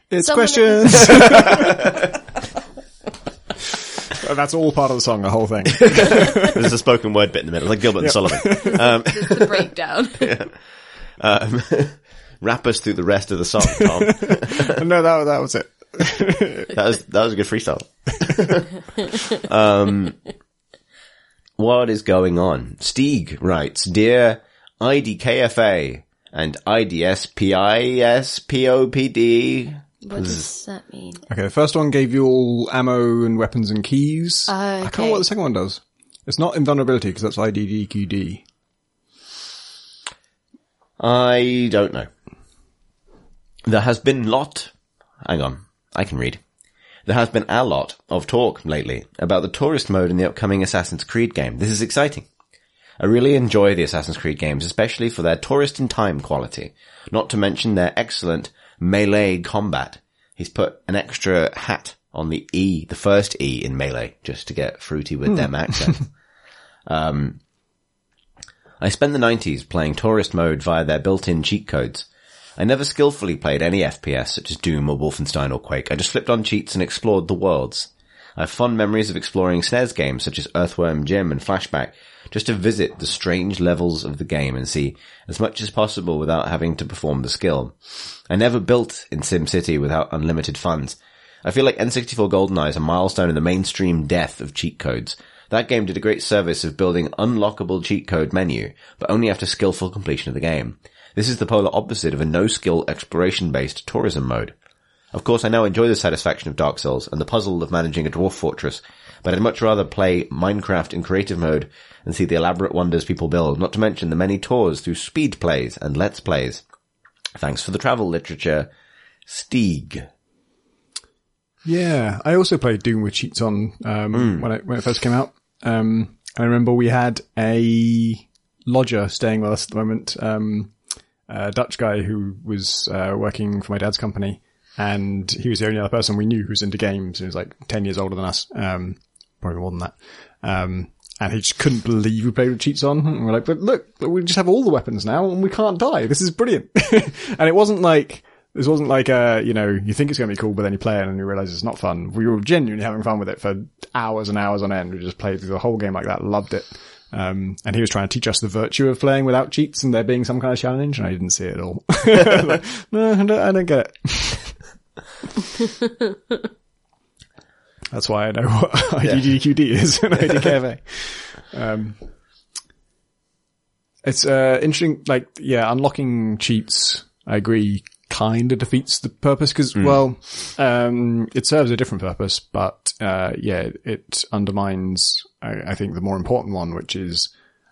Speaker 3: It's
Speaker 2: Someone-
Speaker 3: questions. Well, That's all part of the song, the whole thing.
Speaker 1: There's a spoken word bit in the middle, like Gilbert and Sullivan.
Speaker 2: The breakdown.
Speaker 1: Um, wrap us through the rest of the song, Tom.
Speaker 3: no, that, that was it.
Speaker 1: That was that was a good freestyle. um, what is going on? Stieg writes, "Dear IDKFA and IDSPISPOPD."
Speaker 2: What does hmm. that mean?
Speaker 3: Okay, the first one gave you all ammo and weapons and keys. Oh, I can't
Speaker 2: okay.
Speaker 3: remember what the second one does. It's not invulnerability because that's IDDQD.
Speaker 1: I don't know. There has been lot. Hang on, I can read. There has been a lot of talk lately about the tourist mode in the upcoming Assassin's Creed game. This is exciting. I really enjoy the Assassin's Creed games, especially for their tourist in time quality. Not to mention their excellent melee combat. He's put an extra hat on the E, the first E in melee, just to get fruity with them accent. Um, I spent the 90s playing tourist mode via their built-in cheat codes. I never skillfully played any FPS such as Doom or Wolfenstein or Quake. I just flipped on cheats and explored the worlds. I have fond memories of exploring SNES games such as Earthworm Jim and Flashback just to visit the strange levels of the game and see as much as possible without having to perform the skill. I never built in SimCity without unlimited funds. I feel like N64 GoldenEye is a milestone in the mainstream death of cheat codes. That game did a great service of building unlockable cheat code menu, but only after skillful completion of the game. This is the polar opposite of a no-skill exploration-based tourism mode. Of course, I now enjoy the satisfaction of Dark Souls and the puzzle of managing a dwarf fortress, but I'd much rather play Minecraft in creative mode and see the elaborate wonders people build, not to mention the many tours through speed plays and let's plays. Thanks for the travel literature, Stieg.
Speaker 3: Yeah, I also played Doom with cheats on um, when it when it first came out. Um, I remember we had a lodger staying with us at the moment, um, a Dutch guy who was uh, working for my dad's company, and he was the only other person we knew who was into games. He was like ten years older than us, um, probably more than that. Um, and he just couldn't believe we played with cheats on. And we're like, but look, we just have all the weapons now and we can't die. This is brilliant. and it wasn't like, this wasn't like, uh, you know, you think it's going to be cool, but then you play it and you realize it's not fun. We were genuinely having fun with it for hours and hours on end. We just played through the whole game like that, loved it. Um, and he was trying to teach us the virtue of playing without cheats and there being some kind of challenge, and I didn't see it at all. like, no, I don't, I don't get it. That's why I know what IDDQD is and IDKFA. Um, it's, uh, interesting, like, yeah, unlocking cheats, I agree, kind of defeats the purpose because, well, um, it serves a different purpose, but, uh, yeah, it undermines, I, I think, the more important one, which is,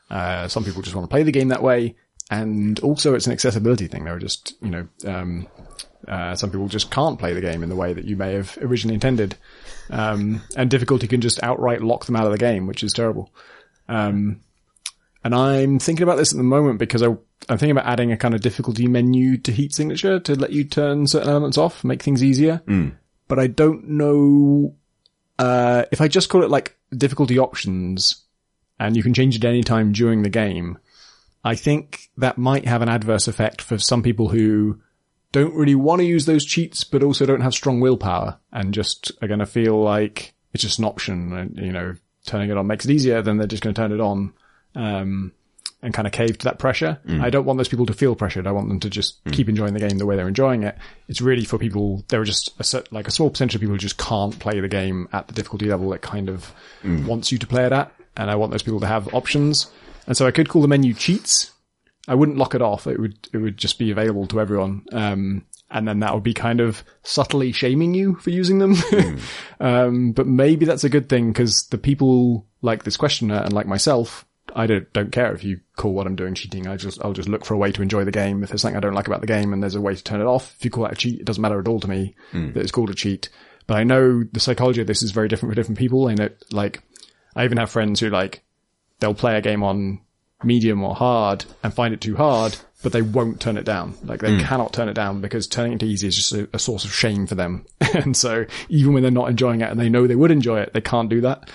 Speaker 3: uh, some people just want to play the game that way. And also it's an accessibility thing. There are just, you know, um, Uh, some people just can't play the game in the way that you may have originally intended. Um, and difficulty can just outright lock them out of the game, which is terrible. Um, and I'm thinking about this at the moment because I, I'm thinking about adding a kind of difficulty menu to heat signature to let you turn certain elements off, make things easier. But I don't know, uh, if I just call it like difficulty options and you can change it any time during the game, I think that might have an adverse effect for some people who don't really want to use those cheats, but also don't have strong willpower and just are going to feel like it's just an option and, you know, turning it on makes it easier, then they're just going to turn it on. Um, and kind of cave to that pressure. Mm. I don't want those people to feel pressured. I want them to just mm. keep enjoying the game the way they're enjoying it. It's really for people, there are just a set, like a small percentage of people who just can't play the game at the difficulty level it kind of mm. wants you to play it at. And I want those people to have options. And so I could call the menu cheats. I wouldn't lock it off. It would, it would just be available to everyone. Um, and then that would be kind of subtly shaming you for using them. um, but maybe that's a good thing because the people like this questioner and like myself, I don't, don't care if you call what I'm doing cheating. I just, I'll just look for a way to enjoy the game. If there's something I don't like about the game and there's a way to turn it off, if you call that a cheat, it doesn't matter at all to me that it's called a cheat. But I know the psychology of this is very different for different people. And it, like, I even have friends who like, they'll play a game on medium or hard and find it too hard, but they won't turn it down. Like they hmm. cannot turn it down because turning it to easy is just a, a source of shame for them. and so even when they're not enjoying it and they know they would enjoy it, they can't do that.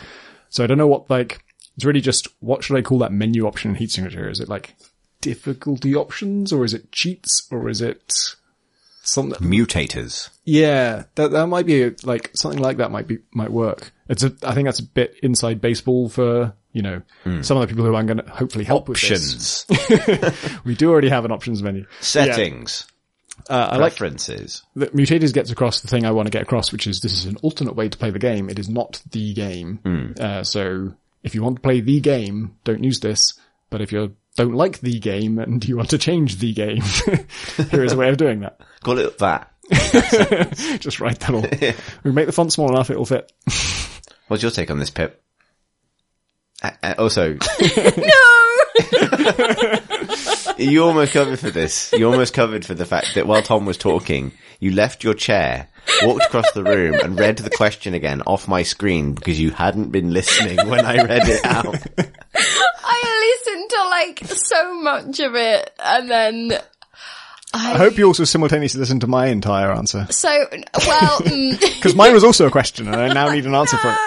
Speaker 3: So I don't know what like, it's really just, what should I call that menu option in heat signature? Is it like difficulty options or is it cheats or is it something?
Speaker 1: Mutators.
Speaker 3: Yeah, that that might be a, like something like that might be might work. It's a I think that's a bit inside baseball for you know some of the people who I'm going to hopefully help with this.
Speaker 1: Options.
Speaker 3: We do already have an options menu.
Speaker 1: Settings.
Speaker 3: Uh, I like
Speaker 1: Preferences.
Speaker 3: that Mutators gets across the thing I want to get across, which is this is an alternate way to play the game. It is not the game. Uh, so if you want to play the game, don't use this. But if you don't like the game and you want to change the game, here is a way of doing that.
Speaker 1: Call it that.
Speaker 3: Just write that all. We make the font small enough, it'll fit.
Speaker 1: What's your take on this, Pip? Uh, uh, also, No you almost covered for this. You almost covered for the fact that while Tom was talking, you left your chair, walked across the room, and read the question again off my screen because you hadn't been listening when I read it out.
Speaker 2: I listened to like so much of it and then
Speaker 3: I hope you also simultaneously listened to my entire answer.
Speaker 2: so well mm,
Speaker 3: Because mine was also a question and I now need an answer for it.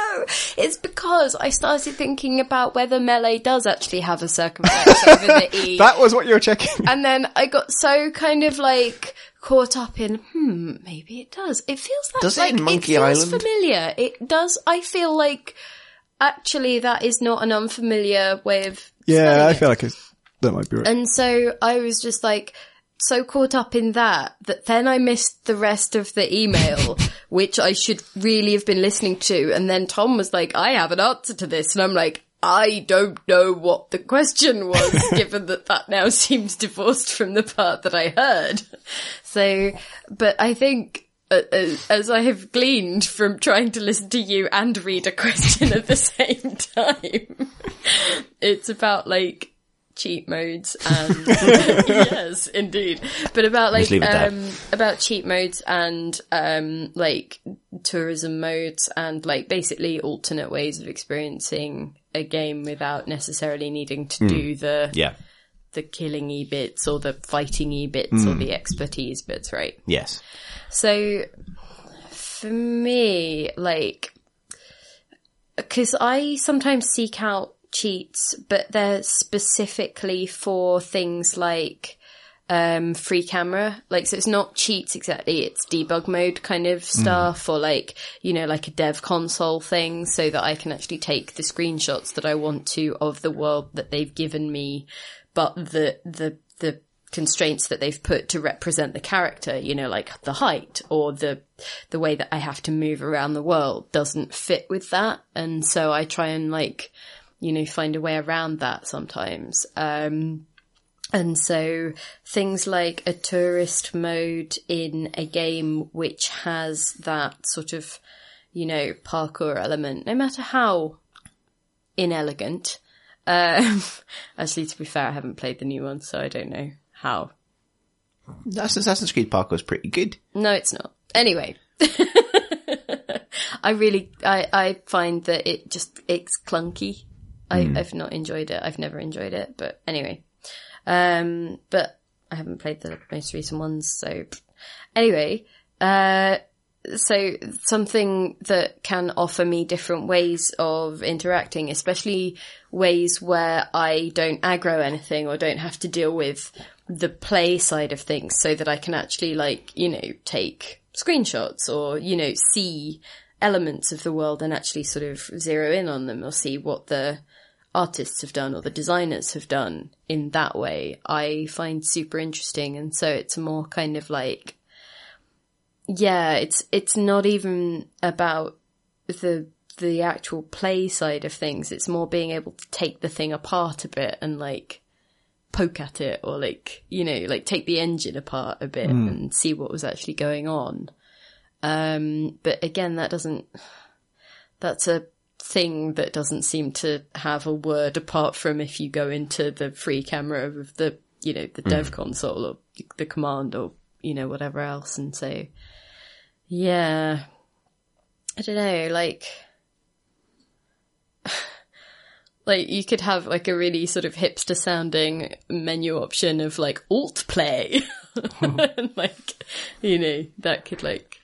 Speaker 2: It's because I started thinking about whether melee does actually have a circumflex over the e.
Speaker 3: That was what you were checking.
Speaker 2: and then I got so kind of like caught up in, hmm, maybe it does. It feels like,
Speaker 1: Does it
Speaker 2: like
Speaker 1: in Monkey
Speaker 2: feels
Speaker 1: Island?
Speaker 2: familiar. It does. I feel like actually that is not an unfamiliar way of
Speaker 3: Yeah, I
Speaker 2: it.
Speaker 3: feel like it's, that might be right.
Speaker 2: And so I was just like so caught up in that that then I missed the rest of the email, which I should really have been listening to. And then Tom was like, I have an answer to this. And I'm like, I don't know what the question was, given that that now seems divorced from the part that I heard. So, but I think uh, uh, as I have gleaned from trying to listen to you and read a question at the same time, it's about like cheat modes and yes, indeed. But about like
Speaker 1: Just leave it there.
Speaker 2: um about cheat modes and um like tourism modes and like basically alternate ways of experiencing a game without necessarily needing to do the
Speaker 1: Yeah.
Speaker 2: the killing bits or the fighting bits or the expertise bits, right?
Speaker 1: Yes.
Speaker 2: So for me, like, because I sometimes seek out cheats, but they're specifically for things like um free camera like so it's not cheats exactly it's debug mode kind of stuff or like you know like a dev console thing so that i can actually take the screenshots that i want to of the world that they've given me but the the the constraints that they've put to represent the character, you know, like the height or the the way that I have to move around the world doesn't fit with that. And so I try and like, you know, find a way around that sometimes. Um and so things like a tourist mode in a game which has that sort of, you know, parkour element, no matter how inelegant. Um, actually, to be fair, I haven't played the new one, so I don't know how
Speaker 1: That's Assassin's Creed parkour is pretty good.
Speaker 2: No, it's not. Anyway. I really, I, I find that it just, it's clunky. I, I've not enjoyed it. I've never enjoyed it, but anyway. Um, but I haven't played the most recent ones, so anyway, uh, so something that can offer me different ways of interacting, especially ways where I don't aggro anything or don't have to deal with the play side of things so that I can actually like, you know, take screenshots or, you know, see elements of the world and actually sort of zero in on them or see what the artists have done or the designers have done in that way, I find super interesting. And so it's more kind of like, yeah, it's, it's not even about the, the actual play side of things. It's more being able to take the thing apart a bit and like poke at it or like, you know, like take the engine apart a bit and see what was actually going on. Um, but again, that doesn't, that's a thing that doesn't seem to have a word apart from if you go into the free camera of the, you know, the dev mm. console or the command or, you know, whatever else. And so, yeah, I don't know, like, like you could have like a really sort of hipster sounding menu option of like alt play. and like, you know, that could like,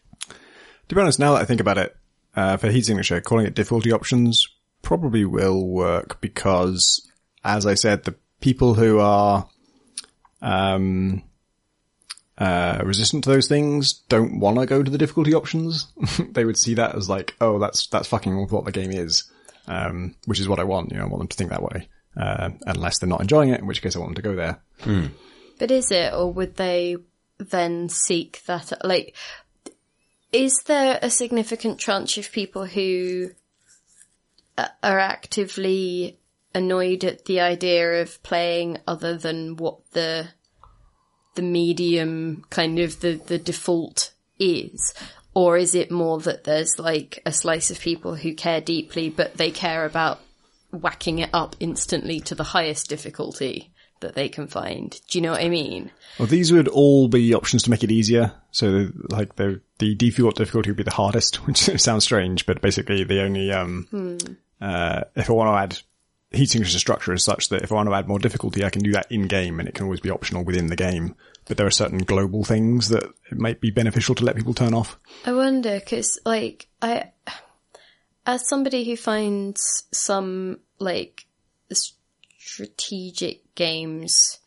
Speaker 3: To be honest, now that I think about it, uh, for heat signature, calling it difficulty options probably will work because, as I said, the people who are um, uh, resistant to those things don't want to go to the difficulty options. they would see that as like, oh, that's that's fucking what the game is, um, which is what I want. You know, I want them to think that way. Uh, unless they're not enjoying it, in which case I want them to go there.
Speaker 2: But is it, or would they then seek that? Like, is there a significant tranche of people who uh, are actively annoyed at the idea of playing other than what the the medium kind of the the default is? Or is it more that there's like a slice of people who care deeply, but they care about whacking it up instantly to the highest difficulty that they can find? Do you know what I mean?
Speaker 3: Well, these would all be options to make it easier. So, like the the default difficulty would be the hardest, which sounds strange, but basically the only um, uh, if I want to add heat signature structure is such that if I want to add more difficulty, I can do that in game, and it can always be optional within the game. But there are certain global things that it might be beneficial to let people turn off.
Speaker 2: I wonder because, like, I, as somebody who finds some like strategic games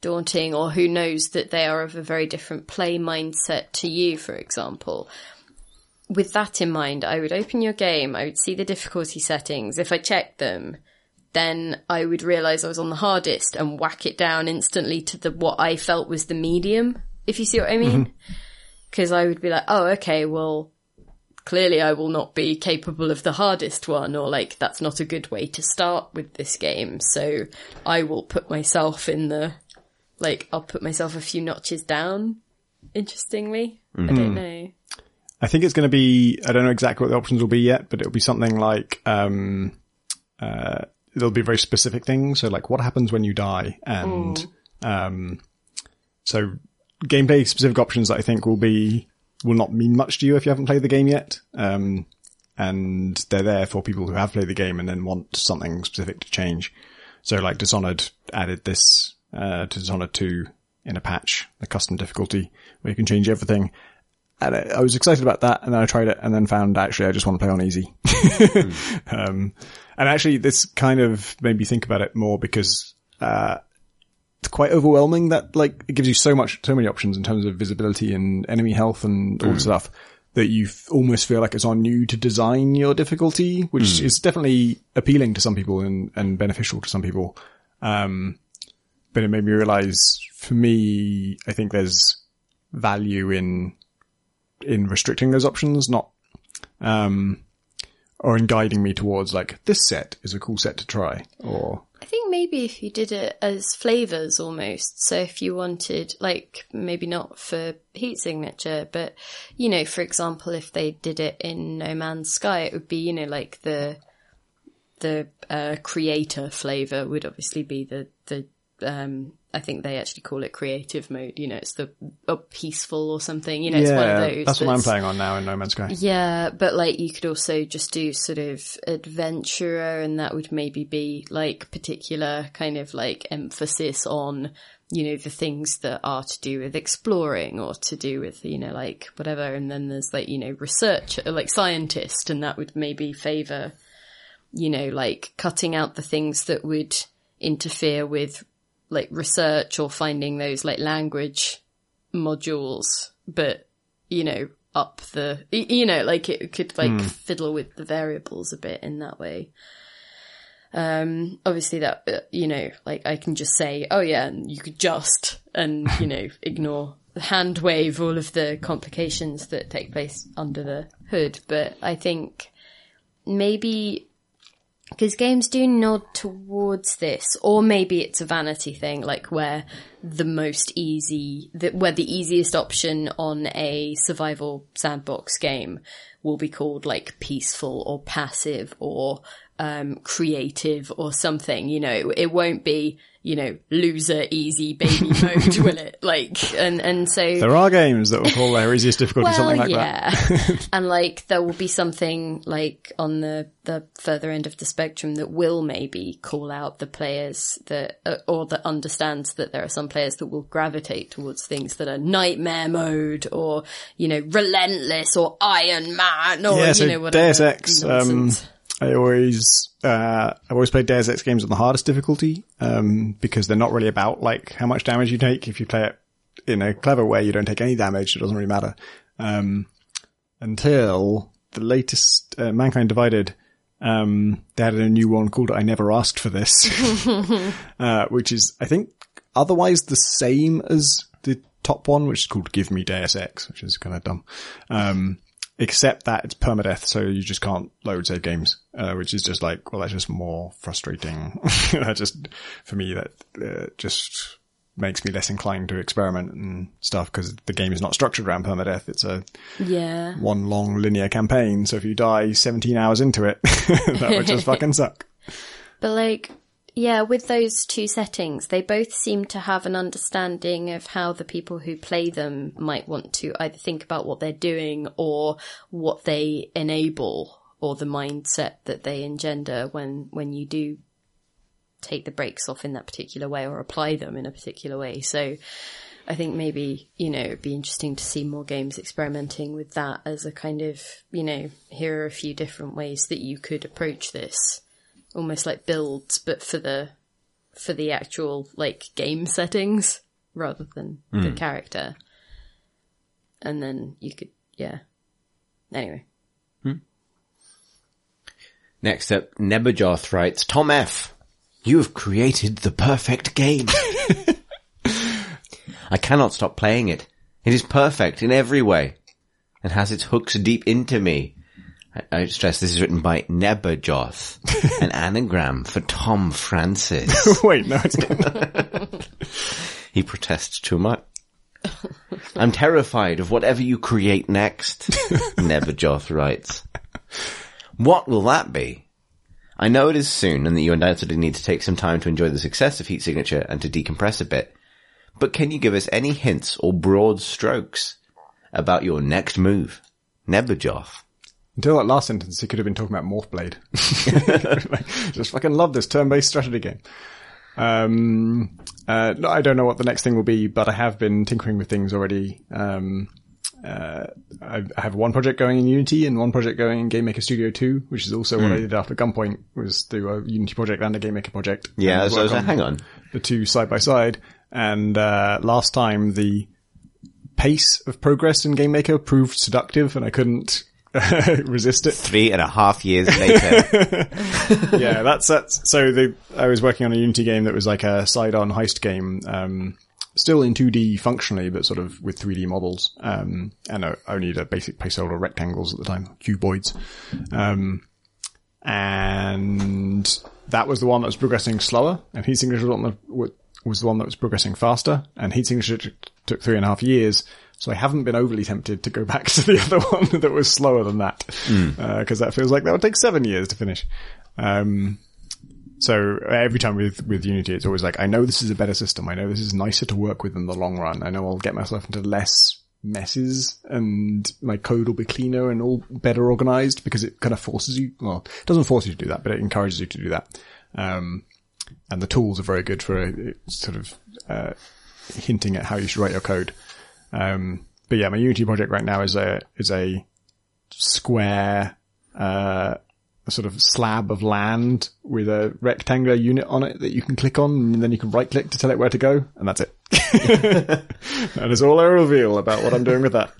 Speaker 2: daunting, or who knows that they are of a very different play mindset to you, for example. With that in mind, I would open your game. I would see the difficulty settings. If I checked them, then I would realize I was on the hardest and whack it down instantly to the what I felt was the medium. If you see what I mean, mm-hmm. because I would be like, oh, okay, well, clearly I will not be capable of the hardest one, or like that's not a good way to start with this game. So I will put myself in the like I'll put myself a few notches down. Interestingly, I don't know.
Speaker 3: I think it's going to be, I don't know exactly what the options will be yet, but it'll be something like, um, uh, there'll be very specific things. So like what happens when you die? And, um, so gameplay specific options that I think will be, will not mean much to you if you haven't played the game yet. Um, and they're there for people who have played the game and then want something specific to change. So like Dishonored added this, uh, to Dishonored 2 in a patch, the custom difficulty where you can change everything. And I, I was excited about that, and then I tried it, and then found actually I just want to play on easy. um, and actually, this kind of made me think about it more because uh, quite overwhelming. That like it gives you so much, so many options in terms of visibility and enemy health and all the stuff that you f- almost feel like it's on you to design your difficulty, which is definitely appealing to some people and, and beneficial to some people. Um, but it made me realize for me, I think there's value in in restricting those options, not um, or in guiding me towards like this set is a cool set to try, or
Speaker 2: I think maybe if you did it as flavors almost. So if you wanted, like, maybe not for heat signature, but, you know, for example, if they did it in No Man's Sky, it would be, you know, like the, the, uh, creator flavor would obviously be the, the um, I think they actually call it creative mode. You know, it's the oh, peaceful or something. You know, it's one of those.
Speaker 3: that's what I'm playing on now in No Man's Sky.
Speaker 2: Yeah, but like you could also just do sort of adventurer, and that would maybe be like particular kind of like emphasis on you know the things that are to do with exploring or to do with you know like whatever. And then there's like you know research, like scientist, and that would maybe favor you know like cutting out the things that would interfere with like research or finding those like language modules, but you know, up the, you know, like it could like fiddle with the variables a bit in that way. Um, obviously that, uh, you know, like I can just say, oh yeah, and you could just, and, you know, ignore, hand wave all of the complications that take place under the hood. But I think maybe because games do nod towards this, or maybe it's a vanity thing, like where the most easy, where the easiest option on a survival sandbox game will be called like peaceful or passive or um, creative or something. You know, it won't be you know loser easy baby mode, will it? Like, and and so
Speaker 3: There are games that will call their easiest difficulty something like that.
Speaker 2: yeah. and like there will be something like on the the further end of the spectrum that will maybe call out the players that uh, or that understands that there are some players that will gravitate towards things that are nightmare mode or you know relentless or Iron Man or
Speaker 3: Yeah,
Speaker 2: you
Speaker 3: so
Speaker 2: know whatever.
Speaker 3: Deus Ex, um. I always, uh, I've always played Deus Ex games on the hardest difficulty, um, because they're not really about like how much damage you take. If you play it in a clever way, you don't take any damage. It doesn't really matter. Um, until the latest, uh, Mankind Divided, um, they added a new one called I Never Asked for This, uh, which is, I think, otherwise the same as the top one, which is called Give Me Deus Ex, which is kind of dumb. Except that it's permadeath, so you just can't load save games, uh, which is just like, well, that's just more frustrating. that just, for me, that uh, just makes me less inclined to experiment and stuff because the game is not structured around permadeath. It's a
Speaker 2: yeah.
Speaker 3: one long linear campaign. So if you die 17 hours into it, that would just fucking suck.
Speaker 2: But like, yeah, with those two settings, they both seem to have an understanding of how the people who play them might want to either think about what they're doing or what they enable or the mindset that they engender when, when you do take the brakes off in that particular way or apply them in a particular way. So I think maybe, you know, it'd be interesting to see more games experimenting with that as a kind of, you know, here are a few different ways that you could approach this almost like builds, but for the for the actual like game settings rather than the hmm. character. And then you could, yeah. Anyway, hmm.
Speaker 1: Next up, Nebajoth writes, Tom F., you have created the perfect game. I cannot stop playing it. It is perfect in every way and has its hooks deep into me. I, stress this is written by Nebajoth, an anagram for Tom Francis.
Speaker 3: Wait, no, it's not.
Speaker 1: He protests too much. I'm terrified of whatever you create next, Nebajoth writes. What will that be? I know it is soon and that you undoubtedly need to take some time to enjoy the success of Heat Signature and to decompress a bit. But can you give us any hints or broad strokes about your next move? Nebajoth.
Speaker 3: Until that last sentence, he could have been talking about Morphblade. Like, just fucking love this turn-based strategy game. Um, uh, I don't know what the next thing will be, but I have been tinkering with things already. Um, uh, I have one project going in Unity and one project going in GameMaker Studio 2, which is also what I did after Gunpoint, was do a Unity project and a GameMaker project.
Speaker 1: Yeah, so,
Speaker 3: on
Speaker 1: hang on.
Speaker 3: The two side by side. And, uh, last time the pace of progress in GameMaker proved seductive and I couldn't resist it.
Speaker 1: Three and a half years later.
Speaker 3: yeah, that's that's so the I was working on a Unity game that was like a side-on heist game, um, still in 2D functionally, but sort of with 3D models, um, and uh, only the basic placeholder rectangles at the time, cuboids, um, and that was the one that was progressing slower, and Heat Signature was the one that, was the one that was progressing faster, and Heat Signature took three and a half years. So I haven't been overly tempted to go back to the other one that was slower than that, because that feels like that would take seven years to finish. Um, So every time with, with Unity, it's always like, I know this is a better system. I know this is nicer to work with in the long run. I know I'll get myself into less messes and my code will be cleaner and all better organized because it kind of forces you, well, it doesn't force you to do that, but it encourages you to do that. Um, and the tools are very good for uh, sort of, uh, hinting at how you should write your code. Um, but yeah, my Unity project right now is a, is a square, uh, a sort of slab of land with a rectangular unit on it that you can click on and then you can right click to tell it where to go and that's it. that is all I reveal about what I'm doing with that.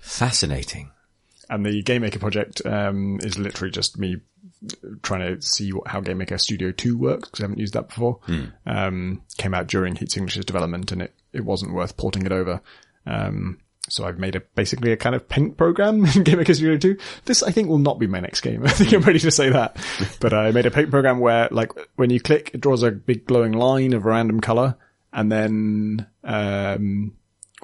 Speaker 1: Fascinating.
Speaker 3: And the Game Maker project, um, is literally just me trying to see what, how Game Maker Studio 2 works because I haven't used that before. Um, came out during Heat Signature's development and it, it wasn't worth porting it over. Um, so I've made a basically a kind of paint program in Game Maker Studio 2. This I think will not be my next game. I think I'm ready to say that. But I made a paint program where like when you click, it draws a big glowing line of a random color. And then, um,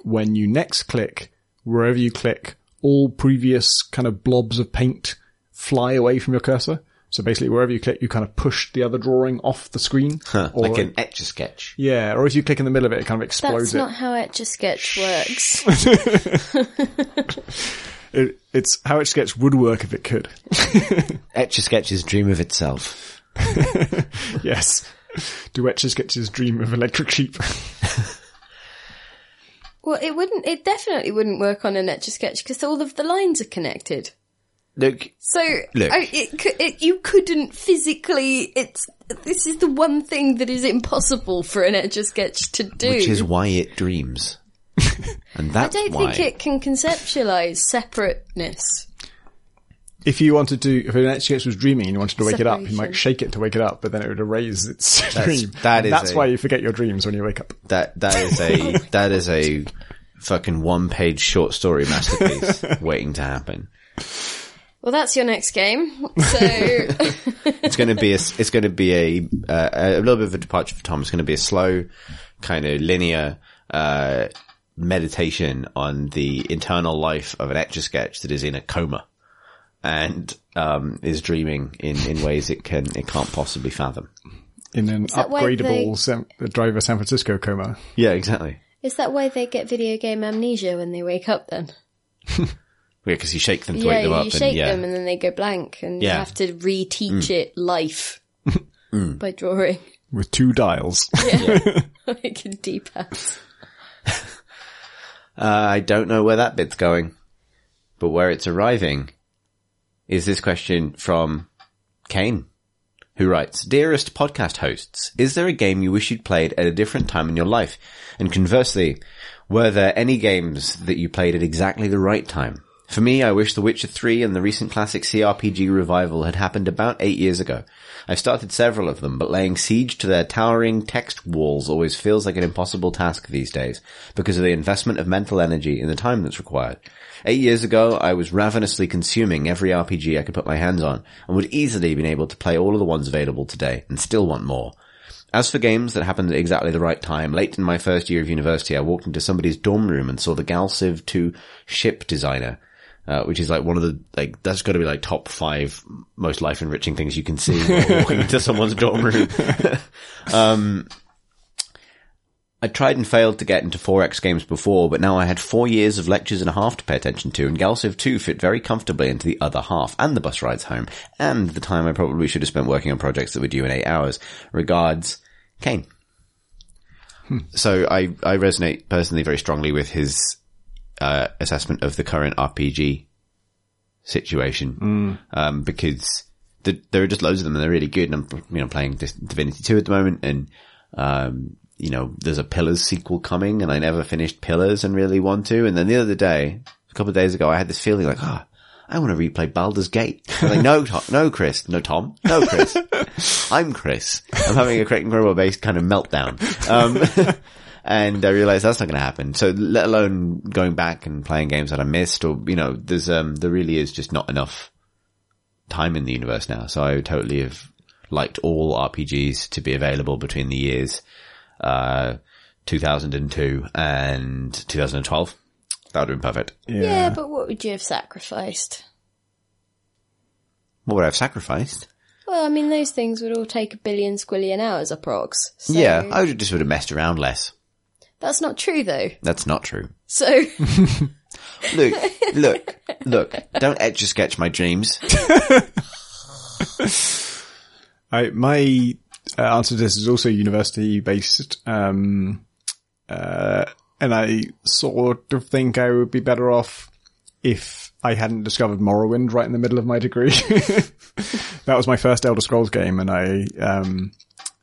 Speaker 3: when you next click, wherever you click, all previous kind of blobs of paint fly away from your cursor. So basically wherever you click, you kind of push the other drawing off the screen.
Speaker 1: Huh,
Speaker 3: Or-
Speaker 1: like an etch a sketch.
Speaker 3: yeah, or if you click in the middle of it, it kind of explodes
Speaker 2: That's
Speaker 3: it.
Speaker 2: not how Etch a Sketch works.
Speaker 3: it. It's how Etch a Sketch would work if it could.
Speaker 1: Etch a sketch's dream of itself.
Speaker 3: yes. Do Etch a Sketch's dream of electric sheep.
Speaker 2: well, it wouldn't. It definitely wouldn't work on an Etch a Sketch because all of the lines are connected.
Speaker 1: Look,
Speaker 2: So
Speaker 1: Look.
Speaker 2: I, it, it, you couldn't physically. It's this is the one thing that is impossible for an Etch a Sketch to do.
Speaker 1: which is why it dreams. and
Speaker 2: I don't
Speaker 1: why.
Speaker 2: think it can conceptualize separateness.
Speaker 3: if you wanted to, if an Etch a Sketch was dreaming and you wanted to wake it up, you might shake it to wake it up, but then it would erase its dream.
Speaker 1: that is
Speaker 3: That's
Speaker 1: a-
Speaker 3: why you forget your dreams when you wake up.
Speaker 1: That that is a oh that is a fucking one page short story masterpiece waiting to happen.
Speaker 2: Well, that's your next game. So
Speaker 1: It's going to be a it's going to be a uh, a little bit of a departure for Tom. It's going to be a slow, kind of linear uh, meditation on the internal life of an etch a sketch that is in a coma and um, is dreaming in, in ways it can it can't possibly fathom.
Speaker 3: In an
Speaker 2: that
Speaker 3: upgradable
Speaker 2: they-
Speaker 3: San, driver San Francisco coma.
Speaker 1: Yeah, exactly.
Speaker 2: is that why they get video game amnesia when they wake up? Then
Speaker 1: Yeah, because you shake them to
Speaker 2: yeah,
Speaker 1: wake them up,
Speaker 2: you
Speaker 1: and yeah,
Speaker 2: them and then they go blank, and you have to reteach it life by drawing
Speaker 3: With two dials.
Speaker 2: like a D-pad.
Speaker 1: Uh, I don't know where that bit's going, but where it's arriving is this question from Kane, who writes, Dearest podcast hosts, is there a game you wish you'd played at a different time in your life? And conversely, were there any games that you played at exactly the right time? For me, I wish The Witcher 3 and the recent classic CRPG revival had happened about eight years ago. I've started several of them, but laying siege to their towering text walls always feels like an impossible task these days, because of the investment of mental energy and the time that's required. Eight years ago, I was ravenously consuming every RPG I could put my hands on, and would easily have been able to play all of the ones available today, and still want more. As for games that happened at exactly the right time, late in my first year of university, I walked into somebody's dorm room and saw the Galciv 2 ship designer, uh, which is like one of the, like, that's gotta be like top five most life enriching things you can see walking into someone's dorm room. um, I tried and failed to get into 4X games before, but now I had four years of lectures and a half to pay attention to, and Galciv 2 fit very comfortably into the other half, and the bus rides home, and the time I probably should have spent working on projects that were due in eight hours. Regards, Kane. So I, I resonate personally very strongly with his uh, assessment of the current RPG situation, um, because the, there are just loads of them and they're really good. And I'm, you know, playing Divinity 2 at the moment and, um, you know, there's a Pillars sequel coming and I never finished Pillars and really want to. And then the other day, a couple of days ago, I had this feeling like, ah, I want to replay Baldur's Gate. I'm like, no, Tom, no, Chris, no, Tom, no, Chris. I'm Chris. I'm having a and Crowbar based kind of meltdown. Um, and I realized that's not going to happen. So let alone going back and playing games that I missed or, you know, there's, um, there really is just not enough time in the universe now. So I would totally have liked all RPGs to be available between the years, uh, 2002 and 2012. That would have been perfect.
Speaker 2: Yeah. but what would you have sacrificed?
Speaker 1: What would I have sacrificed?
Speaker 2: Well, I mean, those things would all take a billion squillion hours approx. So
Speaker 1: Yeah, I would just would have messed around less.
Speaker 2: That's not true, though.
Speaker 1: That's not true.
Speaker 2: So,
Speaker 1: Look, look, look. Don't etch a sketch my dreams.
Speaker 3: I, my uh, answer to this is also university based. Um, uh, and I sort of think I would be better off if I hadn't discovered Morrowind right in the middle of my degree. that was my first Elder Scrolls game and I, um,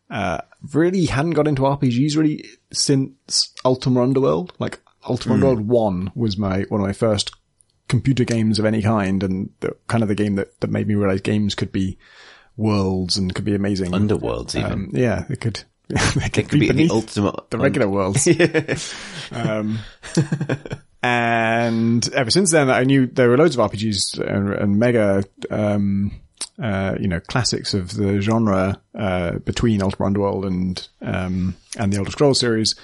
Speaker 3: uh, really hadn't got into RPGs really since Ultima Underworld. Like Ultima Underworld 1 was my, one of my first computer games of any kind and the, kind of the game that, that made me realize games could be worlds and could be amazing.
Speaker 1: Underworlds, even.
Speaker 3: Um, yeah, they could. they could,
Speaker 1: it could be the
Speaker 3: beneath
Speaker 1: ultimate.
Speaker 3: the regular worlds. um, and ever since then, I knew there were loads of RPGs and, and mega, um, uh, you know, classics of the genre uh, between Ultima Underworld and um, and the Elder Scrolls series,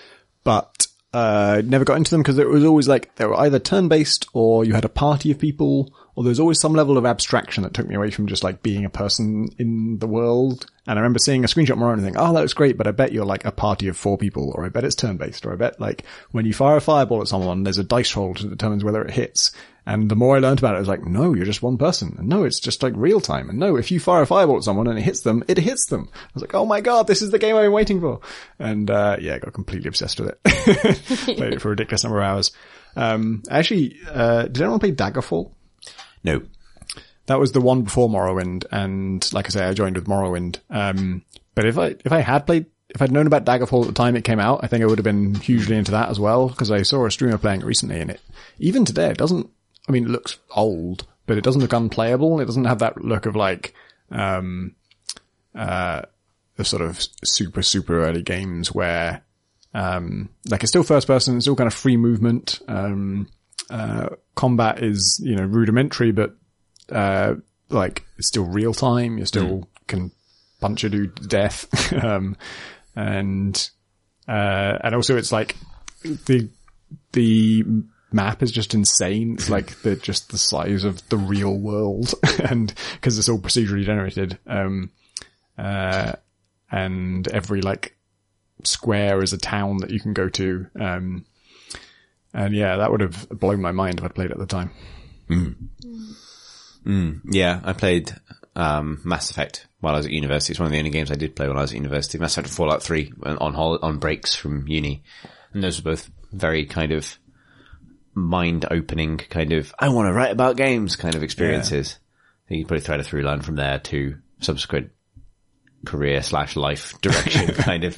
Speaker 3: but uh, never got into them because it was always like they were either turn based or you had a party of people, or there was always some level of abstraction that took me away from just like being a person in the world. And I remember seeing a screenshot more and thinking, oh, that looks great, but I bet you're like a party of four people, or I bet it's turn based, or I bet like when you fire a fireball at someone, there's a dice roll to determine whether it hits. And the more I learned about it, I was like, no, you're just one person. And no, it's just like real time. And no, if you fire a fireball at someone and it hits them, it hits them. I was like, oh my god, this is the game I've been waiting for. And, uh, yeah, I got completely obsessed with it. Played it for a ridiculous number of hours. Um, actually, uh, did anyone play Daggerfall?
Speaker 1: No.
Speaker 3: That was the one before Morrowind, and like I say, I joined with Morrowind. Um, but if I if I had played, if I'd known about Daggerfall at the time it came out, I think I would have been hugely into that as well. Because I saw a streamer playing it recently, and it even today it doesn't. I mean, it looks old, but it doesn't look unplayable. It doesn't have that look of like um, uh, the sort of super super early games where um, like it's still first person, it's still kind of free movement. Um, uh, combat is, you know, rudimentary, but, uh, like it's still real time. You still can punch a dude to death. um, and, uh, and also it's like the, the map is just insane. It's like the, just the size of the real world. and cause it's all procedurally generated. Um, uh, and every like square is a town that you can go to. Um, and yeah, that would have blown my mind if I'd played it at the time.
Speaker 1: Yeah, I played um, Mass Effect while I was at university. It's one of the only games I did play when I was at university. Mass Effect Fallout 3 on hol- on breaks from uni. And those were both very kind of mind-opening kind of, I want to write about games kind of experiences. I think you probably thread a through line from there to subsequent career slash life direction kind of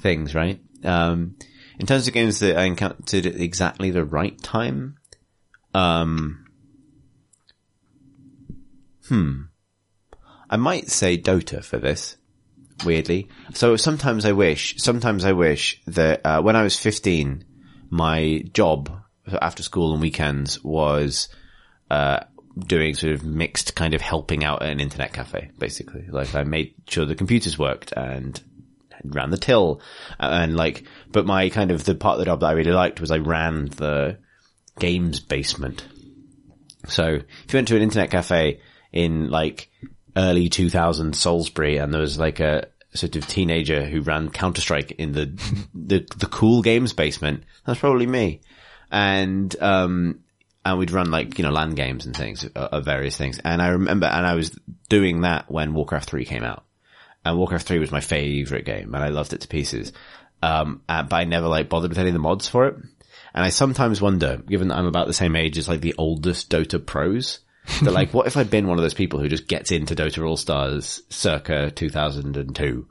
Speaker 1: things, right? Um, in terms of games that I encountered at exactly the right time, um, hmm, I might say Dota for this. Weirdly, so sometimes I wish, sometimes I wish that uh, when I was fifteen, my job after school and weekends was uh, doing sort of mixed kind of helping out at an internet cafe, basically. Like I made sure the computers worked and ran the till and like, but my kind of the part of the job that I really liked was I ran the games basement. So if you went to an internet cafe in like early 2000 Salisbury and there was like a sort of teenager who ran Counter Strike in the, the, the cool games basement, that's probably me. And, um, and we'd run like, you know, LAN games and things, uh, of various things. And I remember, and I was doing that when Warcraft 3 came out. And Warcraft 3 was my favorite game and I loved it to pieces. Um, uh, but I never like bothered with any of the mods for it. And I sometimes wonder, given that I'm about the same age as like the oldest Dota pros, that like, what if I'd been one of those people who just gets into Dota All Stars circa 2002,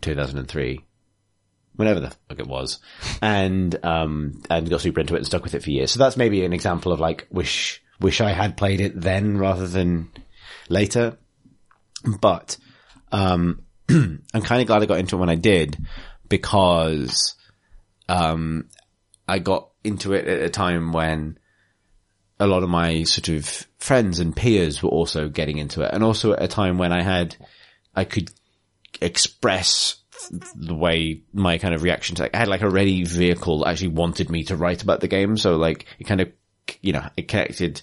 Speaker 1: 2003, whenever the fuck it was, and um, and got super into it and stuck with it for years. So that's maybe an example of like wish wish I had played it then rather than later. But um, I'm kind of glad I got into it when I did because um, I got into it at a time when a lot of my sort of friends and peers were also getting into it, and also at a time when I had I could express the way my kind of reaction to I had like a ready vehicle that actually wanted me to write about the game. So like it kind of, you know, it connected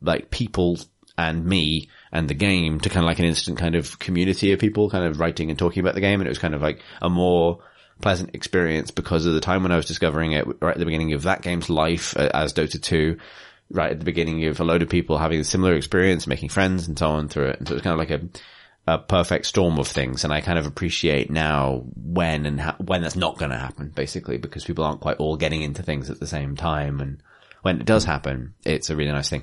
Speaker 1: like people and me and the game to kind of like an instant kind of community of people kind of writing and talking about the game. And it was kind of like a more pleasant experience because of the time when I was discovering it right at the beginning of that game's life uh, as Dota 2, right at the beginning of a load of people having a similar experience, making friends and so on through it. And so it was kind of like a, a perfect storm of things. And I kind of appreciate now when and ha- when that's not going to happen, basically, because people aren't quite all getting into things at the same time. And when it does happen, it's a really nice thing.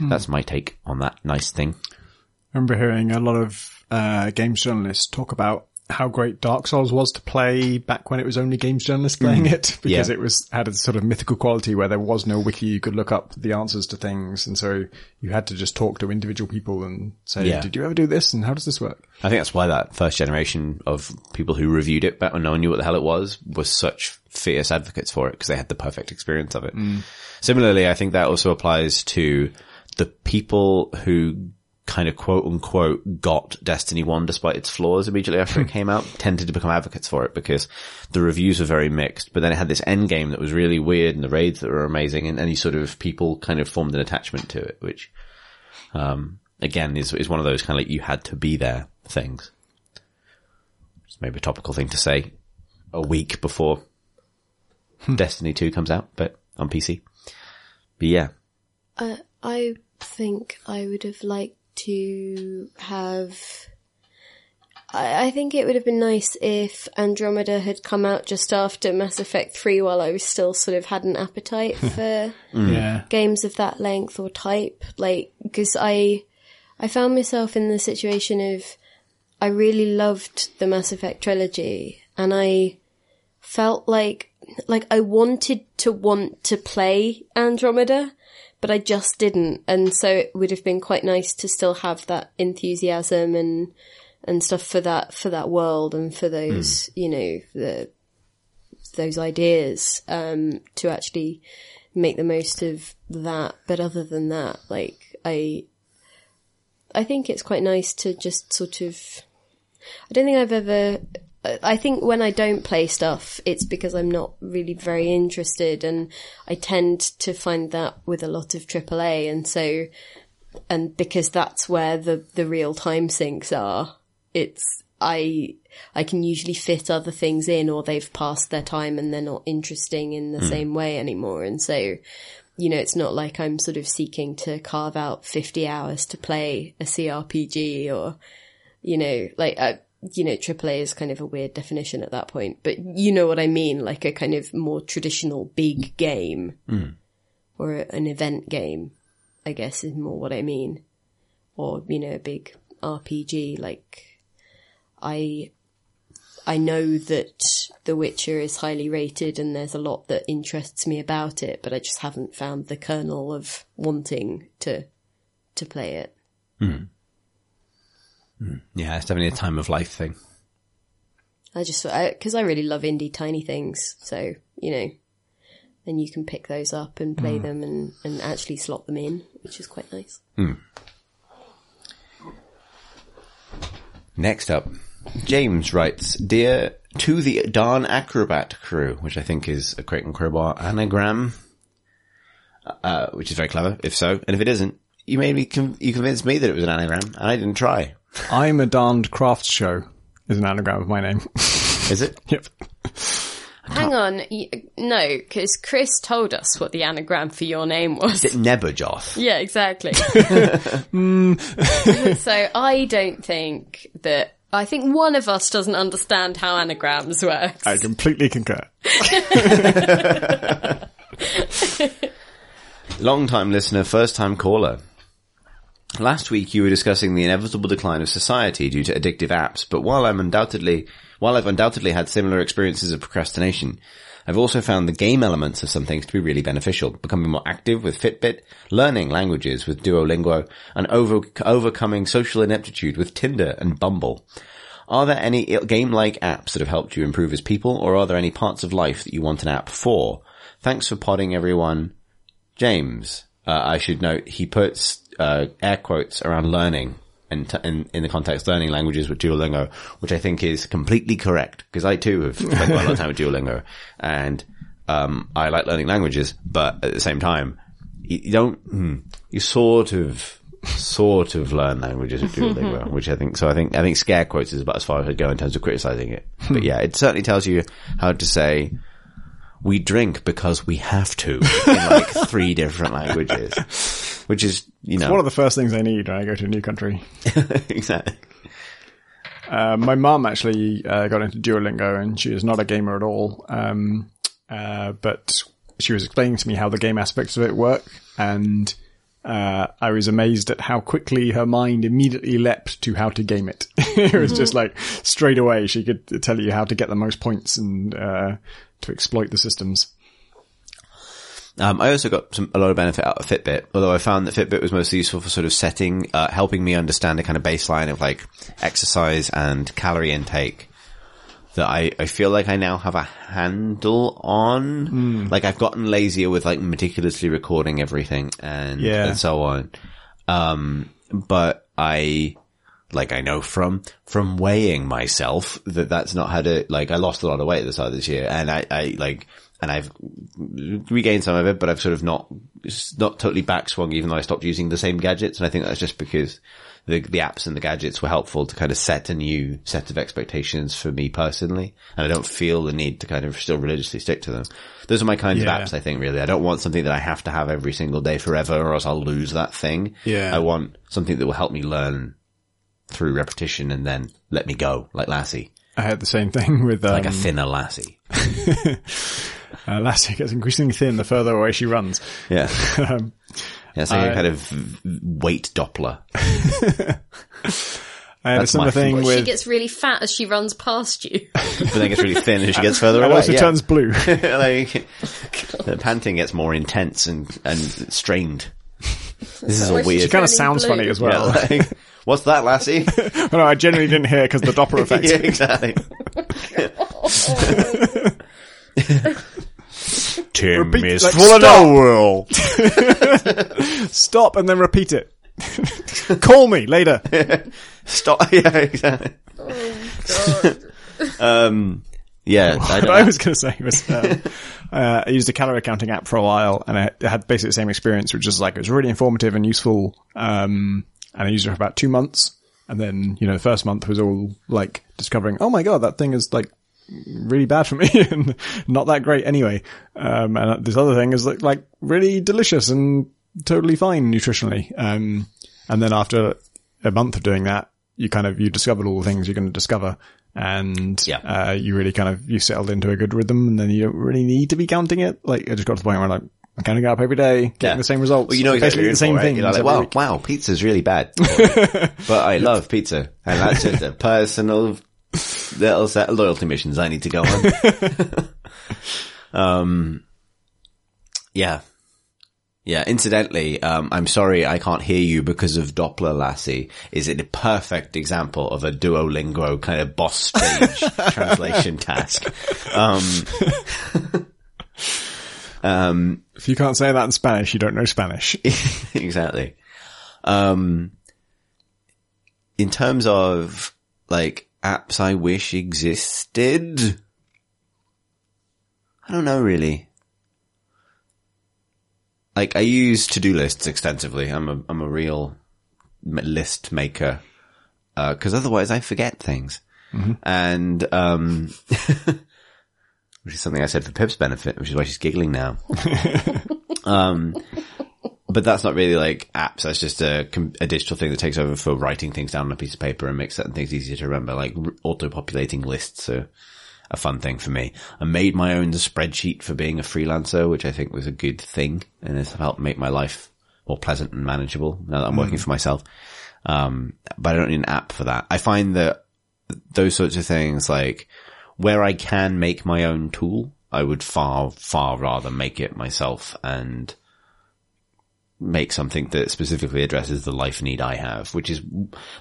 Speaker 1: That's my take on that nice thing.
Speaker 3: I remember hearing a lot of uh, games journalists talk about how great Dark Souls was to play back when it was only games journalists mm. playing it because
Speaker 1: Yeah.
Speaker 3: it was had a sort of mythical quality where there was no wiki you could look up the answers to things and so you had to just talk to individual people and say
Speaker 1: Yeah.
Speaker 3: did you ever do this and how does this work
Speaker 1: I think that's why that first generation of people who reviewed it back when no one knew what the hell it was was such fierce advocates for it because they had the perfect experience of it. Mm. Similarly, I think that also applies to the people who kind of quote unquote got Destiny 1 despite its flaws immediately after it came out tended to become advocates for it because the reviews were very mixed, but then it had this end game that was really weird and the raids that were amazing and any sort of people kind of formed an attachment to it, which, um, again is, is one of those kind of like you had to be there things. It's maybe a topical thing to say a week before Destiny 2 comes out, but on PC. But yeah.
Speaker 2: Uh, I think I would have liked to have. I, I think it would have been nice if Andromeda had come out just after Mass Effect 3 while I was still sort of had an appetite hmm. for hmm.
Speaker 3: yeah
Speaker 2: games of that length or type. Like, because I, I found myself in the situation of I really loved the Mass Effect trilogy and I felt like, like I wanted to want to play Andromeda, but I just didn't. And so it would have been quite nice to still have that enthusiasm and, and stuff for that, for that world and for those, you know, the, those ideas, um, to actually make the most of that. But other than that, like, I, I think it's quite nice to just sort of, I don't think I've ever, I think when I don't play stuff, it's because I'm not really very interested and I tend to find that with a lot of AAA and so, and because that's where the, the real time sinks are, it's, I, I can usually fit other things in or they've passed their time and they're not interesting in the same way anymore. And so, you know, it's not like I'm sort of seeking to carve out 50 hours to play a CRPG or, you know, like, uh, you know, AAA is kind of a weird definition at that point, but you know what I mean, like a kind of more traditional big game hmm. or a- an event game, I guess is more what I mean. Or, you know, a big RPG, like, I, I know that The Witcher is highly rated and there's a lot that interests me about it, but I just haven't found the kernel of wanting to, to play it. Hmm.
Speaker 1: Yeah, it's definitely a time of life thing.
Speaker 2: I just, because I, really love indie tiny things, so, you know, then you can pick those up and play them and, and actually slot them in, which is quite nice.
Speaker 1: Next up, James writes, Dear to the Darn Acrobat crew, which I think is a Crate and Crowbar anagram, uh, which is very clever, if so. And if it isn't, you made me, con- you convinced me that it was an anagram, and I didn't try.
Speaker 3: I'm a darned crafts show is an anagram of my name
Speaker 1: Is it?
Speaker 3: yep
Speaker 2: Hang on, no, because Chris told us what the anagram for your name was.
Speaker 1: Is it Neberjoth.
Speaker 2: Yeah, exactly. Hmm. so I don't think that. I think one of us doesn't understand how anagrams work.
Speaker 3: I completely concur
Speaker 1: Long time listener, first time caller. Last week you were discussing the inevitable decline of society due to addictive apps, but while I'm undoubtedly, while I've undoubtedly had similar experiences of procrastination, I've also found the game elements of some things to be really beneficial, becoming more active with Fitbit, learning languages with Duolingo, and over, overcoming social ineptitude with Tinder and Bumble. Are there any game-like apps that have helped you improve as people, or are there any parts of life that you want an app for? Thanks for podding everyone. James, uh, I should note, he puts uh, air quotes around learning and t- in, in the context learning languages with Duolingo, which I think is completely correct because I too have spent quite a lot of time with Duolingo and um, I like learning languages, but at the same time, you, you don't, hmm, you sort of sort of learn languages at Duolingo, which I think, so I think, I think scare quotes is about as far as I'd go in terms of criticizing it. But yeah, it certainly tells you how to say, we drink because we have to in like three different languages, which is, you know,
Speaker 3: One of the first things I need when I go to a new country.
Speaker 1: exactly.
Speaker 3: Uh, my mum actually uh, got into Duolingo, and she is not a gamer at all. Um, uh, but she was explaining to me how the game aspects of it work, and uh, I was amazed at how quickly her mind immediately leapt to how to game it. it was just like straight away she could tell you how to get the most points and uh, to exploit the systems.
Speaker 1: Um, I also got some, a lot of benefit out of Fitbit, although I found that Fitbit was mostly useful for sort of setting, uh, helping me understand a kind of baseline of like exercise and calorie intake that I, I feel like I now have a handle on. Like I've gotten lazier with like meticulously recording everything and,
Speaker 3: Yeah.
Speaker 1: and so on. Um, but I, like I know from, from weighing myself that that's not how to, like I lost a lot of weight at the start of this year and I, I like, and I've regained some of it, but I've sort of not, not totally backswung even though I stopped using the same gadgets. And I think that's just because the, the apps and the gadgets were helpful to kind of set a new set of expectations for me personally. And I don't feel the need to kind of still religiously stick to them. Those are my kinds
Speaker 3: Yeah.
Speaker 1: of apps, I think, really. I don't want something that I have to have every single day forever or else I'll lose that thing.
Speaker 3: Yeah.
Speaker 1: I want something that will help me learn through repetition and then let me go, like Lassie.
Speaker 3: I had the same thing with um,
Speaker 1: Like a thinner Lassie.
Speaker 3: uh, Lassie gets increasingly thin the further away she runs.
Speaker 1: Yeah.
Speaker 3: Um,
Speaker 1: Yeah, it's like a
Speaker 3: I-
Speaker 1: kind of weight Doppler.
Speaker 3: I had a
Speaker 1: That's
Speaker 3: similar
Speaker 1: my
Speaker 3: thing
Speaker 2: She gets really fat as she runs past you.
Speaker 1: But then it gets really thin as she gets further
Speaker 3: It
Speaker 1: away.
Speaker 3: also
Speaker 1: yeah.
Speaker 3: turns blue.
Speaker 1: like, the panting gets more intense and, and strained. This is a
Speaker 2: weird... is she
Speaker 3: kind of sounds
Speaker 2: blue.
Speaker 3: funny as
Speaker 1: Yeah,
Speaker 3: well.
Speaker 1: like, what's that, Lassie?
Speaker 3: no, I generally didn't hear because the Doppler effect.
Speaker 1: yeah, exactly. Tim
Speaker 3: Repeat,
Speaker 1: is
Speaker 3: like,
Speaker 1: full of
Speaker 3: stop. Stop and then repeat it. Call me later.
Speaker 1: Stop. Yeah, exactly.
Speaker 2: Oh,
Speaker 1: Um, yeah, I
Speaker 3: what
Speaker 1: don't
Speaker 3: I was going to say was, uh, uh, I used a calorie counting app for a while and I had basically the same experience, which is like, it was really informative and useful. Um, and I used it for about two months. And then, you know, the first month was all like discovering, oh my God, that thing is like really bad for me and not that great anyway. Um, and this other thing is like, like really delicious and totally fine nutritionally. Um, and then after a month of doing that, you kind of, you discovered all the things you're going to discover. And,
Speaker 1: Yeah.
Speaker 3: uh, you really kind of, you settled into a good rhythm and then you don't really need to be counting it. Like, I just got to the point where I'm like, I'm counting up every day, getting
Speaker 1: Yeah.
Speaker 3: the same results.
Speaker 1: Well, you know exactly
Speaker 3: basically the same
Speaker 1: in
Speaker 3: thing.
Speaker 1: You're like, wow, wow, pizza's really bad. but I love pizza. And that's just a personal little set of loyalty missions I need to go on. um, yeah. Yeah, incidentally, um, I'm sorry I can't hear you because of Doppler Lassie. Is it a perfect example of a Duolingo kind of boss stage translation task? Um, um,
Speaker 3: If you can't say that in Spanish, you don't know Spanish.
Speaker 1: exactly. Um, in terms of like apps I wish existed, I don't know really. Like I use to-do lists extensively. I'm a I'm a real list maker because otherwise I forget things. And um, which is something I said for Pip's benefit, which is why she's giggling now. um, but that's not really like apps. That's just a, a digital thing that takes over for writing things down on a piece of paper and makes certain things easier to remember. Like auto-populating lists are a fun thing for me. I made my own spreadsheet for being a freelancer, which I think was a good thing and it's helped make my life more pleasant and manageable now that I'm working for myself. Um, but I don't need an app for that. I find that those sorts of things, like where I can make my own tool, I would far, far rather make it myself and make something that specifically addresses the life need I have, which is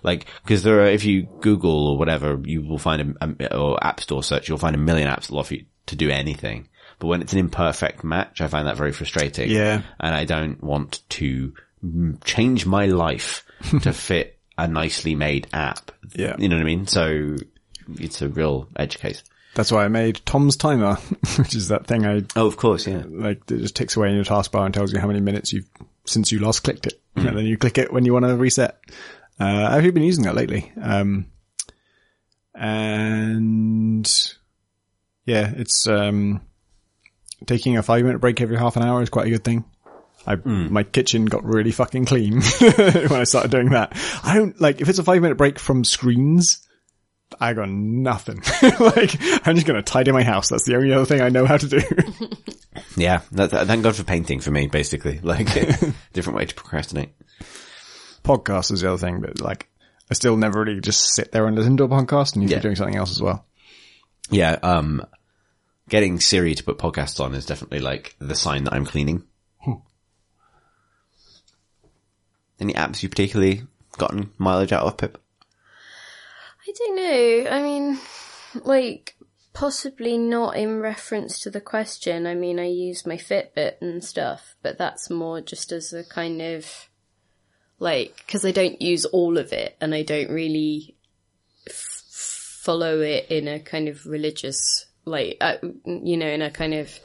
Speaker 1: like, cause there are, if you Google or whatever, you will find a, a or App Store search, you'll find a million apps that offer you to do anything. But when it's an imperfect match, I find that very frustrating.
Speaker 3: Yeah.
Speaker 1: And I don't want to mm, change my life to fit a nicely made app.
Speaker 3: Yeah.
Speaker 1: You know what I mean? So it's a real edge case.
Speaker 3: That's why I made Tom's timer, which is that thing I
Speaker 1: Oh, of course. Yeah.
Speaker 3: like that just ticks away in your taskbar and tells you how many minutes you've since you last clicked it. and then you click it when you want to reset. Uh, I've you been using that lately. Um, and yeah, it's, um, taking a five minute break every half an hour is quite a good thing. I, my kitchen got really fucking clean when I started doing that. I don't, like, if it's a five minute break from screens, I got nothing. like, I'm just gonna tidy my house. That's the only other thing I know how to do.
Speaker 1: Yeah, that, that- thank God for painting for me, basically. Like, different way to procrastinate.
Speaker 3: podcast is the other thing, but like, I still never really just sit there and listen to a podcast and usually
Speaker 1: Yeah.
Speaker 3: doing something else as well.
Speaker 1: Yeah, um, getting Siri to put podcasts on is definitely like the sign that I'm cleaning. Any apps you particularly gotten mileage out of, Pip?
Speaker 2: I don't know. I mean, like, possibly not in reference to the question. I mean, I use my Fitbit and stuff, but that's more just as a kind of, like, because I don't use all of it and I don't really f- follow it in a kind of religious, like, uh, you know, in a kind of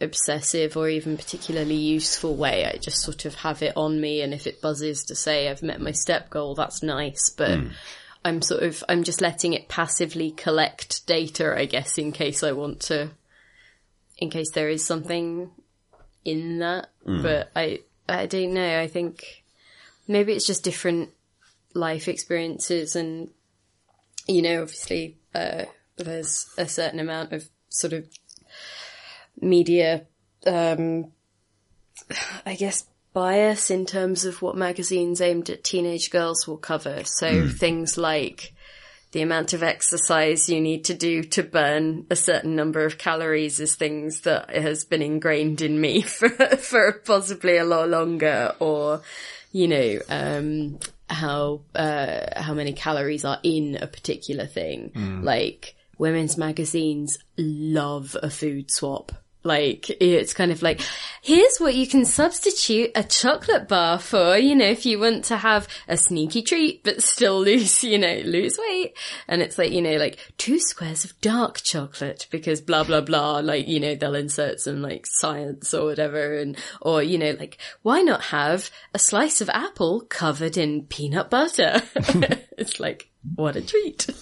Speaker 2: obsessive or even particularly useful way. I just sort of have it on me, and if it buzzes to say I've met my step goal, that's nice. But I'm sort of I'm just letting it passively collect data, I guess, in case I want to, in case there is something in that. But I I don't know. I think maybe it's just different life experiences, and you know, obviously, uh, there's a certain amount of sort of media, um, I guess, bias in terms of what magazines aimed at teenage girls will cover. So things like the amount of exercise you need to do to burn a certain number of calories is things that has been ingrained in me for, for possibly a lot longer or, you know, um, how, uh, how many calories are in a particular thing. Like women's magazines love a food swap. Like, it's kind of like, here's what you can substitute a chocolate bar for, you know, if you want to have a sneaky treat, but still lose, you know, lose weight. And it's like, you know, like two squares of dark chocolate because blah, blah, blah. Like, you know, they'll insert some like science or whatever. And, or, you know, like, why not have a slice of apple covered in peanut butter? it's like, what a treat.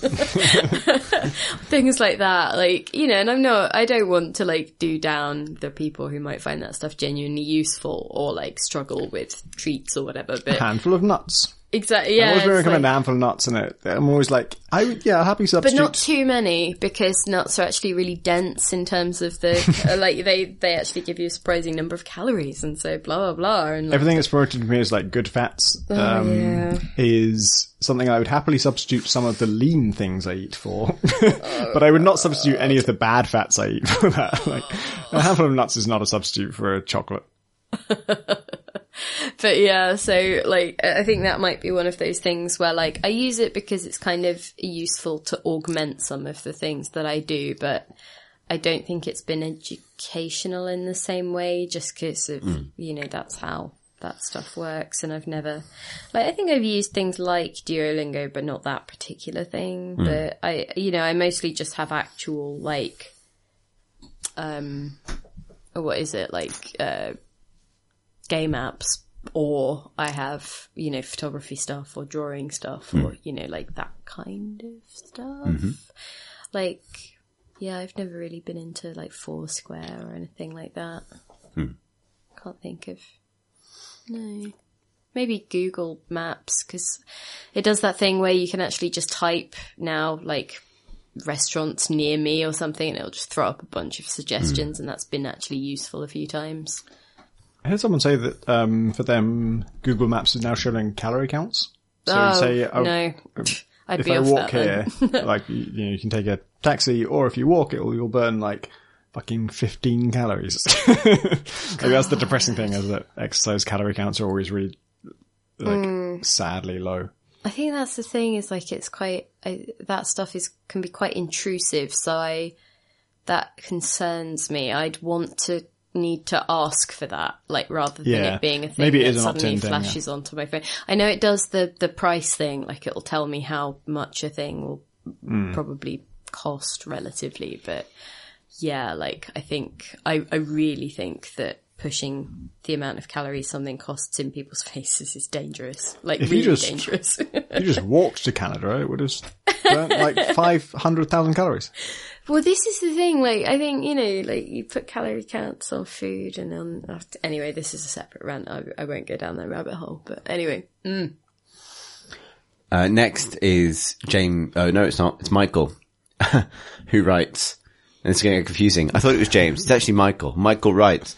Speaker 2: Things like that. Like, you know, and I'm not, I don't want to like do down the people who might find that stuff genuinely useful or like struggle with treats or whatever, but
Speaker 3: handful of nuts.
Speaker 2: Exactly, yeah.
Speaker 3: I always recommend
Speaker 2: like-
Speaker 3: a handful of nuts in it. I'm always like, I would, yeah, happy substitute.
Speaker 2: But not too many because nuts are actually really dense in terms of the uh, like they they actually give you a surprising number of calories and so blah blah blah and like,
Speaker 3: Everything that's promoted to me as like good fats um,
Speaker 2: Oh, yeah.
Speaker 3: is something I would happily substitute some of the lean things I eat for, but I would not substitute any of the bad fats I eat for that. Like a handful of nuts is not a substitute for a chocolate.
Speaker 2: but yeah, so like I think that might be one of those things where like I use it because it's kind of useful to augment some of the things that I do, but I don't think it's been educational in the same way just because of you know that's how that stuff works and I've never like I think I've used things like Duolingo but not that particular thing but I you know I mostly just have actual like um what is it? Like uh game apps or I have, you know, photography stuff or drawing stuff or, hmm. you know, like that kind of stuff. Mm-hmm. Like, yeah, I've never really been into like Foursquare or anything like that. Hmm. Can't think of. No. Maybe Google Maps because it does that thing where you can actually just type now, like restaurants near me or something, and it'll just throw up a bunch of suggestions, hmm. and that's been actually useful a few times.
Speaker 3: I heard someone say that um, for them, Google Maps is now showing calorie counts. So
Speaker 2: oh,
Speaker 3: say, oh,
Speaker 2: no. I'd
Speaker 3: if
Speaker 2: be
Speaker 3: I walk here, like you, you know, you can take a taxi, or if you walk, it'll you'll burn like fucking fifteen calories. like that's the depressing thing is that exercise calorie counts are always really like
Speaker 2: Mm.
Speaker 3: sadly low.
Speaker 2: I think that's the thing is like it's quite I, that stuff is can be quite intrusive. So I that concerns me. I'd want to need to ask for that, like rather than
Speaker 3: Yeah.
Speaker 2: it being a thing
Speaker 3: Maybe it
Speaker 2: that suddenly
Speaker 3: opt-in thing, yeah.
Speaker 2: flashes onto my phone. I know it does the the price thing. Like it'll tell me how much a thing will
Speaker 3: Mm.
Speaker 2: probably cost relatively, but yeah, like I think I I really think that pushing the amount of calories something costs in people's faces is dangerous. Like
Speaker 3: If you
Speaker 2: really
Speaker 3: just-
Speaker 2: dangerous.
Speaker 3: You just walked to Canada, it would have burnt like 500,000 calories.
Speaker 2: Well, this is the thing. Like, I think you know, like you put calorie counts on food, and on uh, anyway, this is a separate rant. I, I won't go down that rabbit hole. But anyway,
Speaker 1: Uh, next is James. Oh no, it's not. It's Michael, who writes. And it's getting confusing. I thought it was James. It's actually Michael. Michael writes,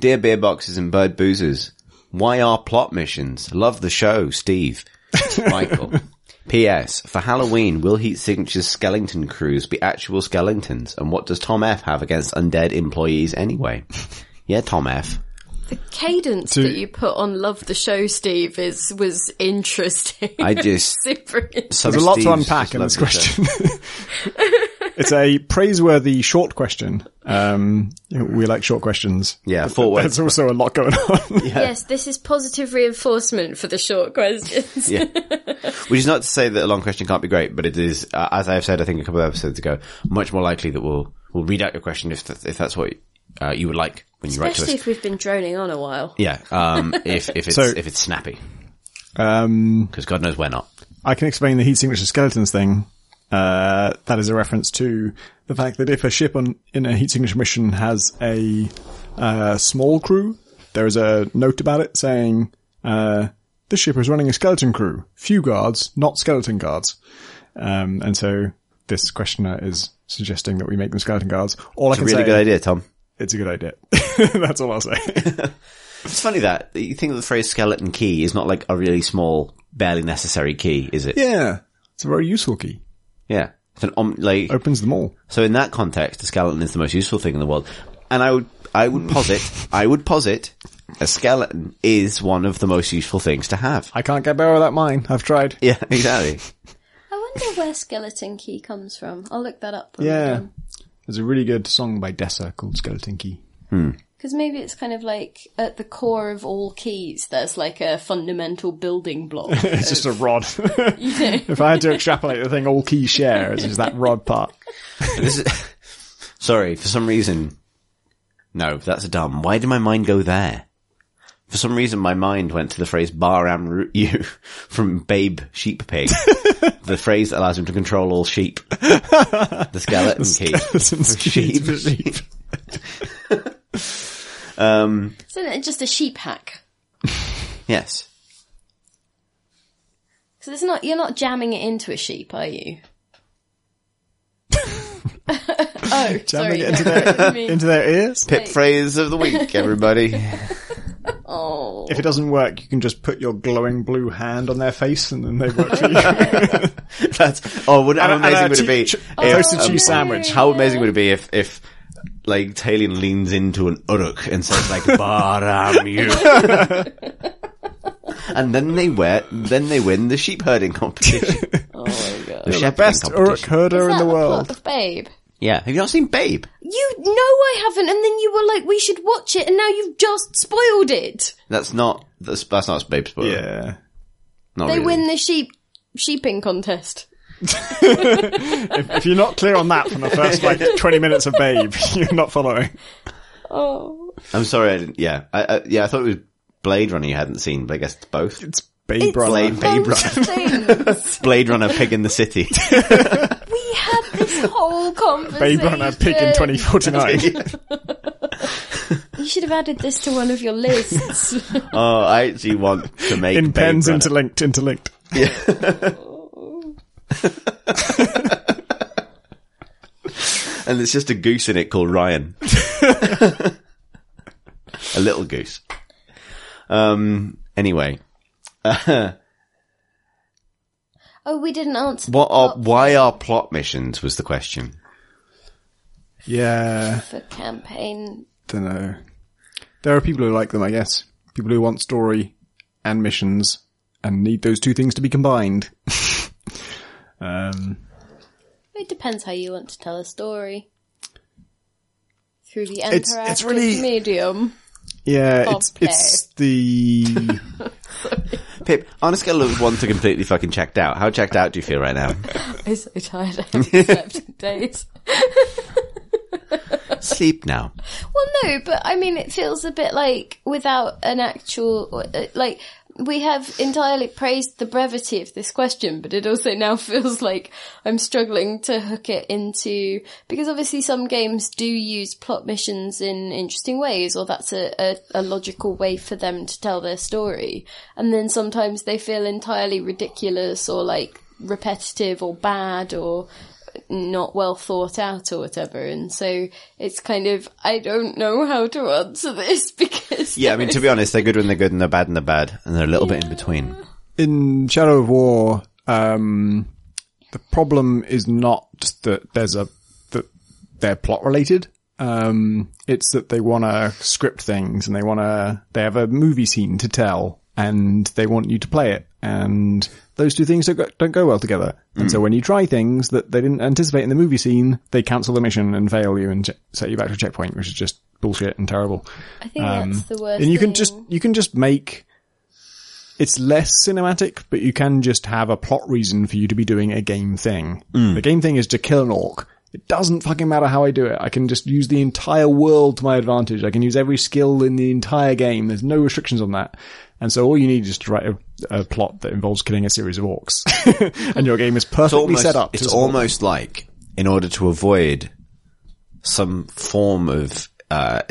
Speaker 1: "Dear beer boxes and bird boozers, why are plot missions? Love the show, Steve." Michael. P.S. For Halloween, will Heat Signature's skeleton crews be actual skeletons? And what does Tom F have against undead employees anyway? Yeah, Tom F.
Speaker 2: the cadence
Speaker 3: To-
Speaker 2: that you put on "Love the Show," Steve, is was interesting.
Speaker 1: I just
Speaker 2: super. interesting.
Speaker 1: some
Speaker 3: There's a lot to unpack in this question. it's a praiseworthy short question. Um, we like short questions.
Speaker 1: Yeah,
Speaker 3: But
Speaker 1: four
Speaker 3: There's also a lot going on.
Speaker 2: Yes, this is positive reinforcement for the short questions.
Speaker 1: Yeah. Which is not to say that a long question can't be great, but it is, uh, as I've said, I think a couple of episodes ago, much more likely that we'll, we'll read out your question if, that, if that's what uh, you would like when you write to us.
Speaker 2: Especially
Speaker 1: us.
Speaker 2: if we've been droning on a while.
Speaker 1: Yeah. Um, if, if it's,
Speaker 3: So-
Speaker 1: if it's snappy.
Speaker 3: Um,
Speaker 1: Because God knows we're not.
Speaker 3: I can explain the heat signature skeletons thing. Uh, that is a reference to the fact that if a ship on in a heat signature mission has a uh, small crew, there is a note about it saying uh, this ship is running a skeleton crew, few guards, not skeleton guards. Um, and so this questioner is suggesting that we make them skeleton guards. All I
Speaker 1: It's a
Speaker 3: can
Speaker 1: really
Speaker 3: say,
Speaker 1: good idea, Tom.
Speaker 3: it's a good idea. That's all I'll say.
Speaker 1: It's funny that you think of the phrase skeleton key is not like a really small, barely necessary key, is it?
Speaker 3: yeah, it's a very useful key.
Speaker 1: Yeah. It's an, um, like,
Speaker 3: Opens them all.
Speaker 1: So in that context, a skeleton is the most useful thing in the world. And I would, I would posit, I would posit, a skeleton is one of the most useful things to have.
Speaker 3: I can't get better without mine. I've tried.
Speaker 1: Yeah, exactly.
Speaker 2: I wonder where skeleton key comes from. I'll look that up.
Speaker 3: Yeah. There's a really good song by Dessa called Skeleton Key.
Speaker 2: Because maybe it's kind of like at the core of all keys, there's like a fundamental building block.
Speaker 3: It's just a rod. if I had to extrapolate the thing all keys share, it's just that rod part.
Speaker 1: this is, sorry, for some reason, no, that's a dumb. Why did my mind go there? For some reason, my mind went to the phrase Baram root you from Babe Sheep Pig. the phrase that allows him to control all sheep. The skeleton key.
Speaker 3: Skeleton's key to
Speaker 1: sheep.
Speaker 3: sheep.
Speaker 1: Um,
Speaker 2: Isn't it just a sheep hack?
Speaker 1: yes.
Speaker 2: So it's not, you're not jamming it into a sheep, are you? oh, sorry.
Speaker 3: it into
Speaker 2: no,
Speaker 3: their- Into their ears?
Speaker 1: Pip phrase of the week, everybody.
Speaker 2: oh.
Speaker 3: If it doesn't work, you can just put your glowing blue hand on their face and then they work for you.
Speaker 1: That's, oh, would, how
Speaker 3: And a-
Speaker 1: amazing
Speaker 3: and a
Speaker 1: would it be?
Speaker 3: ch-
Speaker 1: if-
Speaker 3: toasted
Speaker 1: um,
Speaker 3: cheese sandwich.
Speaker 1: How amazing would it be if, if, like, Talion leans into an uruk and says, like, Baa-ram-ewe. and then they wear, then they win the sheep herding competition.
Speaker 2: Oh my god.
Speaker 1: The
Speaker 3: the best Uruk herder
Speaker 2: Is
Speaker 3: in
Speaker 2: that
Speaker 3: the
Speaker 2: the
Speaker 3: world.
Speaker 2: plot of Babe?
Speaker 1: Yeah. Have you not seen Babe?
Speaker 2: You know I haven't, and then you were like, we should watch it, and now you've just spoiled it.
Speaker 1: That's not, that's, that's not Babe spoiler.
Speaker 3: Yeah.
Speaker 1: Not
Speaker 2: They
Speaker 1: really.
Speaker 2: win the sheep sheeping contest.
Speaker 3: If, if you're not clear on that from the first like 20 minutes of Babe, you're not following.
Speaker 2: Oh.
Speaker 1: I'm sorry I didn't, yeah. I, I, yeah, I thought it was Blade Runner you hadn't seen, but I guess it's both.
Speaker 3: It's Babe Runner.
Speaker 1: Blade, Babe Runner. Blade Runner, Pig in the City.
Speaker 2: we had this whole conversation.
Speaker 3: Babe Runner Pig in 2049.
Speaker 2: You should have added this to one of your lists.
Speaker 1: oh, I actually want to make
Speaker 3: In
Speaker 1: Babe
Speaker 3: pens
Speaker 1: Runner.
Speaker 3: interlinked, interlinked. Oh.
Speaker 1: and it's just a goose in it called Ryan. a little goose. Um. Anyway,
Speaker 2: oh, we didn't answer.
Speaker 1: what are why are plot missions? Was the question.
Speaker 3: Yeah.
Speaker 2: for campaign?
Speaker 3: Don't know. There are people who like them, I guess. People who want story and missions and need those two things to be combined. Um,
Speaker 2: It depends how you want to tell a story. Through the
Speaker 3: It's-
Speaker 2: interactive
Speaker 3: it's really-
Speaker 2: medium.
Speaker 3: yeah,
Speaker 2: Of
Speaker 3: it's it's the
Speaker 1: Pip, on a scale of one to completely fucking checked out, how checked out do you feel right now?
Speaker 2: I'm so tired. I haven't slept in days.
Speaker 1: Sleep now.
Speaker 2: Well, no, but I mean, it feels a bit like without an actual, like, we have entirely praised the brevity of this question, but it also now feels like I'm struggling to hook it into, because obviously some games do use plot missions in interesting ways, or that's a, a, a logical way for them to tell their story. And then sometimes they feel entirely ridiculous or like repetitive or bad or not well thought out or whatever. And so it's kind of, I don't know how to answer this because.
Speaker 1: Yeah, I mean, to be honest, they're good when they're good and they're bad when they're bad, and they're a little bit in between.
Speaker 3: in Shadow of War, um, the problem is not that there's a that they're plot related. Um, it's that they want to script things and they want to they have a movie scene to tell and they want you to play it. And those two things don't go, don't go well together. And so when you try things that they didn't anticipate in the movie scene, they cancel the mission and fail you and set you back to a checkpoint, which is just bullshit and terrible.
Speaker 2: I think that's the worst.
Speaker 3: Um, And you can
Speaker 2: thing.
Speaker 3: just you can just make it's less cinematic, but you can just have a plot reason for you to be doing a game thing. The game thing is to kill an orc. It doesn't fucking matter how I do it. I can just use the entire world to my advantage. I can use every skill in the entire game. There's no restrictions on that. And so all you need is to write a, a plot that involves killing a series of orcs. and your game is perfectly
Speaker 1: almost,
Speaker 3: set up. to
Speaker 1: It's almost like, in order to avoid some form of uh,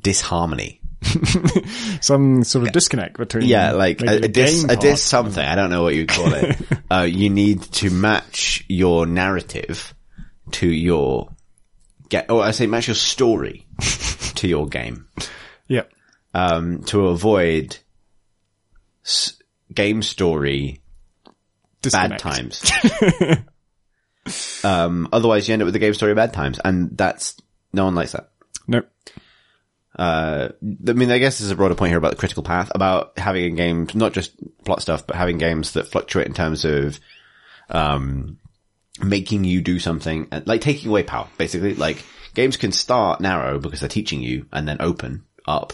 Speaker 1: disharmony.
Speaker 3: some sort of disconnect between
Speaker 1: Yeah, like a, a dis, a dis something. I don't know what you call it. uh, you need to match your narrative to your get, or I say match your story to your game,
Speaker 3: Yep.
Speaker 1: um, to avoid s- game story bad times. um, otherwise you end up with the game story bad times, and that's no one likes that.
Speaker 3: Nope.
Speaker 1: Uh, I mean, I guess there's a broader point here about the critical path, about having a game, not just plot stuff, but having games that fluctuate in terms of, um, making you do something, like taking away power, basically. Like, games can start narrow because they're teaching you and then open up,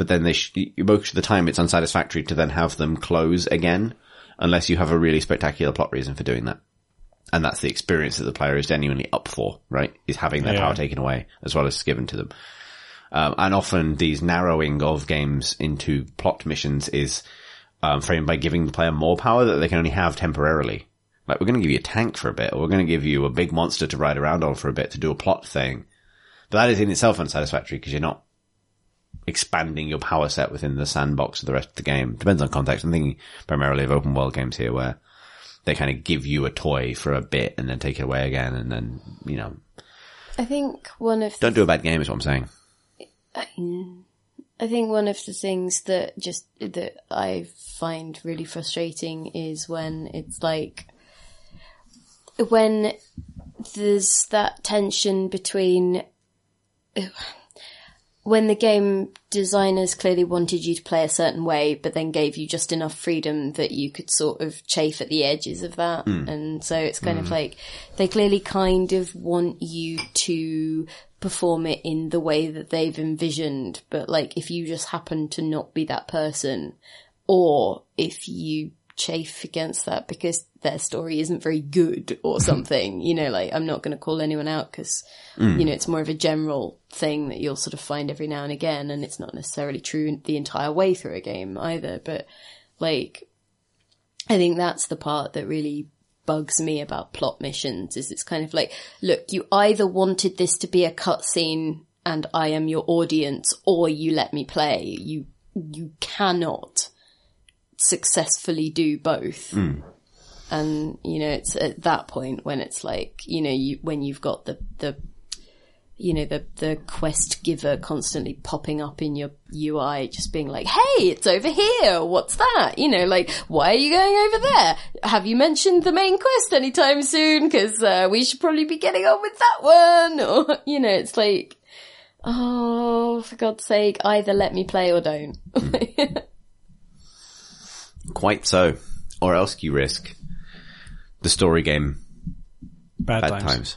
Speaker 1: but then they, sh- most of the time it's unsatisfactory to then have them close again, unless you have a really spectacular plot reason for doing that. And that's the experience that the player is genuinely up for, right? Is having their
Speaker 3: Yeah.
Speaker 1: power taken away as well as given to them. Um, and often these narrowing of games into plot missions is um, framed by giving the player more power that they can only have temporarily. Like we're going to give you a tank for a bit, or we're going to give you a big monster to ride around on for a bit to do a plot thing. But that is in itself unsatisfactory because you're not expanding your power set within the sandbox of the rest of the game. Depends on context. I'm thinking primarily of open world games here where they kind of give you a toy for a bit and then take it away again and then, you know,
Speaker 2: I think one of
Speaker 1: don't do a bad game is what I'm saying.
Speaker 2: I think one of the things that just that I find really frustrating is when it's like when there's that tension between when the game designers clearly wanted you to play a certain way, but then gave you just enough freedom that you could sort of chafe at the edges of that. Hmm. And so it's kind of hmm. like they clearly kind of want you to perform it in the way that they've envisioned. But like if you just happen to not be that person, or if you chafe against that because their story isn't very good or something, you know, like I'm not going to call anyone out because, mm. you know, it's more of a general thing that you'll sort of find every now and again. And it's not necessarily true the entire way through a game either. But like, I think that's the part that really bugs me about plot missions is it's kind of like, look, you either wanted this to be a cutscene and I am your audience or you let me play. You, you cannot successfully do both. Mm. And, you know, it's at that point when it's like, you know, you, when you've got the, the, you know, the, the quest giver constantly popping up in your UI, just being like, hey, it's over here. What's that? You know, like, why are you going over there? Have you mentioned the main quest anytime soon? Cause, uh, we should probably be getting on with that one. Or, you know, it's like, oh, for God's sake, either let me play or don't.
Speaker 1: Quite so. Or else you risk the story game
Speaker 3: Bad,
Speaker 1: bad
Speaker 3: times.
Speaker 1: times.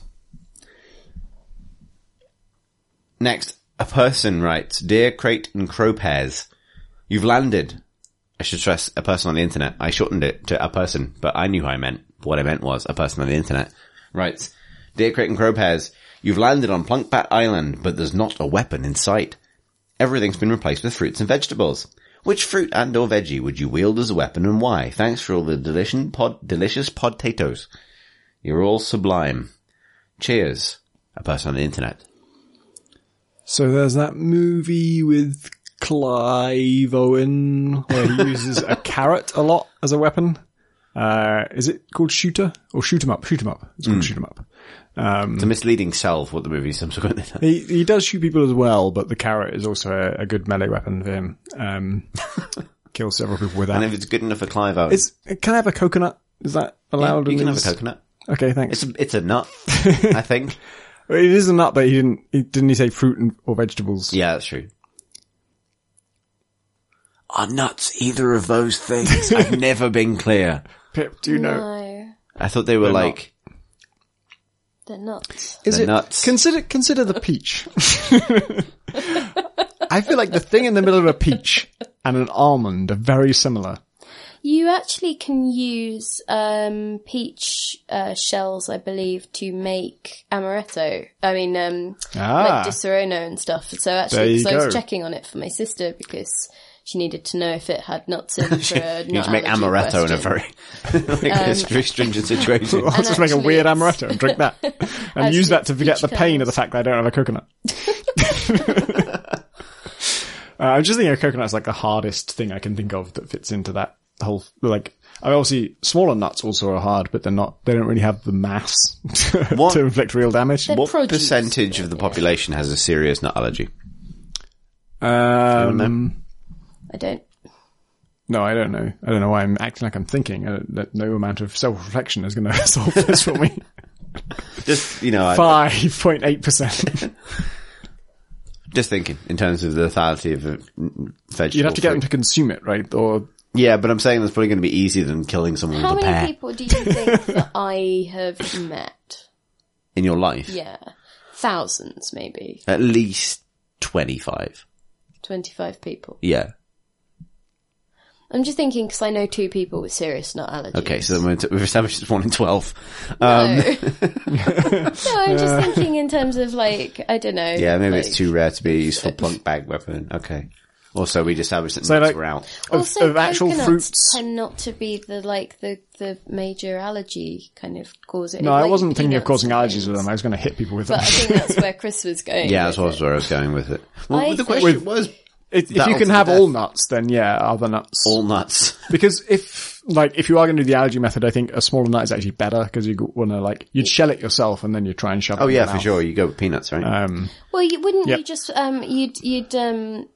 Speaker 1: Next, a person writes, Dear Crate and Crow Pairs, you've landed. I should stress a person on the internet. I shortened it to a person, but I knew who I meant. What I meant was a person on the internet. Writes, Dear Crate and Crow Pairs, You've landed on Plunkbat Island, but there's not a weapon in sight. Everything's been replaced with fruits and vegetables. Which fruit and or veggie would you wield as a weapon and why? Thanks for all the delicious pod, delicious potatoes. You're all sublime. Cheers. A person on the internet.
Speaker 3: So there's that movie with Clive Owen where he uses a carrot a lot as a weapon. Uh, is it called Shooter or Shoot 'em Up? Shoot 'em Up. It's called Shoot 'em Up.
Speaker 1: It's a misleading sell for what the movie subsequently done.
Speaker 3: He he does shoot people as well, but the carrot is also a, a good melee weapon for him. Um, kills several people with that.
Speaker 1: And if it's good enough for Clive Owen,
Speaker 3: Is can I have a coconut? Is that allowed?
Speaker 1: you can have a coconut.
Speaker 3: Okay, thanks.
Speaker 1: It's a, it's a nut, I think.
Speaker 3: it is a nut, but he didn't. He, didn't he say fruit and, or vegetables?
Speaker 1: Yeah, that's true. Are nuts either of those things? I've never been clear.
Speaker 3: Pip, do you know?
Speaker 2: No,
Speaker 1: I thought they were
Speaker 3: They're
Speaker 1: like,
Speaker 2: they're not.
Speaker 3: Is
Speaker 1: They're
Speaker 3: it
Speaker 1: nuts.
Speaker 3: consider consider the peach? I feel like the thing in the middle of a peach and an almond are very similar.
Speaker 2: You actually can use um, peach uh, shells, I believe, to make amaretto. I mean, um,
Speaker 3: Ah.
Speaker 2: like Disaronno and stuff. So actually,
Speaker 3: you
Speaker 2: so I was checking on it for my sister because she needed to know if it had nuts in for a
Speaker 1: you need to make
Speaker 2: allergy
Speaker 1: amaretto in a very, like, a very stringent situation.
Speaker 3: I'll just make a weird amaretto and drink that, and use that to forget the
Speaker 2: peach
Speaker 3: pain of the fact that I don't have a coconut. uh, I'm just thinking a coconut's like the hardest thing I can think of that fits into that whole like. I obviously smaller nuts also are hard, but they're not. They don't really have the mass to,
Speaker 1: What-
Speaker 3: to inflict real damage.
Speaker 1: What
Speaker 2: produce.
Speaker 1: percentage of the population has a serious nut allergy?
Speaker 3: Um,
Speaker 2: I don't.
Speaker 3: no, I don't know. I don't know why I'm acting like I'm thinking. Uh, that no amount of self-reflection is going to solve this for me.
Speaker 1: Just, you know,
Speaker 3: Five point eight percent.
Speaker 1: just thinking in terms of the lethality of a vegetable.
Speaker 3: You'd have to get them to consume it, right? Or
Speaker 1: Yeah, but I'm saying that's probably going to be easier than killing someone
Speaker 2: How
Speaker 1: with a
Speaker 2: many
Speaker 1: pear
Speaker 2: people do you think that I have met?
Speaker 1: in your life.
Speaker 2: Yeah, thousands, maybe
Speaker 1: At least 25.
Speaker 2: twenty-five people.
Speaker 1: Yeah.
Speaker 2: I'm just thinking because I know two people with serious nut allergies.
Speaker 1: Okay, so we're- we've established it's one in 12.
Speaker 2: No.
Speaker 1: Um,
Speaker 2: no, I'm just thinking in terms of like I don't know.
Speaker 1: yeah, maybe
Speaker 2: like-
Speaker 1: it's too rare to be a useful Plunkbat weapon. Okay. Also, we just established that
Speaker 3: So,
Speaker 1: nuts
Speaker 3: like-
Speaker 1: were out.
Speaker 3: of,
Speaker 2: Also,
Speaker 3: of actual
Speaker 2: coconuts
Speaker 3: fruits.
Speaker 2: tend not to be the like the the major allergy kind of cause. It.
Speaker 3: No, I wasn't thinking of causing allergies
Speaker 2: things.
Speaker 3: with them. I was going to hit people with them.
Speaker 2: But I think that's where Chris was going.
Speaker 1: Yeah, that's
Speaker 2: with
Speaker 1: where I was going with it. Well,
Speaker 2: I
Speaker 1: the
Speaker 2: think-
Speaker 1: question
Speaker 3: With-
Speaker 1: was
Speaker 3: if, if you can have
Speaker 1: death.
Speaker 3: all nuts, then yeah, other nuts.
Speaker 1: all nuts.
Speaker 3: because if like if you are going to do the allergy method, I think a smaller nut is actually better because you want to like you'd shell it yourself and then you try and shove. it
Speaker 1: Oh yeah, for
Speaker 3: mouth.
Speaker 1: sure. You go with peanuts, right?
Speaker 3: Um,
Speaker 2: Well, you wouldn't
Speaker 3: Yep.
Speaker 2: you just um you'd you'd um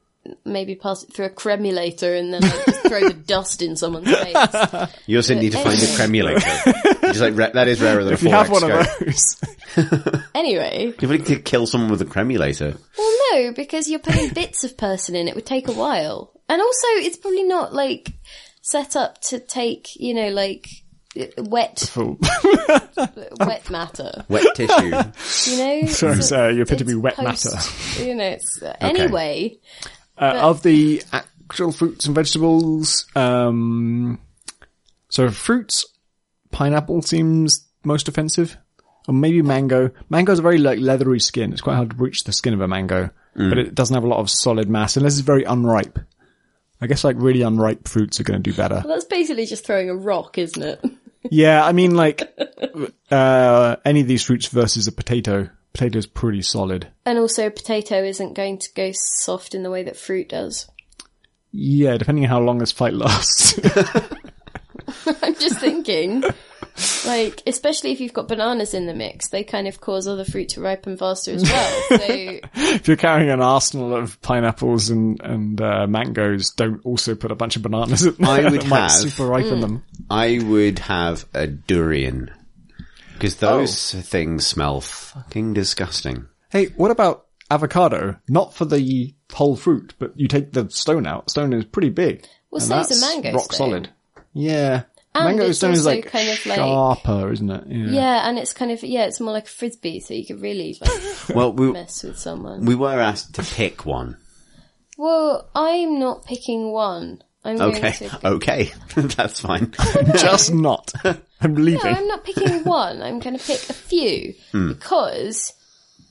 Speaker 2: maybe pass it through a cremulator and then like, just throw the dust in someone's face.
Speaker 1: you also need to find a cremulator. Just like ra- that is rarer than
Speaker 3: if
Speaker 1: a
Speaker 3: you have
Speaker 1: 4X
Speaker 3: one of those,
Speaker 2: Anyway,
Speaker 1: You need to kill someone with a cremulator.
Speaker 2: well, no, because you're putting bits of person in. It would take a while, and also it's probably not like set up to take you know like uh,
Speaker 3: wet
Speaker 2: wet matter.
Speaker 1: Wet tissue.
Speaker 2: You know,
Speaker 3: Sorry,
Speaker 2: It's-
Speaker 3: sir, you appear to be wet
Speaker 2: post-
Speaker 3: matter.
Speaker 2: You know, it's uh, anyway.
Speaker 3: Uh, of the actual fruits and vegetables, um, so fruits, pineapple seems most offensive, or maybe mango. Mango's a very like leathery skin. It's quite hard to reach the skin of a mango, but it doesn't have a lot of solid mass unless it's very unripe. I guess like really unripe fruits are going to do better.
Speaker 2: Well, that's basically just throwing a rock, isn't it?
Speaker 3: yeah, I mean like uh, any of these fruits versus a potato. Potato's pretty solid.
Speaker 2: And also, potato isn't going to go soft in the way that fruit does.
Speaker 3: Yeah, depending on how long this fight lasts.
Speaker 2: I'm just thinking, like, especially if you've got bananas in the mix, they kind of cause other fruit to ripen faster as well. So,
Speaker 3: if you're carrying an arsenal of pineapples and and uh, mangoes, don't also put a bunch of bananas in.
Speaker 1: I would
Speaker 3: might
Speaker 1: have-
Speaker 3: super ripen them.
Speaker 1: I would have a durian. Because
Speaker 3: Oh.
Speaker 1: those things smell fucking disgusting.
Speaker 3: Hey, what about avocado? Not for the whole fruit, but you take the stone out. Stone is pretty big.
Speaker 2: Well,
Speaker 3: and
Speaker 2: so is a
Speaker 3: that's
Speaker 2: mango
Speaker 3: rock
Speaker 2: stone.
Speaker 3: solid. Yeah,
Speaker 2: And
Speaker 3: mango
Speaker 2: it's
Speaker 3: stone is like
Speaker 2: kind of like-
Speaker 3: sharper, isn't it? Yeah.
Speaker 2: yeah, and it's kind of, yeah, it's more like a frisbee, so you could really, like,
Speaker 1: Well, we,
Speaker 2: mess with someone.
Speaker 1: we were asked to pick one.
Speaker 2: Well, I'm not picking one. I'm going
Speaker 1: Okay.
Speaker 2: to
Speaker 1: Okay. That's fine.
Speaker 3: Just not. I'm leaving. No.
Speaker 2: I'm not picking one. I'm going to pick a few
Speaker 1: Hmm.
Speaker 2: because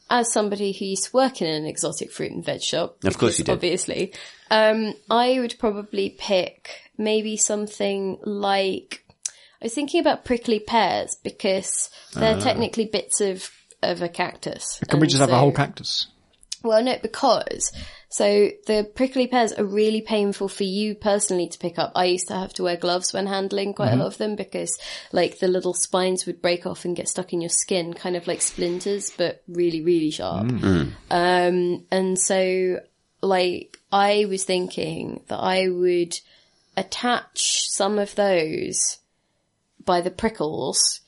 Speaker 2: as somebody who used to work in an exotic fruit and veg shop,
Speaker 1: Of course you did.
Speaker 2: Obviously, um, I would probably pick maybe something like I was thinking about prickly pears because they're technically bits of of a cactus.
Speaker 3: Can we
Speaker 2: And
Speaker 3: just have a whole cactus?
Speaker 2: Well, no, because so the prickly pears are really painful for you personally to pick up. I used to have to wear gloves when handling quite a mm-hmm. lot of them because like the little spines would break off and get stuck in your skin, kind of like splinters, but really, really sharp. Mm. Mm. Um, and so like I was thinking that I would attach some of those by the prickles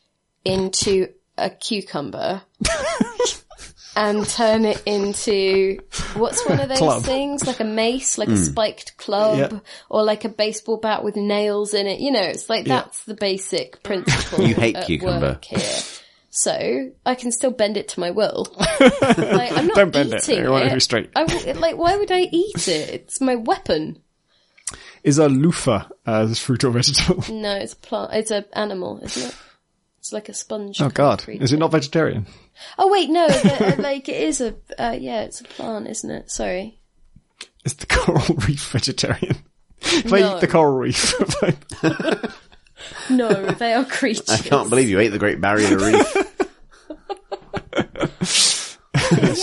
Speaker 2: into a cucumber and turn it into what's one of those
Speaker 3: Club.
Speaker 2: things like a mace, like a hmm. spiked club,
Speaker 3: Yeah.
Speaker 2: or like a baseball bat with nails in it. You know, it's like that's the basic principle.
Speaker 1: You hate
Speaker 2: at
Speaker 1: cucumber.
Speaker 2: work here. So I can still bend it to my will. like, I'm not
Speaker 3: Don't bend it. You want it to be straight.
Speaker 2: I w- like, why would I eat it? It's my weapon.
Speaker 3: Is a loofah uh, as fruit or vegetable?
Speaker 2: No, it's a plant. It's an animal, isn't it? It's like a sponge.
Speaker 3: Oh god.
Speaker 2: creature.
Speaker 3: Is it not vegetarian?
Speaker 2: Oh wait, no. the- uh, like it is a. Uh, yeah, it's a plant, isn't it? Sorry.
Speaker 3: Is the coral reef vegetarian? If I
Speaker 2: No.
Speaker 3: eat the coral reef,
Speaker 2: No, they are creatures.
Speaker 1: I can't believe you ate the Great Barrier Reef.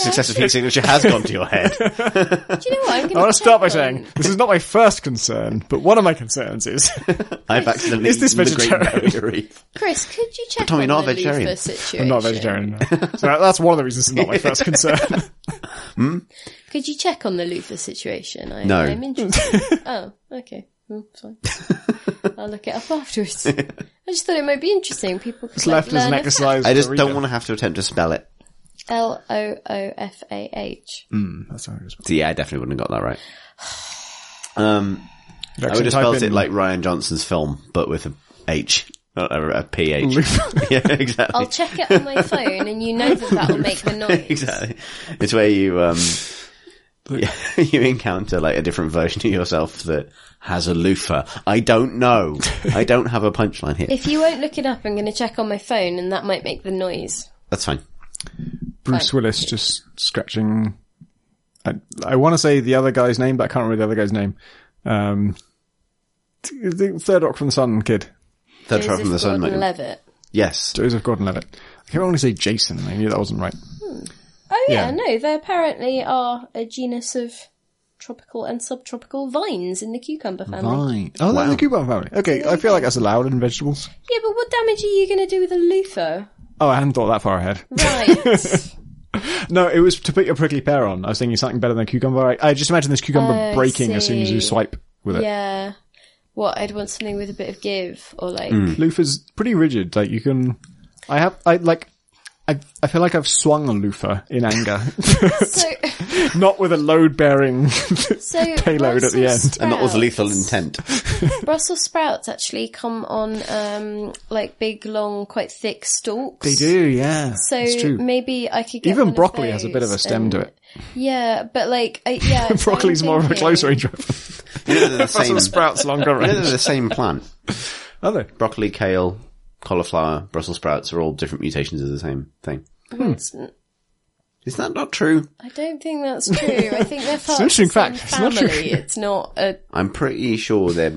Speaker 1: Success of heat signature has gone to your head.
Speaker 2: Do you know what? I'm
Speaker 3: I
Speaker 2: going
Speaker 3: want to start by saying this is not my first concern, but one of my concerns is
Speaker 1: I've accidentally
Speaker 3: Is this
Speaker 1: eaten the Great
Speaker 3: vegetarian?
Speaker 2: Chris, could you check
Speaker 1: Tommy,
Speaker 2: on
Speaker 1: not a vegetarian.
Speaker 3: I'm not a vegetarian. no. So that's one of the reasons it's not my first concern.
Speaker 2: Could you check on the loofah situation? I,
Speaker 1: No.
Speaker 2: I'm interested. oh, okay. Hmm, fine. I'll look it up afterwards. I just thought it might be interesting. People could
Speaker 3: It's
Speaker 2: like,
Speaker 3: left as an exercise.
Speaker 1: I just don't want to have to attempt to spell it.
Speaker 2: L O O F A H.
Speaker 3: That's how it is.
Speaker 1: So yeah, I definitely wouldn't have got that right. Um, I would have spelled
Speaker 3: in
Speaker 1: it like Rian Johnson's film, but with a H, not a, a PH. yeah, exactly.
Speaker 2: I'll check it on my phone, and you know that that will make the noise.
Speaker 1: exactly. It's where you um you encounter like a different version of yourself that has a loofah. I don't know. I don't have a punchline here.
Speaker 2: If you won't look it up, I'm going to check on my phone, and that might make the noise.
Speaker 1: That's fine.
Speaker 3: Bruce Willis just scratching. I, I want to say the other guy's name, but I can't remember the other guy's name. Um, the third Rock from the Sun kid,
Speaker 1: Third Rock from the Sun.
Speaker 2: Gordon
Speaker 1: mate.
Speaker 2: Levitt.
Speaker 1: Yes.
Speaker 3: Joseph Gordon-Levitt. I kept wanting to say Jason. I knew that wasn't right.
Speaker 2: Oh yeah,
Speaker 3: Yeah.
Speaker 2: no, there apparently are a genus of tropical and subtropical vines in the cucumber family.
Speaker 3: Vine. Oh, that's the cucumber family. Okay, I feel like that's allowed in vegetables.
Speaker 2: Yeah, but what damage are you going to do with a loofah?
Speaker 3: Oh, I hadn't thought that far ahead.
Speaker 2: Right.
Speaker 3: No, it was to put your prickly pear on. I was thinking something better than a cucumber. I, I just imagine this cucumber
Speaker 2: I
Speaker 3: breaking as soon as you
Speaker 2: see.
Speaker 3: swipe with it.
Speaker 2: yeah. What, I'd want something with a bit of give, or like, mm.
Speaker 3: Loofah's pretty rigid. Like you can, I have, I like, I, I feel like I've swung a loofah in anger,
Speaker 2: so,
Speaker 3: not with a load bearing
Speaker 2: so
Speaker 3: payload at the
Speaker 2: Brussels
Speaker 3: end.
Speaker 1: And not with
Speaker 2: sprouts-
Speaker 1: lethal intent.
Speaker 2: Brussels sprouts actually come on, um, like big, long, quite thick stalks.
Speaker 3: They do, yeah.
Speaker 2: So
Speaker 3: it's true.
Speaker 2: maybe I could get
Speaker 3: Even
Speaker 2: one of
Speaker 3: broccoli has a bit of a
Speaker 2: those
Speaker 3: stem to it.
Speaker 2: Yeah, but like, I, yeah. so I'm
Speaker 3: Broccoli's more of a close range weapon.
Speaker 1: You they're the same.
Speaker 3: Brussels sprouts longer
Speaker 1: You know,
Speaker 3: range.
Speaker 1: they're the same plant.
Speaker 3: Are they?
Speaker 1: Broccoli, kale, cauliflower, Brussels sprouts are all different mutations of the same thing.
Speaker 2: Well, it's-
Speaker 1: Is that not true?
Speaker 2: I don't think that's true. I think they're part
Speaker 3: an
Speaker 2: of the
Speaker 3: interesting
Speaker 2: same
Speaker 3: fact. It's not true.
Speaker 2: family. It's not a
Speaker 1: I'm pretty sure they're.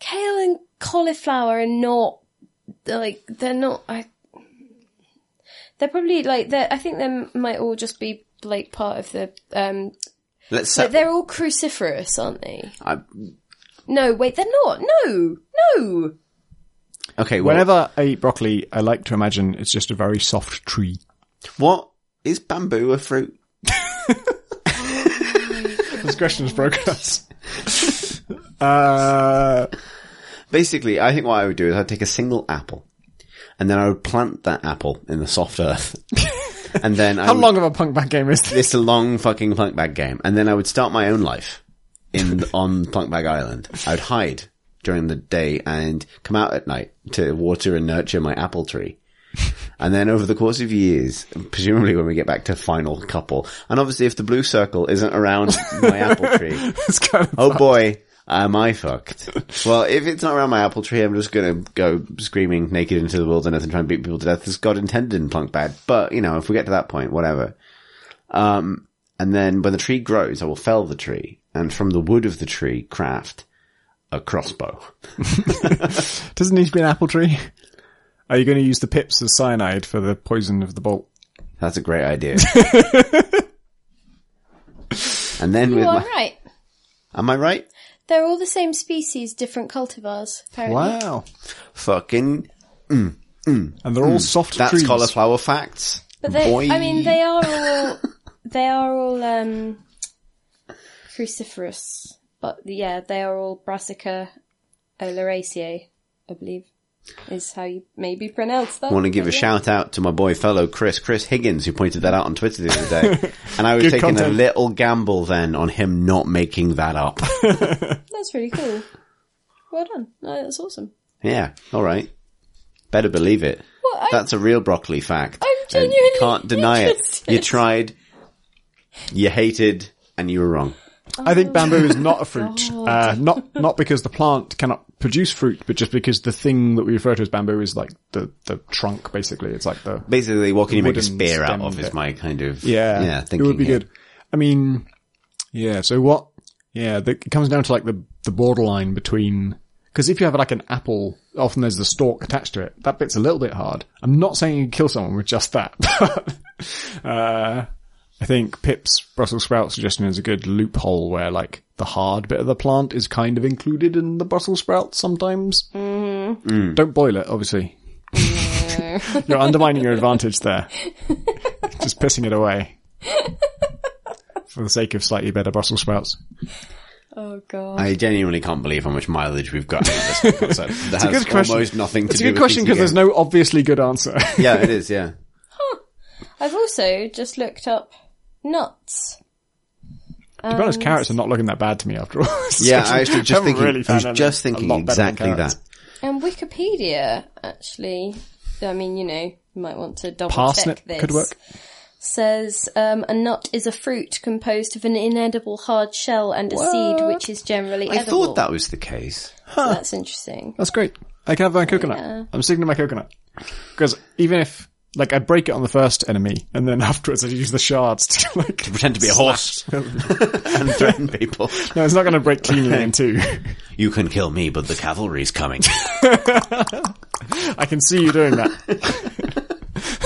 Speaker 2: kale and cauliflower are not like they're not. I, they're probably like they I think they might all just be like part of the. um
Speaker 1: Let's
Speaker 2: but
Speaker 1: say.
Speaker 2: They're all cruciferous, aren't they?
Speaker 1: I,
Speaker 2: No, wait, they're not. No, no.
Speaker 1: okay, well,
Speaker 3: Whenever I eat broccoli, I like to imagine it's just a very soft tree.
Speaker 1: What is bamboo a fruit?
Speaker 3: This question has broken us. uh,
Speaker 1: Basically, I think what I would do is I'd take a single apple, and then I would plant that apple in the soft earth, and then I
Speaker 3: how
Speaker 1: would,
Speaker 3: long of a Plunkbat game is this?
Speaker 1: This a long fucking Plunkbat game, and then I would start my own life in on Plunkbat Island. I would hide during the day and come out at night to water and nurture my apple tree. And then over the course of years, presumably when we get back to final couple, and obviously if the blue circle isn't around my apple tree,
Speaker 3: It's kind of
Speaker 1: oh boy, Am I fucked? well, if it's not around my apple tree, I'm just gonna go screaming naked into the wilderness and try and beat people to death as God intended in Plunkbat. But, you know, if we get to that point, whatever. Um, and then when the tree grows, I will fell the tree and from the wood of the tree craft a crossbow.
Speaker 3: Doesn't need to be an apple tree. Are you going to use the pips as cyanide for the poison of the bolt?
Speaker 1: That's a great idea. and then
Speaker 2: You
Speaker 1: with
Speaker 2: are
Speaker 1: my,
Speaker 2: right.
Speaker 1: am I right?
Speaker 2: They're all the same species, different cultivars, apparently.
Speaker 3: Wow.
Speaker 1: Fucking,
Speaker 3: And they're all soft
Speaker 1: Hmm. that's
Speaker 3: trees.
Speaker 1: cauliflower facts.
Speaker 2: But they,
Speaker 1: Boy.
Speaker 2: I mean, they are all, they are all, um, cruciferous. But yeah, they are all Brassica oleracea, I believe, is how you maybe pronounce that.
Speaker 1: I want to give a
Speaker 2: yeah.
Speaker 1: shout out to my boy fellow Chris, Chris Higgins, who pointed that out on Twitter the other day. and I was
Speaker 3: Good
Speaker 1: taking a little gamble then on him not making that up.
Speaker 2: That's really cool. Well done. No, that's awesome.
Speaker 1: yeah, alright. Better believe it.
Speaker 2: Well,
Speaker 1: That's a real broccoli fact.
Speaker 2: I'm
Speaker 1: And
Speaker 2: genuinely
Speaker 1: you can't deny it. You tried, you hated, and you were wrong.
Speaker 3: I think bamboo is not a fruit. Uh, not not because the plant cannot produce fruit, but just because the thing that we refer to as bamboo is like the the trunk. Basically, it's like the
Speaker 1: Basically, what can you make a spear out
Speaker 3: stem
Speaker 1: of is my kind of,
Speaker 3: yeah,
Speaker 1: yeah,
Speaker 3: it would be
Speaker 1: here.
Speaker 3: good. I mean, yeah. So what? Yeah, the, it comes down to like the the borderline between because if you have like an apple, often there's the stalk attached to it. That bit's a little bit hard. I'm not saying you kill someone with just that, uh, I think Pip's Brussels sprout suggestion is a good loophole where like the hard bit of the plant is kind of included in the Brussels sprout sometimes. Mm. Don't boil it, obviously. You're undermining your advantage there. Just pissing it away. For the sake of slightly better Brussels sprouts.
Speaker 2: oh god.
Speaker 1: I genuinely can't believe how much mileage we've got out of this episode. That
Speaker 3: It's a
Speaker 1: has
Speaker 3: good question.
Speaker 1: almost nothing to
Speaker 3: It's a
Speaker 1: do
Speaker 3: good
Speaker 1: with
Speaker 3: question because there's no obviously good answer.
Speaker 1: Yeah, it is, yeah.
Speaker 2: I've also just looked up nuts.
Speaker 3: to be honest, carrots are not looking that bad to me after all.
Speaker 1: Yeah. I actually just
Speaker 3: haven't
Speaker 1: thinking,
Speaker 3: really
Speaker 1: I was just thinking
Speaker 3: lot better than
Speaker 1: exactly that.
Speaker 2: And Wikipedia, actually, I mean, you know, you might want to double
Speaker 3: Parsnip
Speaker 2: check this.
Speaker 3: could work.
Speaker 2: Says um, a nut is a fruit composed of an inedible hard shell and a seed, which is generally
Speaker 1: I
Speaker 2: edible.
Speaker 1: thought that was the case.
Speaker 2: So that's interesting.
Speaker 3: That's great. I can have my coconut.
Speaker 2: Yeah.
Speaker 3: I'm sticking to my coconut. Because even if, like, I'd break it on the first enemy, and then afterwards I'd use the shards to, like,
Speaker 1: Pretend to be a horse and threaten people.
Speaker 3: no, it's not going to break cleanly in two.
Speaker 1: You can kill me, but the cavalry's coming.
Speaker 3: I can see you doing that.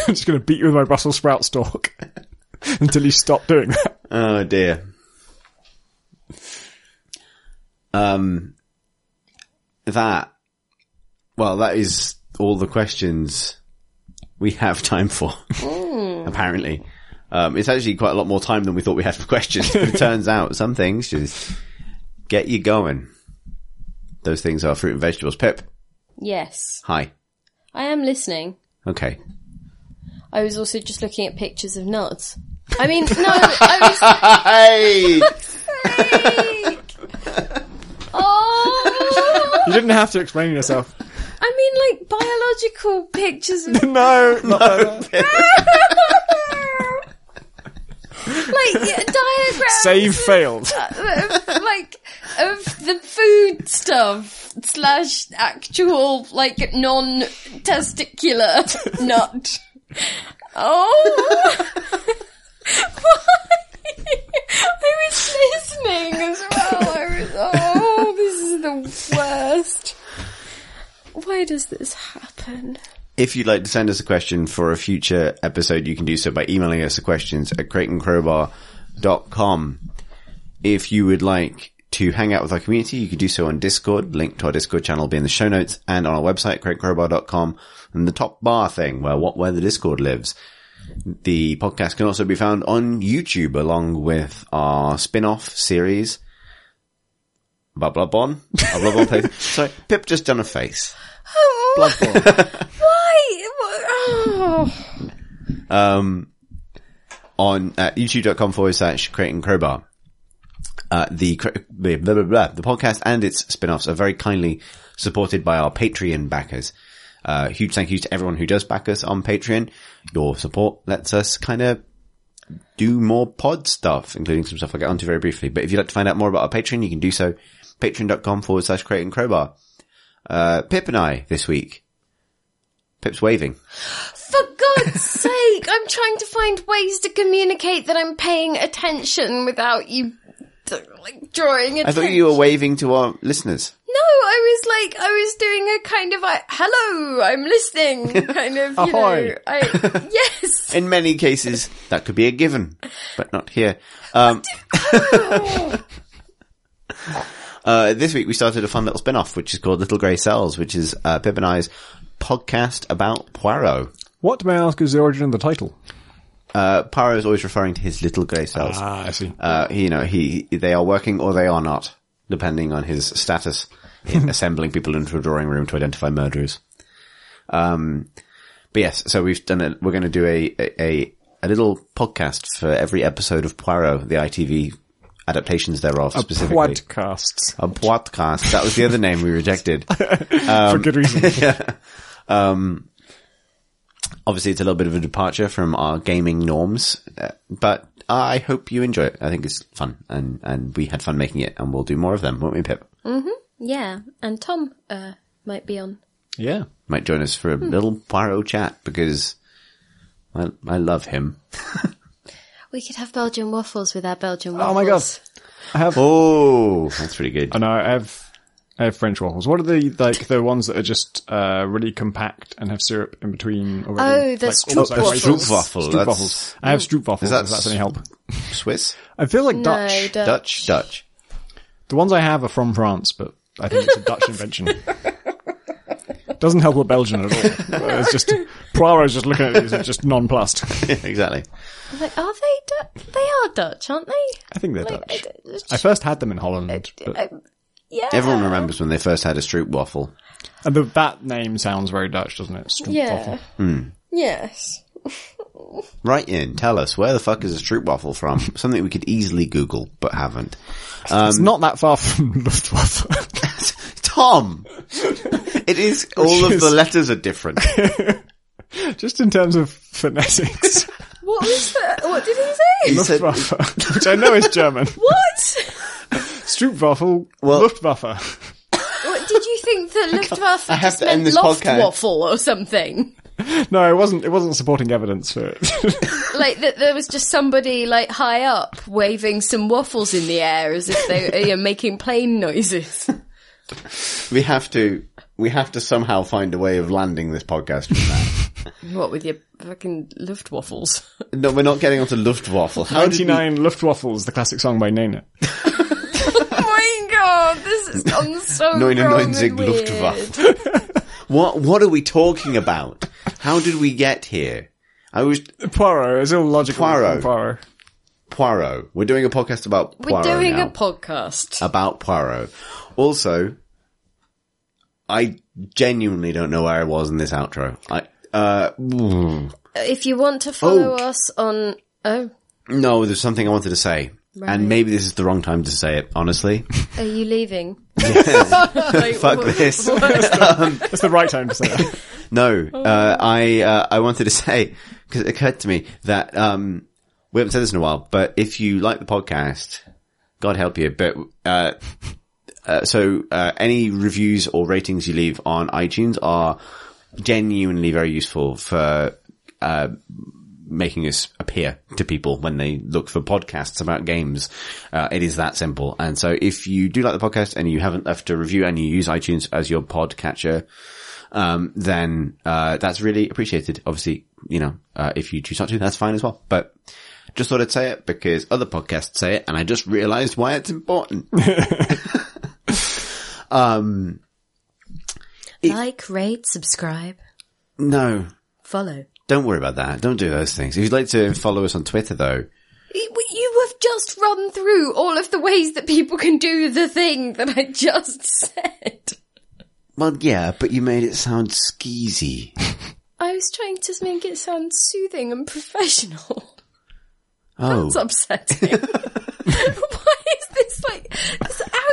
Speaker 3: I'm just going to beat you with my Brussels sprout stalk until you stop doing that.
Speaker 1: oh dear. Um, that, well, that is all the questions we have time for, apparently. Um, it's actually quite a lot more time than we thought we had for questions. But it turns out some things just get you going. Those things are fruit and vegetables. Pip,
Speaker 2: Yes.
Speaker 1: hi.
Speaker 2: I am listening.
Speaker 1: Okay.
Speaker 2: I was also just looking at pictures of nuts. I mean, no, I
Speaker 1: Hey!
Speaker 2: was. oh!
Speaker 3: You didn't have to explain yourself.
Speaker 2: I mean, like, biological pictures of
Speaker 3: No, not
Speaker 2: like yeah, diagrams
Speaker 3: Save failed.
Speaker 2: Uh, of, like of the food stuff slash actual like non-testicular nut. Oh, why? I was listening as well. I was, oh, this is the worst. Why does this happen?
Speaker 1: If you'd like to send us a question for a future episode, you can do so by emailing us the questions at crateandcrowbar.com. If you would like to hang out with our community, you can do so on Discord. Link to our Discord channel will be in the show notes and on our website, crateandcrowbar.com, and the top bar thing where what where the Discord lives. The podcast can also be found on YouTube along with our spin-off series. Blah blah bon. Blah blah bon. Sorry, Pip just done a face.
Speaker 3: Bloodborne.
Speaker 2: Why? Oh.
Speaker 1: um, on uh, youtube.com forward slash crateandcrowbar. Uh, the, blah, blah, blah, blah. the podcast and its spin-offs are very kindly supported by our Patreon backers. Uh, huge thank you to everyone who does back us on Patreon. Your support lets us kind of do more pod stuff, including some stuff I'll get onto very briefly. But if you'd like to find out more about our Patreon, you can do so. Patreon.com forward slash crateandcrowbar. Uh, Pip and I this week. Pip's waving.
Speaker 2: For God's sake, I'm trying to find ways to communicate that I'm paying attention without you like drawing attention.
Speaker 1: I thought you were waving to our listeners.
Speaker 2: No, I was like, I was doing a kind of like, hello, I'm listening, kind of, you
Speaker 3: Ahoy.
Speaker 2: know. I, yes.
Speaker 1: In many cases, that could be a given, but not here. Um, uh, this week we started a fun little spin-off, which is called Little Grey Cells, which is, uh, Pip and I's podcast about Poirot.
Speaker 3: What, may I ask, is the origin of the title?
Speaker 1: Uh, Poirot is always referring to his little grey cells.
Speaker 3: Ah, I see.
Speaker 1: Uh, you know, he, they are working or they are not, depending on his status in assembling people into a drawing room to identify murderers. Um, but yes, so we've done a, we're going to do a, a, a little podcast for every episode of Poirot, the ITV adaptations thereof specifically.
Speaker 3: Podcasts.
Speaker 1: A podcast. That was the other name we rejected.
Speaker 3: For good reason.
Speaker 1: Um, Obviously, it's a little bit of a departure from our gaming norms, uh, but I hope you enjoy it. I think it's fun, and and we had fun making it, and we'll do more of them, won't we, Pip? Mm-hmm.
Speaker 2: Yeah, and Tom, uh, might be on.
Speaker 3: yeah.
Speaker 1: Might join us for a little Poirot chat because I I love him.
Speaker 2: We could have Belgian waffles with our Belgian waffles.
Speaker 3: Oh my god. I have,
Speaker 1: Oh, that's pretty good.
Speaker 3: I know, I have, I have French waffles. What are the, like, the ones that are just, uh, really compact and have syrup in between already?
Speaker 2: Oh, the
Speaker 3: Like,
Speaker 2: Stroop
Speaker 3: almost like
Speaker 2: waffles.
Speaker 3: raisins?
Speaker 1: Stroopwafel,
Speaker 3: Stroop waffles. I have Stroop waffles,
Speaker 1: that
Speaker 3: if that's any help.
Speaker 1: Swiss,
Speaker 3: I feel like
Speaker 2: No,
Speaker 3: Dutch.
Speaker 2: Dutch.
Speaker 1: Dutch, Dutch.
Speaker 3: The ones I have are from France, but I think it's a Dutch invention. Doesn't help with Belgian at all. It's just, Poirot's just looking at these and just nonplussed.
Speaker 1: exactly.
Speaker 2: I'm like, are they? Du- they are Dutch, aren't they?
Speaker 3: I think they're
Speaker 2: Like,
Speaker 3: Dutch.
Speaker 2: I don't-
Speaker 3: I first had them in Holland, but,
Speaker 2: I- yeah.
Speaker 1: Everyone remembers when they first had a Stroop waffle.
Speaker 3: and the, that name sounds very Dutch, doesn't it? Stroop
Speaker 2: Yeah.
Speaker 3: waffle. Hmm.
Speaker 2: Yes.
Speaker 1: Write in, tell us where the fuck is a Stroop waffle from? Something we could easily Google, but haven't.
Speaker 3: Um, it's not that far from Luftwaffe.
Speaker 1: Tom, it is. all of
Speaker 3: is-
Speaker 1: the letters are different.
Speaker 3: just in terms of phonetics.
Speaker 2: What was that? What did he say?
Speaker 1: He said-
Speaker 3: which I know is German.
Speaker 2: what?
Speaker 3: Stroopwafel,
Speaker 1: Well-
Speaker 3: Luftwaffe.
Speaker 2: What did you think that Luftwaffe
Speaker 1: I have
Speaker 2: just
Speaker 1: to end
Speaker 2: meant
Speaker 1: this podcast.
Speaker 2: waffle or something?
Speaker 3: No, it wasn't. It wasn't supporting evidence for it.
Speaker 2: Like that there was just somebody like high up waving some waffles in the air as if they are making plane noises.
Speaker 1: we have to. We have to somehow find a way of landing this podcast from that.
Speaker 2: What with your fucking Luftwaffles?
Speaker 1: no, we're not getting onto Luftwaffle. How did we-
Speaker 3: Ninety-nine Luftwaffles, the classic song by Nena.
Speaker 2: oh my god, this has gone so wrong
Speaker 1: 99
Speaker 2: and weird.
Speaker 1: Luftwaffe. What What are we talking about? How did we get here? I was
Speaker 3: Poirot is illogical.
Speaker 1: Poirot.
Speaker 3: Poirot.
Speaker 1: Poirot. We're doing a podcast about Poirot We're
Speaker 2: doing
Speaker 1: now.
Speaker 2: a podcast.
Speaker 1: about Poirot. Also, I genuinely don't know where I was in this outro. I uh
Speaker 2: If you want to follow
Speaker 1: Oh.
Speaker 2: us on oh,
Speaker 1: no, there's something I wanted to say. And maybe this is the wrong time to say it, honestly.
Speaker 2: are you leaving?
Speaker 1: Fuck this.
Speaker 3: That's the right time to say that.
Speaker 1: No,
Speaker 2: Oh.
Speaker 1: uh, I uh, I wanted to say because it occurred to me that um, we haven't said this in a while, but if you like the podcast, God help you. But uh, uh, so uh, any reviews or ratings you leave on iTunes are genuinely very useful for uh, making us appear to people when they look for podcasts about games. Uh, it is that simple. And so if you do like the podcast and you haven't left a review and you use iTunes as your podcatcher, um, then, uh, that's really appreciated. Obviously, you know, uh, if you choose not to, that's fine as well. But just thought I'd say it because other podcasts say it and I just realized why it's important. um,
Speaker 2: like, rate, subscribe,
Speaker 1: no,
Speaker 2: follow.
Speaker 1: don't worry about that. Don't do those things. If you'd like to follow us on Twitter though,
Speaker 2: You have just run through all of the ways that people can do the thing that I just said.
Speaker 1: well, yeah, but you made it sound skeezy.
Speaker 2: I was trying to make it sound soothing and professional.
Speaker 1: Oh,
Speaker 2: That's upsetting. Why is this like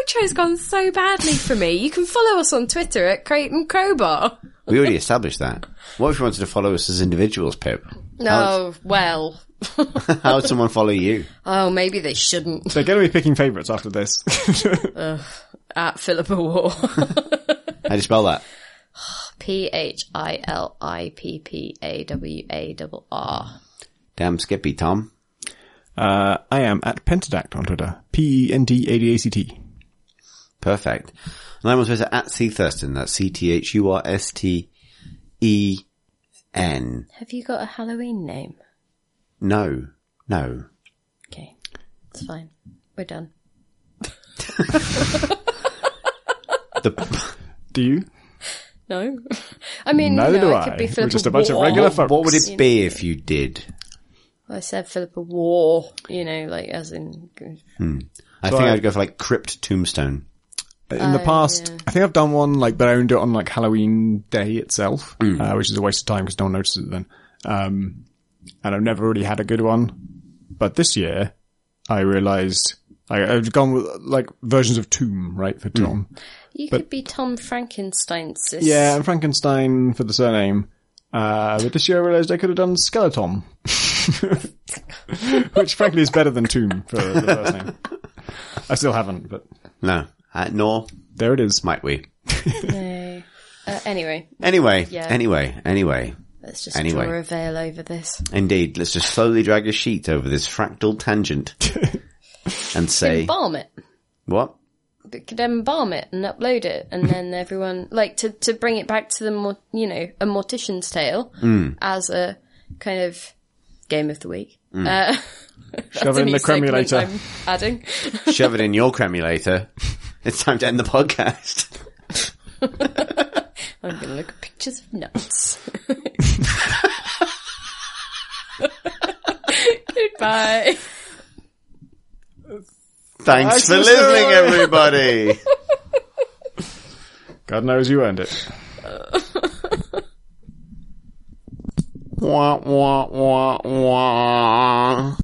Speaker 2: outro's gone so badly for me? You can follow us on Twitter at crateandcrowbar.
Speaker 1: we already established that. What if you wanted to follow us as individuals, Pip?
Speaker 2: No, well,
Speaker 1: How would someone follow you?
Speaker 2: Oh, maybe they shouldn't.
Speaker 3: They're going to be picking favourites after this.
Speaker 2: At Philippa Warr.
Speaker 1: How do you spell that?
Speaker 2: P H I L I P P A W A double R.
Speaker 1: Damn Skippy, Tom.
Speaker 3: uh, I am at Pentadact on Twitter. E P-E-N-T-A-D-A-C-T.
Speaker 1: Perfect. And I'm on Twitter at C Thursten. That's C-T-H-U-R-S-T-E-N.
Speaker 2: Have you got a Halloween name?
Speaker 1: No. No.
Speaker 2: Okay. It's fine. We're done.
Speaker 1: The,
Speaker 3: Do you?
Speaker 2: No. I mean,
Speaker 3: Neither
Speaker 2: you know,
Speaker 3: do
Speaker 2: I could be
Speaker 3: We're
Speaker 2: Philippa
Speaker 3: just a bunch of regular
Speaker 1: what,
Speaker 3: folks.
Speaker 1: what would it be if you did?
Speaker 2: I said Philippa Warr, you know, like as in. Hmm.
Speaker 1: I
Speaker 3: So
Speaker 1: think
Speaker 3: I-
Speaker 1: I'd go for like Crypt Tombstone.
Speaker 3: In the
Speaker 2: Oh,
Speaker 3: past,
Speaker 2: yeah.
Speaker 3: I think I've done one like, but I only do it on like Halloween day itself,
Speaker 1: Mm.
Speaker 3: uh, which is a waste of time because no one notices it then. Um, and I've never really had a good one. But this year, I realized I, I've gone with like versions of Tomb, right, for
Speaker 1: Mm.
Speaker 3: Tom.
Speaker 2: You could be Tom Frankenstein's sis.
Speaker 3: Yeah, and Frankenstein for the surname. Uh, but this year I realized I could have done Skeleton. Which frankly is better than Tomb for the first name. I still haven't, but
Speaker 1: No. Uh, nor
Speaker 3: there it is.
Speaker 1: might we.
Speaker 2: No. Uh, anyway,
Speaker 1: Anyway,
Speaker 2: Yeah.
Speaker 1: anyway, anyway.
Speaker 2: let's just
Speaker 1: Anyway.
Speaker 2: draw a veil over this.
Speaker 1: Indeed, let's just slowly drag a sheet over this fractal tangent and say,
Speaker 2: Embalm it.
Speaker 1: what?
Speaker 2: We could embalm it and upload it, and then everyone like to to bring it back to the more you know a mortician's tale
Speaker 1: Hmm.
Speaker 2: as a kind of game of the week. Uh,
Speaker 3: Shove it in the cremulator.
Speaker 2: I'm adding.
Speaker 1: Shove it in your cremulator. It's time to end the podcast.
Speaker 2: I'm going to look at pictures of nuts. Goodbye.
Speaker 1: Thanks for listening, everybody.
Speaker 3: God knows you earned it.
Speaker 1: wah, wah, wah, wah.